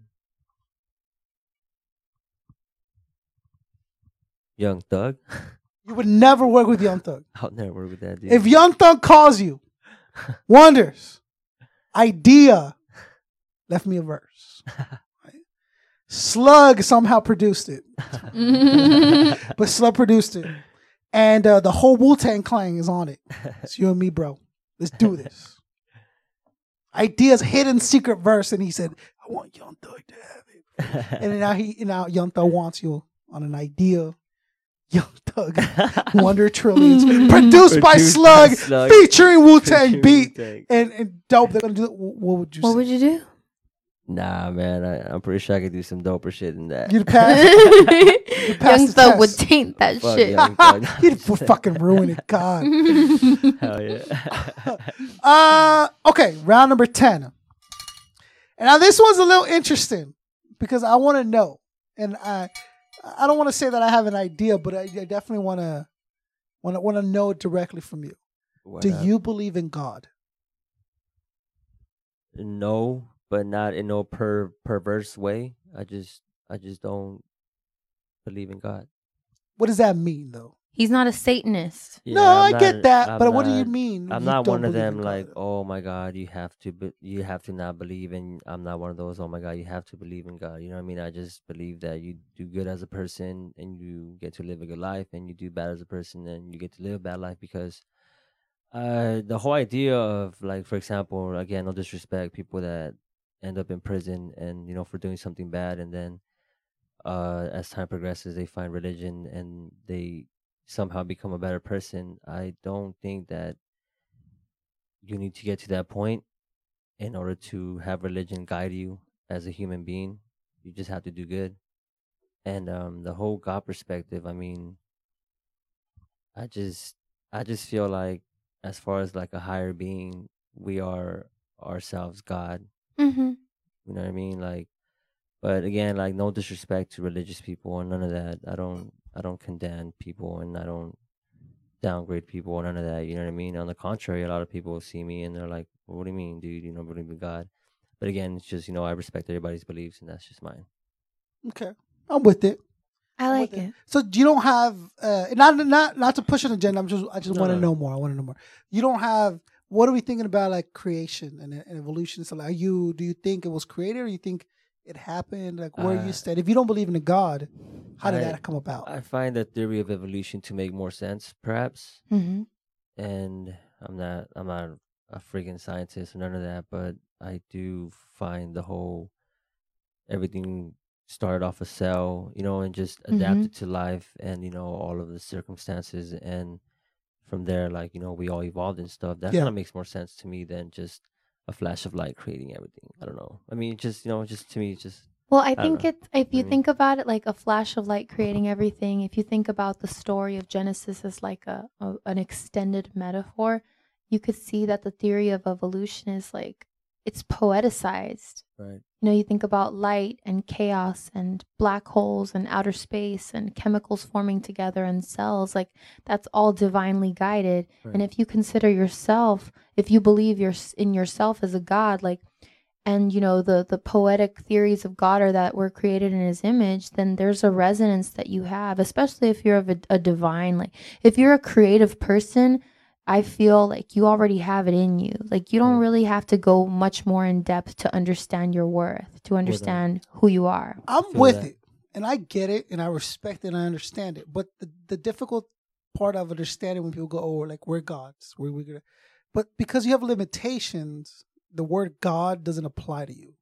S5: Young Thug.
S3: You would never work with Young Thug.
S5: I'll never work with that dude.
S3: If Young Thug calls you, wonders, Eyedea, left me a verse. Right? Slug somehow produced it, but Slug produced it, and uh, the whole Wu Tang Clan is on it. It's you and me, bro. Let's do this. Eyedea's hidden secret verse, and he said, "I want Young Thug to have it." And now he now Young Thug wants you on an idea. Young Thug, Wonder Trillions, produced by
S5: Produced
S3: Slug,
S5: by Slug.
S3: featuring Wu Tang beat,
S5: Wu-Tang.
S3: and, and dope. They're gonna do. What would you
S4: what
S3: say?
S4: would you do?
S5: Nah, man, I, I'm pretty sure I could do some doper shit than that.
S3: You'd pass. passed
S4: Young
S3: the
S4: Thug would
S3: test.
S4: taint that
S5: Fuck
S4: shit.
S5: Young Thug.
S3: You'd f- fucking ruin it. God.
S5: Hell yeah.
S3: Uh, okay, round number 10. And now this one's a little interesting because I want to know. And I I don't want to say that I have an idea, but I, I definitely want to want to want to know it directly from you.
S5: Why
S3: Do
S5: not?
S3: you believe in God?
S5: No, but not in no per perverse way. I just I just don't believe in God.
S3: What does that mean though?
S4: He's not a Satanist.
S3: no,
S5: Yeah,
S3: I
S5: I'm
S3: get
S5: not-
S3: that,
S5: I'm
S3: but what do you
S5: not-
S3: mean?
S5: I'm
S3: you
S5: not
S3: don't
S5: one of
S3: believe in
S5: them like,
S3: God?
S5: oh my God, you have to, be, you have to not believe in. I'm not one of those. Oh my God, you have to believe in God. You know what I mean? I just believe that you do good as a person and you get to live a good life, and you do bad as a person and you get to live a bad life because, uh, the whole idea of like, for example, again, no disrespect, people that end up in prison and you know for doing something bad, and then, uh, as time progresses, they find religion and they somehow become a better person. I don't think that you need to get to that point in order to have religion guide you as a human being. You just have to do good. And um the whole God perspective, I mean I just I just feel like as far as like a higher being, we are ourselves God.
S4: Mm-hmm.
S5: You know what I mean? Like but again, like no disrespect to religious people or none of that. I don't I don't condemn people and I don't downgrade people or none of that. You know what I mean? On the contrary, a lot of people see me and they're like, well, "What do you mean, dude? You don't believe in God?" But again, it's just you know I respect everybody's beliefs and that's just mine.
S3: Okay, I'm with it.
S4: I like
S3: with
S4: it.
S3: So you don't have uh, not not not to push an agenda. I'm just I just
S5: No,
S3: want to
S5: no.
S3: know more. I want to know more. You don't have. What are we thinking about like creation and, and evolution? So like, are you do you think it was created or you think it happened? Like where you
S5: Uh,
S3: stand? If you don't believe in a God, how did
S5: I-
S3: that come about?
S5: I find the theory of evolution to make more sense, perhaps.
S4: hmm
S5: And I'm not I'm not a freaking scientist or none of that, but I do find the whole everything started off a cell, you know, and just
S4: Mhm.
S5: adapted to life and you know all of the circumstances, and from there, like you know, we all evolved and stuff. That
S3: Yeah.
S5: kind of makes more sense to me than just a flash of light creating everything. I don't know. I mean, just you know, just to me, it's just
S4: Well, I
S5: don't
S4: think it. If you think about it, like a flash of light creating everything. If you think about the story of Genesis as like a, a an extended metaphor, you could see that the theory of evolution is like it's poeticized.
S5: right.
S4: You know, you think about light and chaos and black holes and outer space and chemicals forming together and cells. Like that's all divinely guided. And if you consider yourself, if you believe you're in yourself as a god, like, and you know the the poetic theories of God are that we're created in His image, then there's a resonance that you have, especially if you're of a, a divine. Like, if you're a creative person, I feel like you already have it in you. Like you don't
S5: Mm.
S4: really have to go much more in depth to understand your worth, to understand who you are.
S3: I'm with
S5: that.
S3: it, and I get it, and I respect it, and I understand it. But the, the difficult part of understanding when people go, "Oh, like we're gods," we're, we're gonna, but because you have limitations, the word God doesn't apply to you.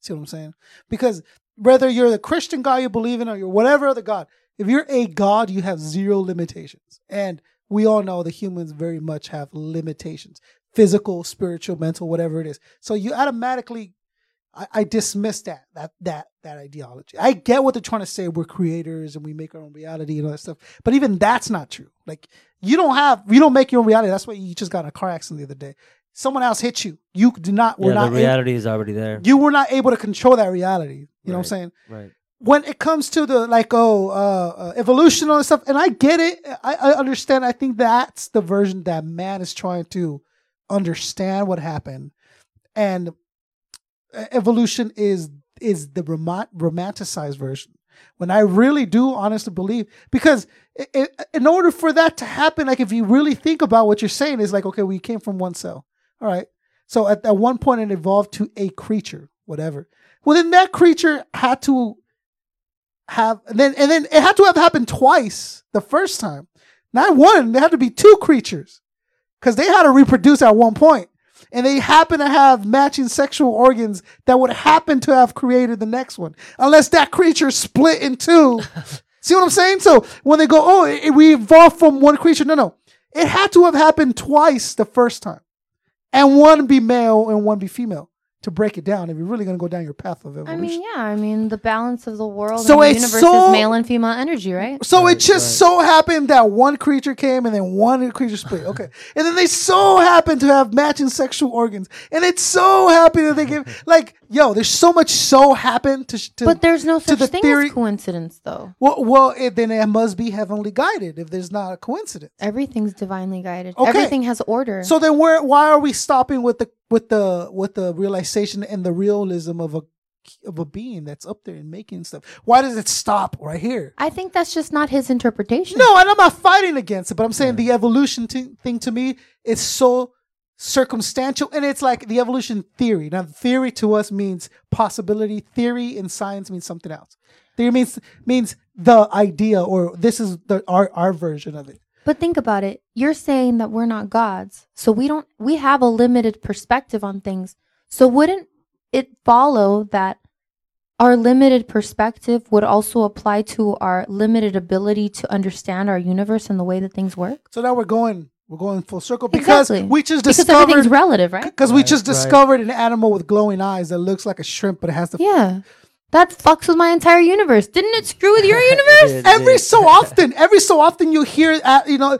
S3: See what I'm saying? Because whether you're the Christian God you believe in or you're whatever other God, if you're a God, you have zero limitations, and we all know the humans very much have limitations physical spiritual mental whatever it is so you automatically I, I dismiss that that that that ideology. I get what they're trying to say. We're creators and we make our own reality and all that stuff. But even that's not true. Like you don't have you don't make your own reality. That's why you just got in a car accident the other day. Someone else hit you. You do not. We're
S5: yeah,
S3: not.
S5: the reality is already there.
S3: you were not able to control that reality. You know what I'm saying?
S5: right.
S3: When it comes to the like oh uh, uh evolution and stuff and i get it. I, I understand. I think that's the version that man is trying to understand what happened. And uh, evolution is is the rom- romanticized version. When i really do honestly believe because i i in order for that to happen like if you really think about what you're saying is like okay we came from one cell. All right. So at, at one point it evolved to a creature whatever. Well then that creature had to have and then and then it had to have happened twice the first time. Not one there had to be two creatures because they had to reproduce at one point. And they happen to have matching sexual organs that would happen to have created the next one. Unless that creature split in two. See what i'm saying? So when they go oh it, we evolved from one creature. No no. It had to have happened twice the first time. And one be male and one be female to break it down if you're really going to go down your path of evolution
S4: I mean, yeah, I mean, the balance of the world
S3: So
S4: and the
S3: it's
S4: universe
S3: so-
S4: is male and female energy, right?
S3: So it just
S5: right.
S3: so happened that one creature came and then one creature split. Okay. and then they so happened to have matching sexual organs. And it's so happy that they give, like, yo, there's so much so happened to. to
S4: But there's no such
S3: the
S4: thing
S3: theory-
S4: as coincidence, though.
S3: well, well it, then it must be heavenly guided if there's not a coincidence.
S4: Everything's divinely guided.
S3: Okay.
S4: Everything has order.
S3: So then where, why are we stopping with the, with the, with the realization and the realism of a, of a being that's up there and making stuff? Why does it stop right here?
S4: I think that's just not his interpretation.
S3: No, and I'm not fighting against it, but I'm saying the evolution t- thing to me is so circumstantial, and it's like the evolution theory. Now, theory to us means possibility. Theory in science means something else. Theory means means the idea, or this is the our our version of it.
S4: But think about it. You're saying that we're not gods. So we don't we have a limited perspective on things. So wouldn't it follow that our limited perspective would also apply to our limited ability to understand our universe and the way that things work?
S3: So now we're going we're going full circle because
S4: Exactly.
S3: we just
S4: Because everything's
S3: discovered
S4: relative, right?
S3: because we
S5: Right,
S3: just
S5: right.
S3: discovered an animal with glowing eyes that looks like a shrimp, but it has the
S4: Yeah. That fucks with my entire universe. Didn't it screw with your
S5: It
S4: universe?
S5: did, it
S3: every
S5: did.
S3: so often, every so often you hear, uh, you know,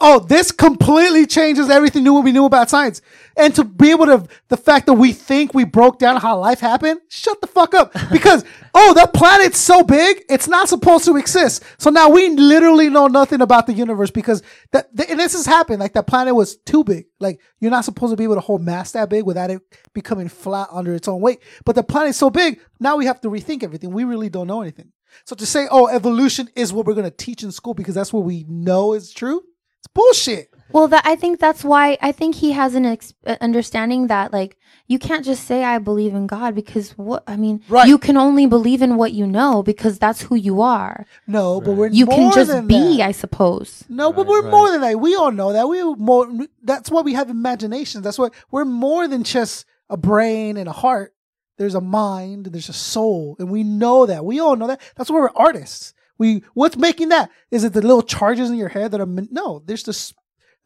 S3: oh, this completely changes everything new we knew about science. And to be able to, the fact that we think we broke down how life happened, shut the fuck up. Because, oh, that planet's so big, it's not supposed to exist. So now we literally know nothing about the universe because that, th- and this has happened. Like that planet was too big. Like you're not supposed to be able to hold mass that big without it becoming flat under its own weight. But the planet's so big, now we have to rethink everything. We really don't know anything. So to say, oh, evolution is what we're going to teach in school because that's what we know is true, it's bullshit.
S4: Well, that I think that's why I think he has an ex- uh, understanding that like you can't just say I believe in God because what I mean,
S3: Right.
S4: you can only believe in what you know because that's who you are.
S3: No, but we're
S4: You can just
S3: than
S4: be,
S3: that.
S4: I suppose.
S3: No, but we're
S5: right.
S3: more than that. We all know that. We more. That's why we have imaginations. That's why we're more than just a brain and a heart. There's a mind. There's a soul, and we know that. We all know that. That's why we're artists. We what's making that? Is it the little charges in your head that are no? There's this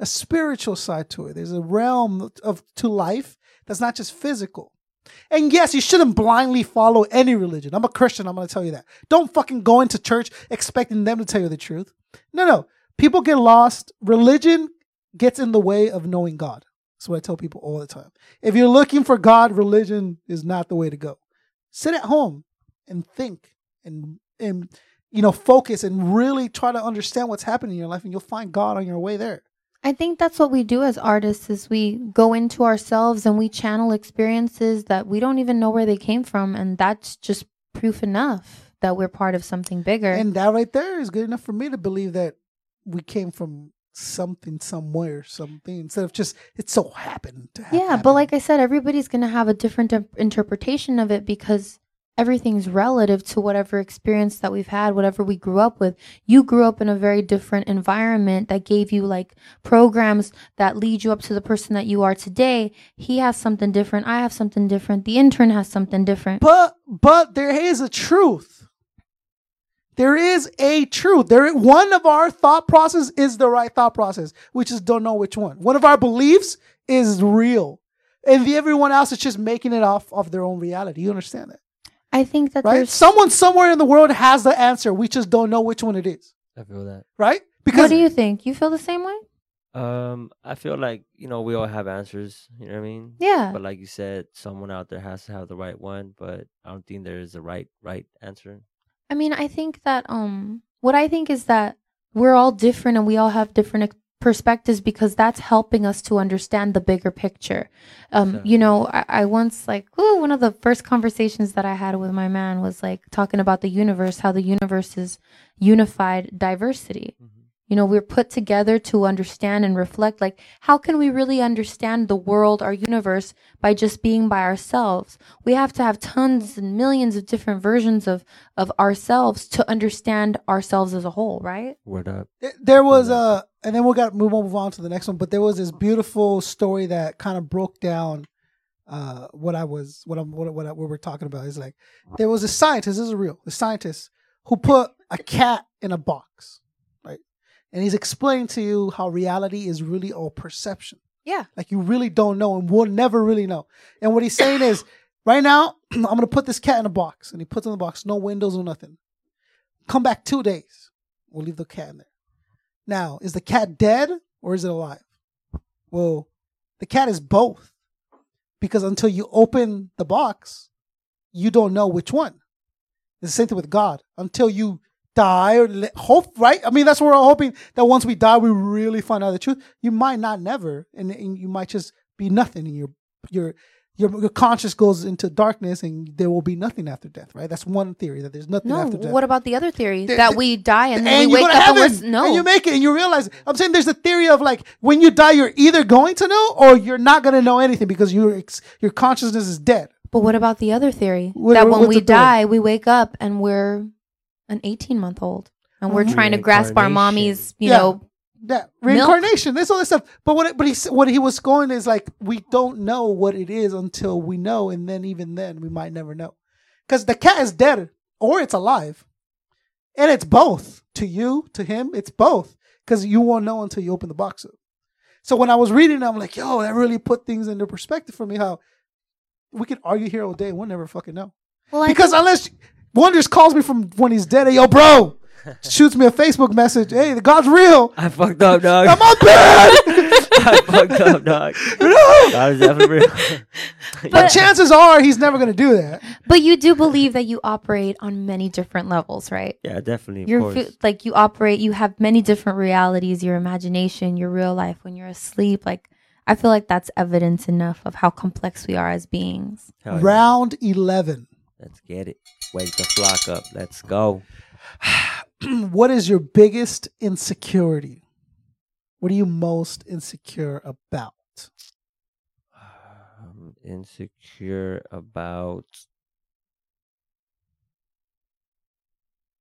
S3: a spiritual side to it. There's a realm of to life that's not just physical. And yes, you shouldn't blindly follow any religion. I'm a Christian. I'm going to tell you that. Don't fucking go into church expecting them to tell you the truth. No, no. People get lost. Religion gets in the way of knowing God. That's what I tell people all the time. If you're looking for God, religion is not the way to go. Sit at home and think and and you know focus and really try to understand what's happening in your life, and you'll find God on your way there.
S4: I think that's what we do as artists is we go into ourselves and we channel experiences that we don't even know where they came from and that's just proof enough that we're part of something bigger.
S3: And that right there is good enough for me to believe that we came from something somewhere, something instead of just it so happened
S4: yeah, but like I said everybody's going to have a different interpretation of it because everything's relative to whatever experience that we've had, whatever we grew up with. You grew up in a very different environment that gave you like programs that lead you up to the person that you are today. He has something different. I have something different. The intern has something different.
S3: But but there is a truth. There is a truth. There one of our thought process is the right thought process. We just don't know which one. One of our beliefs is real. And the everyone else is just making it off of their own reality. You understand that?
S4: I think that
S3: Right?
S4: there's
S3: Someone somewhere in the world has the answer. We just don't know which one it is.
S5: I feel that.
S3: Right?
S4: Because What
S3: Because
S4: do you think? You feel the same way?
S5: Um, I feel like you know we all have answers. You know what I mean?
S4: Yeah.
S5: But like you said, someone out there has to have the right one. But I don't think there is a right right answer.
S4: I mean, I think that um what I think is that we're all different and we all have different ex- perspectives because that's helping us to understand the bigger picture. Um you know, I, I once like ooh, one of the first conversations that I had with my man was like talking about the universe, how the universe is unified diversity. You know, we're put together to understand and reflect like how can we really understand the world, our universe by just being by ourselves? We have to have tons and millions of different versions of of ourselves to understand ourselves as a whole, right?
S5: Word up.
S3: There was a and then we'll got we won't move on to the next one but there was this beautiful story that kind of broke down uh what i was what i'm what, what, I, what we're talking about is like there was a scientist this is real a scientist who put a cat in a box right and he's explaining to you how reality is really all perception
S4: Yeah.
S3: like you really don't know and we'll never really know and what he's saying is right now i'm gonna put this cat in a box and he puts it in the box no windows or nothing come back two days we'll leave the cat in there now, is the cat dead or is it alive? Well, the cat is both. Because until you open the box, you don't know which one. It's the same thing with God. Until you die or le- hope, right? I mean, that's what we're all hoping that once we die, we really find out the truth. You might not never, and, and you might just be nothing, and your your your your conscious goes into darkness, and there will be nothing after death, right? That's one theory that there's nothing
S4: No,
S3: after death
S4: what about the other theory
S3: The-
S4: that
S3: the-
S4: we die and then
S3: and
S4: we
S3: you
S4: wake
S3: go to
S4: up and
S3: heaven,
S4: we're no.
S3: and you make it and you realize. I'm saying there's a theory of like when you die, you're either going to know or you're not going to know anything because your ex- your consciousness is dead.
S4: but what about the other theory
S3: What-
S4: that
S3: what-
S4: when we die, we wake up and we're an 18 month old and we're
S3: Mhm.
S4: trying to grasp our mommy's, you
S3: Yeah.
S4: know,
S3: That reincarnation, this all this stuff. But what it, but he s- what he was going is like we don't know what it is until we know, and then even then we might never know because the cat is dead or it's alive, and it's both to you to him. It's both because you won't know until you open the box up. So when I was reading, I'm like, yo, that really put things into perspective for me. How we could argue here all day, we'll never fucking know.
S4: well, I
S3: Because
S4: think-
S3: unless Wonders calls me from when he's dead, hey, yo, bro, shoots me a Facebook message. Hey, the God's real.
S5: I fucked up, dog.
S3: I'm on bad.
S5: I fucked up, dog.
S3: no.
S5: God is definitely real.
S3: But chances are he's never gonna do that.
S4: But you do believe that you operate on many different levels, right?
S5: yeah, definitely. Of
S4: You're
S5: course.
S4: fe- like you operate. You have many different realities. Your imagination, your real life when you're asleep. Like I feel like that's evidence enough of how complex we are as beings.
S5: Yeah.
S3: Round eleven.
S5: Let's get it. Wake the flock up. Let's go.
S3: what is your biggest insecurity? What are you most insecure about?
S5: I'm insecure about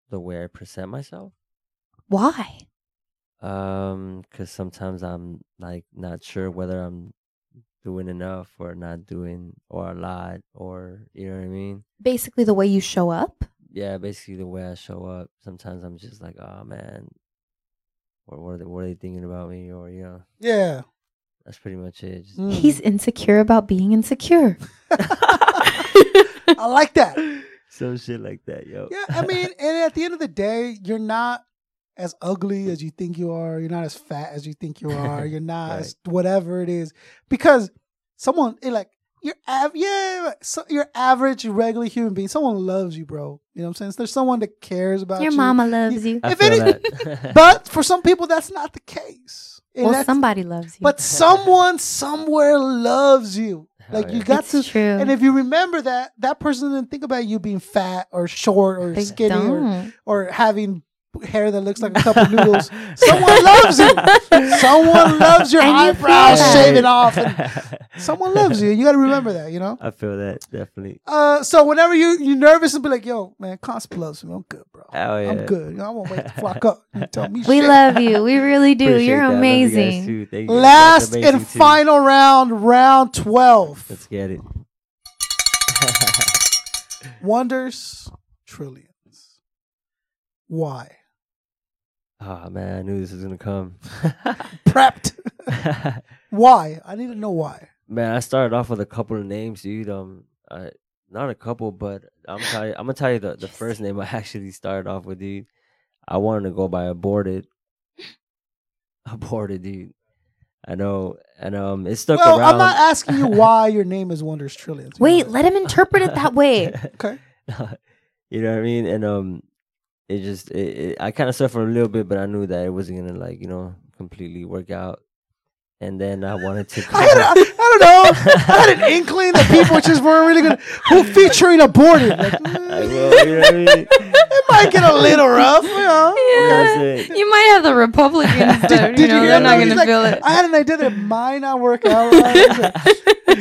S5: the way I present myself.
S4: Why?
S5: Um, because sometimes I'm like not sure whether I'm doing enough or not doing or a lot or you know what I mean.
S4: Basically, the way you show up.
S5: Yeah, basically the way I show up. Sometimes I'm just like, oh man, or what are they, what are they thinking about me? Or you know,
S3: Yeah.
S5: that's pretty much it. Just,
S3: Mm.
S4: He's insecure about being insecure.
S3: I like that.
S5: some shit like that, yo.
S3: Yeah, I mean, and at the end of the day, you're not as ugly as you think you are. You're not as fat as you think you are. You're not as whatever it is because someone it like you're av- yeah, so you're average, regular human being. Someone loves you, bro. You know what I'm saying? There's someone that cares about you.
S4: Your
S3: you.
S4: mama loves you.
S5: I
S3: if
S5: feel
S3: any-
S5: that.
S3: But for some people, that's not the case. And
S4: Well, somebody loves you.
S3: but someone somewhere loves you.
S5: Hell
S3: Like
S5: yeah.
S3: you got
S4: it's
S3: to
S4: true.
S3: and if you remember that, that person didn't think about you being fat or short or
S4: They
S3: skinny or, or having hair that looks like a cup of noodles. Someone loves you. Someone loves your
S4: And you
S3: eyebrows
S4: that.
S3: shaving off. And someone loves you. You got to remember that, you know?
S5: I feel that definitely.
S3: Uh, so whenever you, you're nervous and be like, yo, man, Koncept loves me. I'm good, bro.
S5: Hell yeah.
S3: I'm good. You know, I won't wait to flock up. You tell me
S4: we
S3: shit.
S4: love you. We really do.
S5: Appreciate
S4: You're
S5: that. I love you
S4: amazing.
S5: Thank you.
S3: Last
S5: amazing
S3: and
S5: too.
S3: final round, round 12.
S5: Let's get it.
S3: Wonders, trillions. Why?
S5: Oh man, I knew this was gonna come.
S3: Prepped. Why? I need to know why.
S5: man, I started off with a couple of names, dude. Um, I, not a couple, but I'm tell you, I'm gonna tell you the, the first name I actually started off with, dude. I wanted to go by aborted. Aborted, dude. I know, and um, it stuck
S3: Well,
S5: around.
S3: I'm not asking you why your name is Wonders Trillions.
S4: Wait,
S3: know.
S4: let him interpret it that way.
S3: Okay.
S5: you know what I mean? And um, it just it, it, I kind of suffered a little bit, but I knew that it wasn't gonna like you know completely work out. And then I wanted to.
S3: I, had a, I don't know. I had an inkling that people just weren't really good. Who featuring aborted? Like,
S5: I
S3: mm,
S5: will, you know I mean?
S3: it might get a little rough. You know?
S5: That's it.
S4: You might have the Republicans that, you know,
S3: hear
S4: they're not
S3: him? He's
S4: going to
S3: like,
S4: feel it.
S3: I had an idea that it might not work out.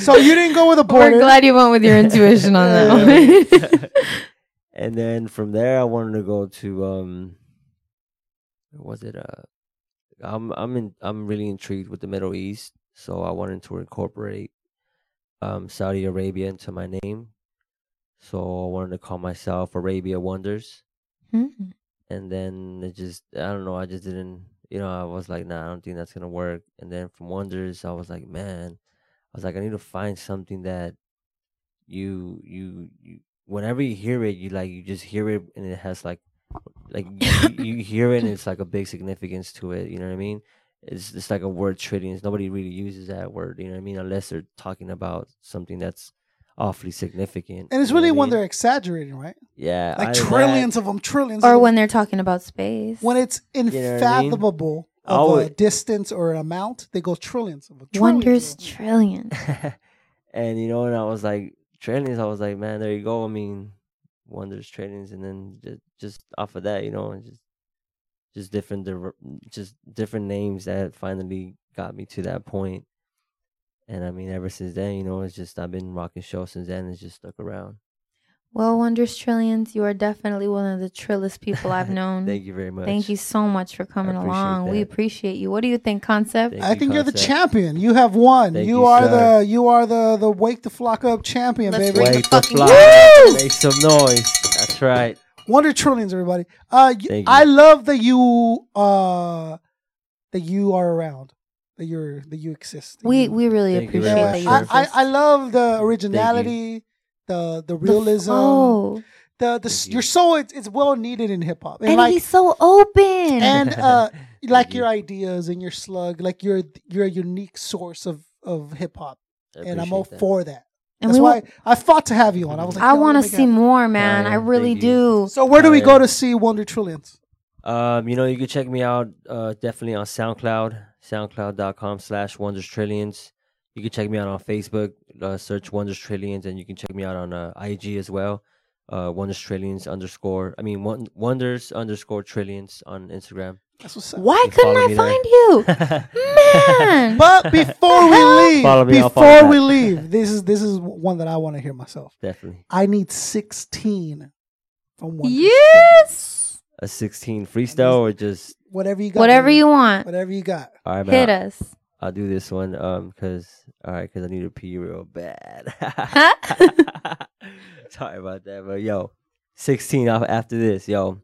S3: so you didn't go with
S4: a
S3: board.
S4: We're glad you went with your intuition on that one.
S5: And then from there, I wanted to go to um, was it uh, I'm I'm in I'm really intrigued with the Middle East, so I wanted to incorporate um Saudi Arabia into my name. So I wanted to call myself Arabia Wonders,
S4: Hmm.
S5: and then it just I don't know I just didn't you know I was like nah I don't think that's gonna work. And then from Wonders I was like man, I was like I need to find something that you you you whenever you hear it you like you just hear it and it has like like you, you hear it and it's like a big significance to it you know what i mean it's just like a word trillions nobody really uses that word you know what i mean unless they're talking about something that's awfully significant
S3: and it's
S5: you know
S3: really
S5: I
S3: when
S5: mean?
S3: they're exaggerating, right?
S5: yeah
S3: Like
S5: either that-
S3: trillions of them, trillions.
S4: or
S3: of 'em.
S4: when they're talking about space.
S3: when it's
S5: know what I mean?
S3: unfathomable of a distance or an amount, they go trillions of them.
S4: Wonders
S3: Trillions
S4: trillion.
S5: and you know and i was like trillions i was like man there you go i mean wonders trainings, and then just, just off of that you know just just different just different names that finally got me to that point. point and i mean ever since then you know it's just i've been rocking shows since then it's just stuck around
S4: Well, Wonders Trillions, you are definitely one of the trillest people I've known.
S5: thank you very much
S4: Thank you so much for coming
S5: appreciate
S4: along. We appreciate you. What do you think, Koncept?
S5: Thank
S3: I think you're the champion. You have won.
S5: Thank
S3: you
S5: you,
S3: are
S5: sir.
S3: the you are the the wake the flock up champion,
S4: Let's
S3: baby.
S4: wake
S5: Wake
S4: the
S5: the flock
S3: Woo!
S5: make some noise that's right
S3: Wonder trillions, everybody. Uh,
S5: Thank you.
S3: I love that you uh that you are around, that you're that you exist. that
S4: We
S3: you-
S4: we really
S5: Thank you
S4: appreciate that you
S5: much,
S3: I. I. I love the originality, the the
S4: The
S3: realism,
S4: flow.
S3: the the s- your soul it's, it's well needed in hip hop, and,
S4: And
S3: like
S4: he's so open.
S3: and uh like your ideas and your slug, like you're you're a unique source of of hip hop, and I'm all
S5: that.
S3: for that.
S4: And
S3: That's
S4: we
S3: why
S4: wa-
S3: I fought to have you on. I was like,
S4: I want to see
S3: get-
S4: more, man.
S5: yeah,
S4: I really do.
S3: So where do
S5: Oh,
S3: we go to see Wonder Trillions?
S5: Um, you know, you can check me out uh definitely on SoundCloud, soundcloud.com slash wonders trillions. You can check me out on Facebook, uh, search Wonders Trillions, and you can check me out on uh, IG as well. Uh, Wonders Trillions underscore, I mean, one, Wonders underscore Trillions on Instagram.
S3: That's what's up.
S4: Why
S5: You
S4: couldn't I
S5: me there.
S4: find you, man?
S3: But before we leave,
S5: Follow me,
S3: before
S5: back.
S3: we leave, this is this is one that I want to hear myself.
S5: Definitely.
S3: I need 16 from Wonder.
S4: yes.
S5: A 16 freestyle or just,
S3: Whatever you got.
S4: Whatever you want,
S3: Whatever you got.
S5: all right, man.
S4: hit
S5: I'll,
S4: us.
S5: I'll do this one um, because, all right, because I need to pee real bad. Sorry about that, but yo, 16 off after this, yo.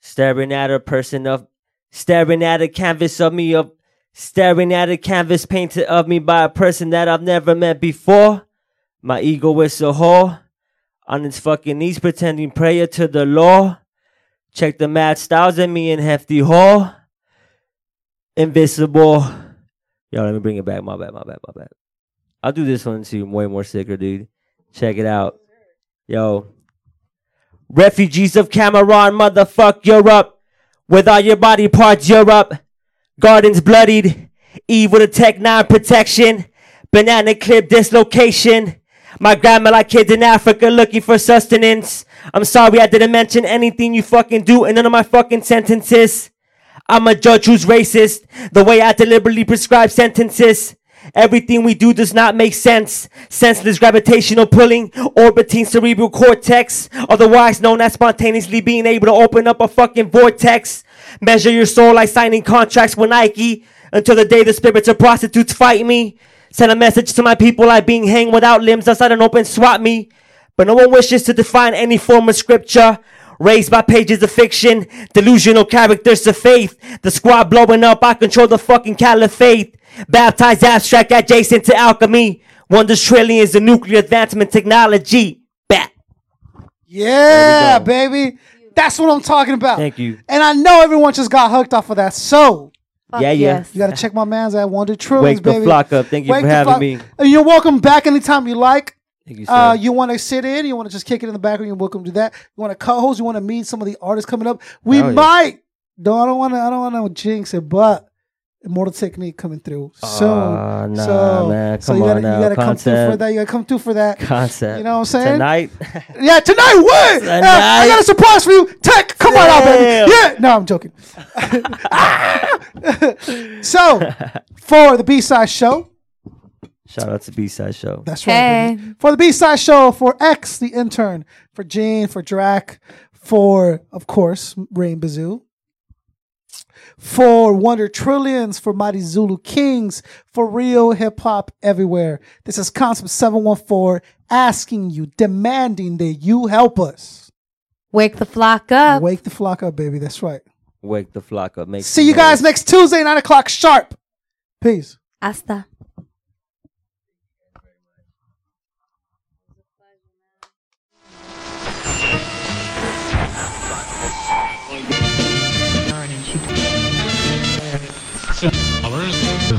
S5: Staring at a person of, staring at a canvas of me of, staring at a canvas painted of me by a person that I've never met before. My ego is a whore, on its fucking knees pretending prayer to the law. Check the mad styles in me in hefty Hall. Invisible. Yo, let me bring it back. My bad, my bad, my bad. I'll do this one too. Way more sicker, dude. Check it out. Yo. Refugees of Cameron, motherfuck you're up. With all your body parts, you're up. Gardens bloodied. Eve with Tech 9 protection. Banana clip dislocation. My grandma like kids in Africa looking for sustenance. I'm sorry I didn't mention anything you fucking do in none of my fucking sentences. I'm a judge who's racist. The way I deliberately prescribe sentences. Everything we do does not make sense. Senseless gravitational pulling, orbiting cerebral cortex, otherwise known as spontaneously being able to open up a fucking vortex. Measure your soul like signing contracts with Nike until the day the spirits of prostitutes fight me. Send a message to my people like being hanged without limbs outside an open swap me. But no one wishes to define any form of scripture. Raised by pages of fiction, delusional characters of faith. The squad blowing up, I control the fucking caliphate. Baptized abstract adjacent to alchemy. Wonders trillions of nuclear advancement technology. Bat.
S3: Yeah, baby. That's what I'm talking about.
S5: Thank you.
S3: And I know everyone just got hooked off of that. So
S4: Fuck
S5: Yeah, yeah.
S4: yes.
S3: you got to check my man's at Wonder Trillions,
S5: Wake the
S3: baby.
S5: flock up. Thank you
S3: Wake
S5: for having
S3: flock-
S5: me.
S3: And you're welcome back anytime you like.
S5: Thank you, sir.
S3: Uh, you want to sit in? You want to just kick it in the background? You're welcome to that. You want to co-host? You want to meet some of the artists coming up? We
S5: Hell yeah.
S3: might. No, I don't want to. I don't want to jinx it, but Immortal Technique coming through soon.
S5: Aw, nah,
S3: so,
S5: man.
S3: so
S5: Come
S3: you
S5: on
S3: gotta,
S5: now.
S3: You gotta come through for that. You gotta come through for that.
S5: Koncept.
S3: You know what I'm saying?
S5: Tonight.
S3: Yeah, tonight. What? Uh, I got a surprise for you. Tech, come on out, baby. Yeah. No, I'm joking. so, for the B side show,
S5: Shout out to B Side Show.
S3: that's right.
S4: Hey.
S3: baby. For the B side show, for X, the intern, for Gene, for Drac, for of course Rain Bisou, for Wonder Trillions, for Mighty Zulu Kings, for real hip hop everywhere. This is Koncept 714 asking you, demanding that you help us.
S4: Wake the flock up.
S3: Wake the flock up, baby. That's right.
S5: Wake the flock up. Make
S3: See
S5: some
S3: you guys next Tuesday, 9 o'clock sharp. Peace.
S4: Hasta.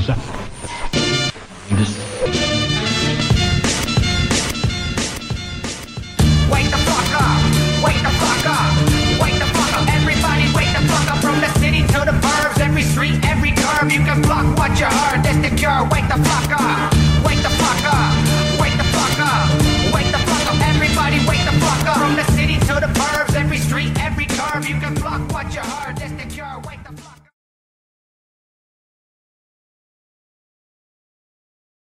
S6: Wake
S1: the
S2: fuck up! Wake the fuck up! Wake the fuck up! Everybody wake the fuck up! From the city to the burbs, every street, every curb, you can block what you heard. That's the cure. Wake the fuck up!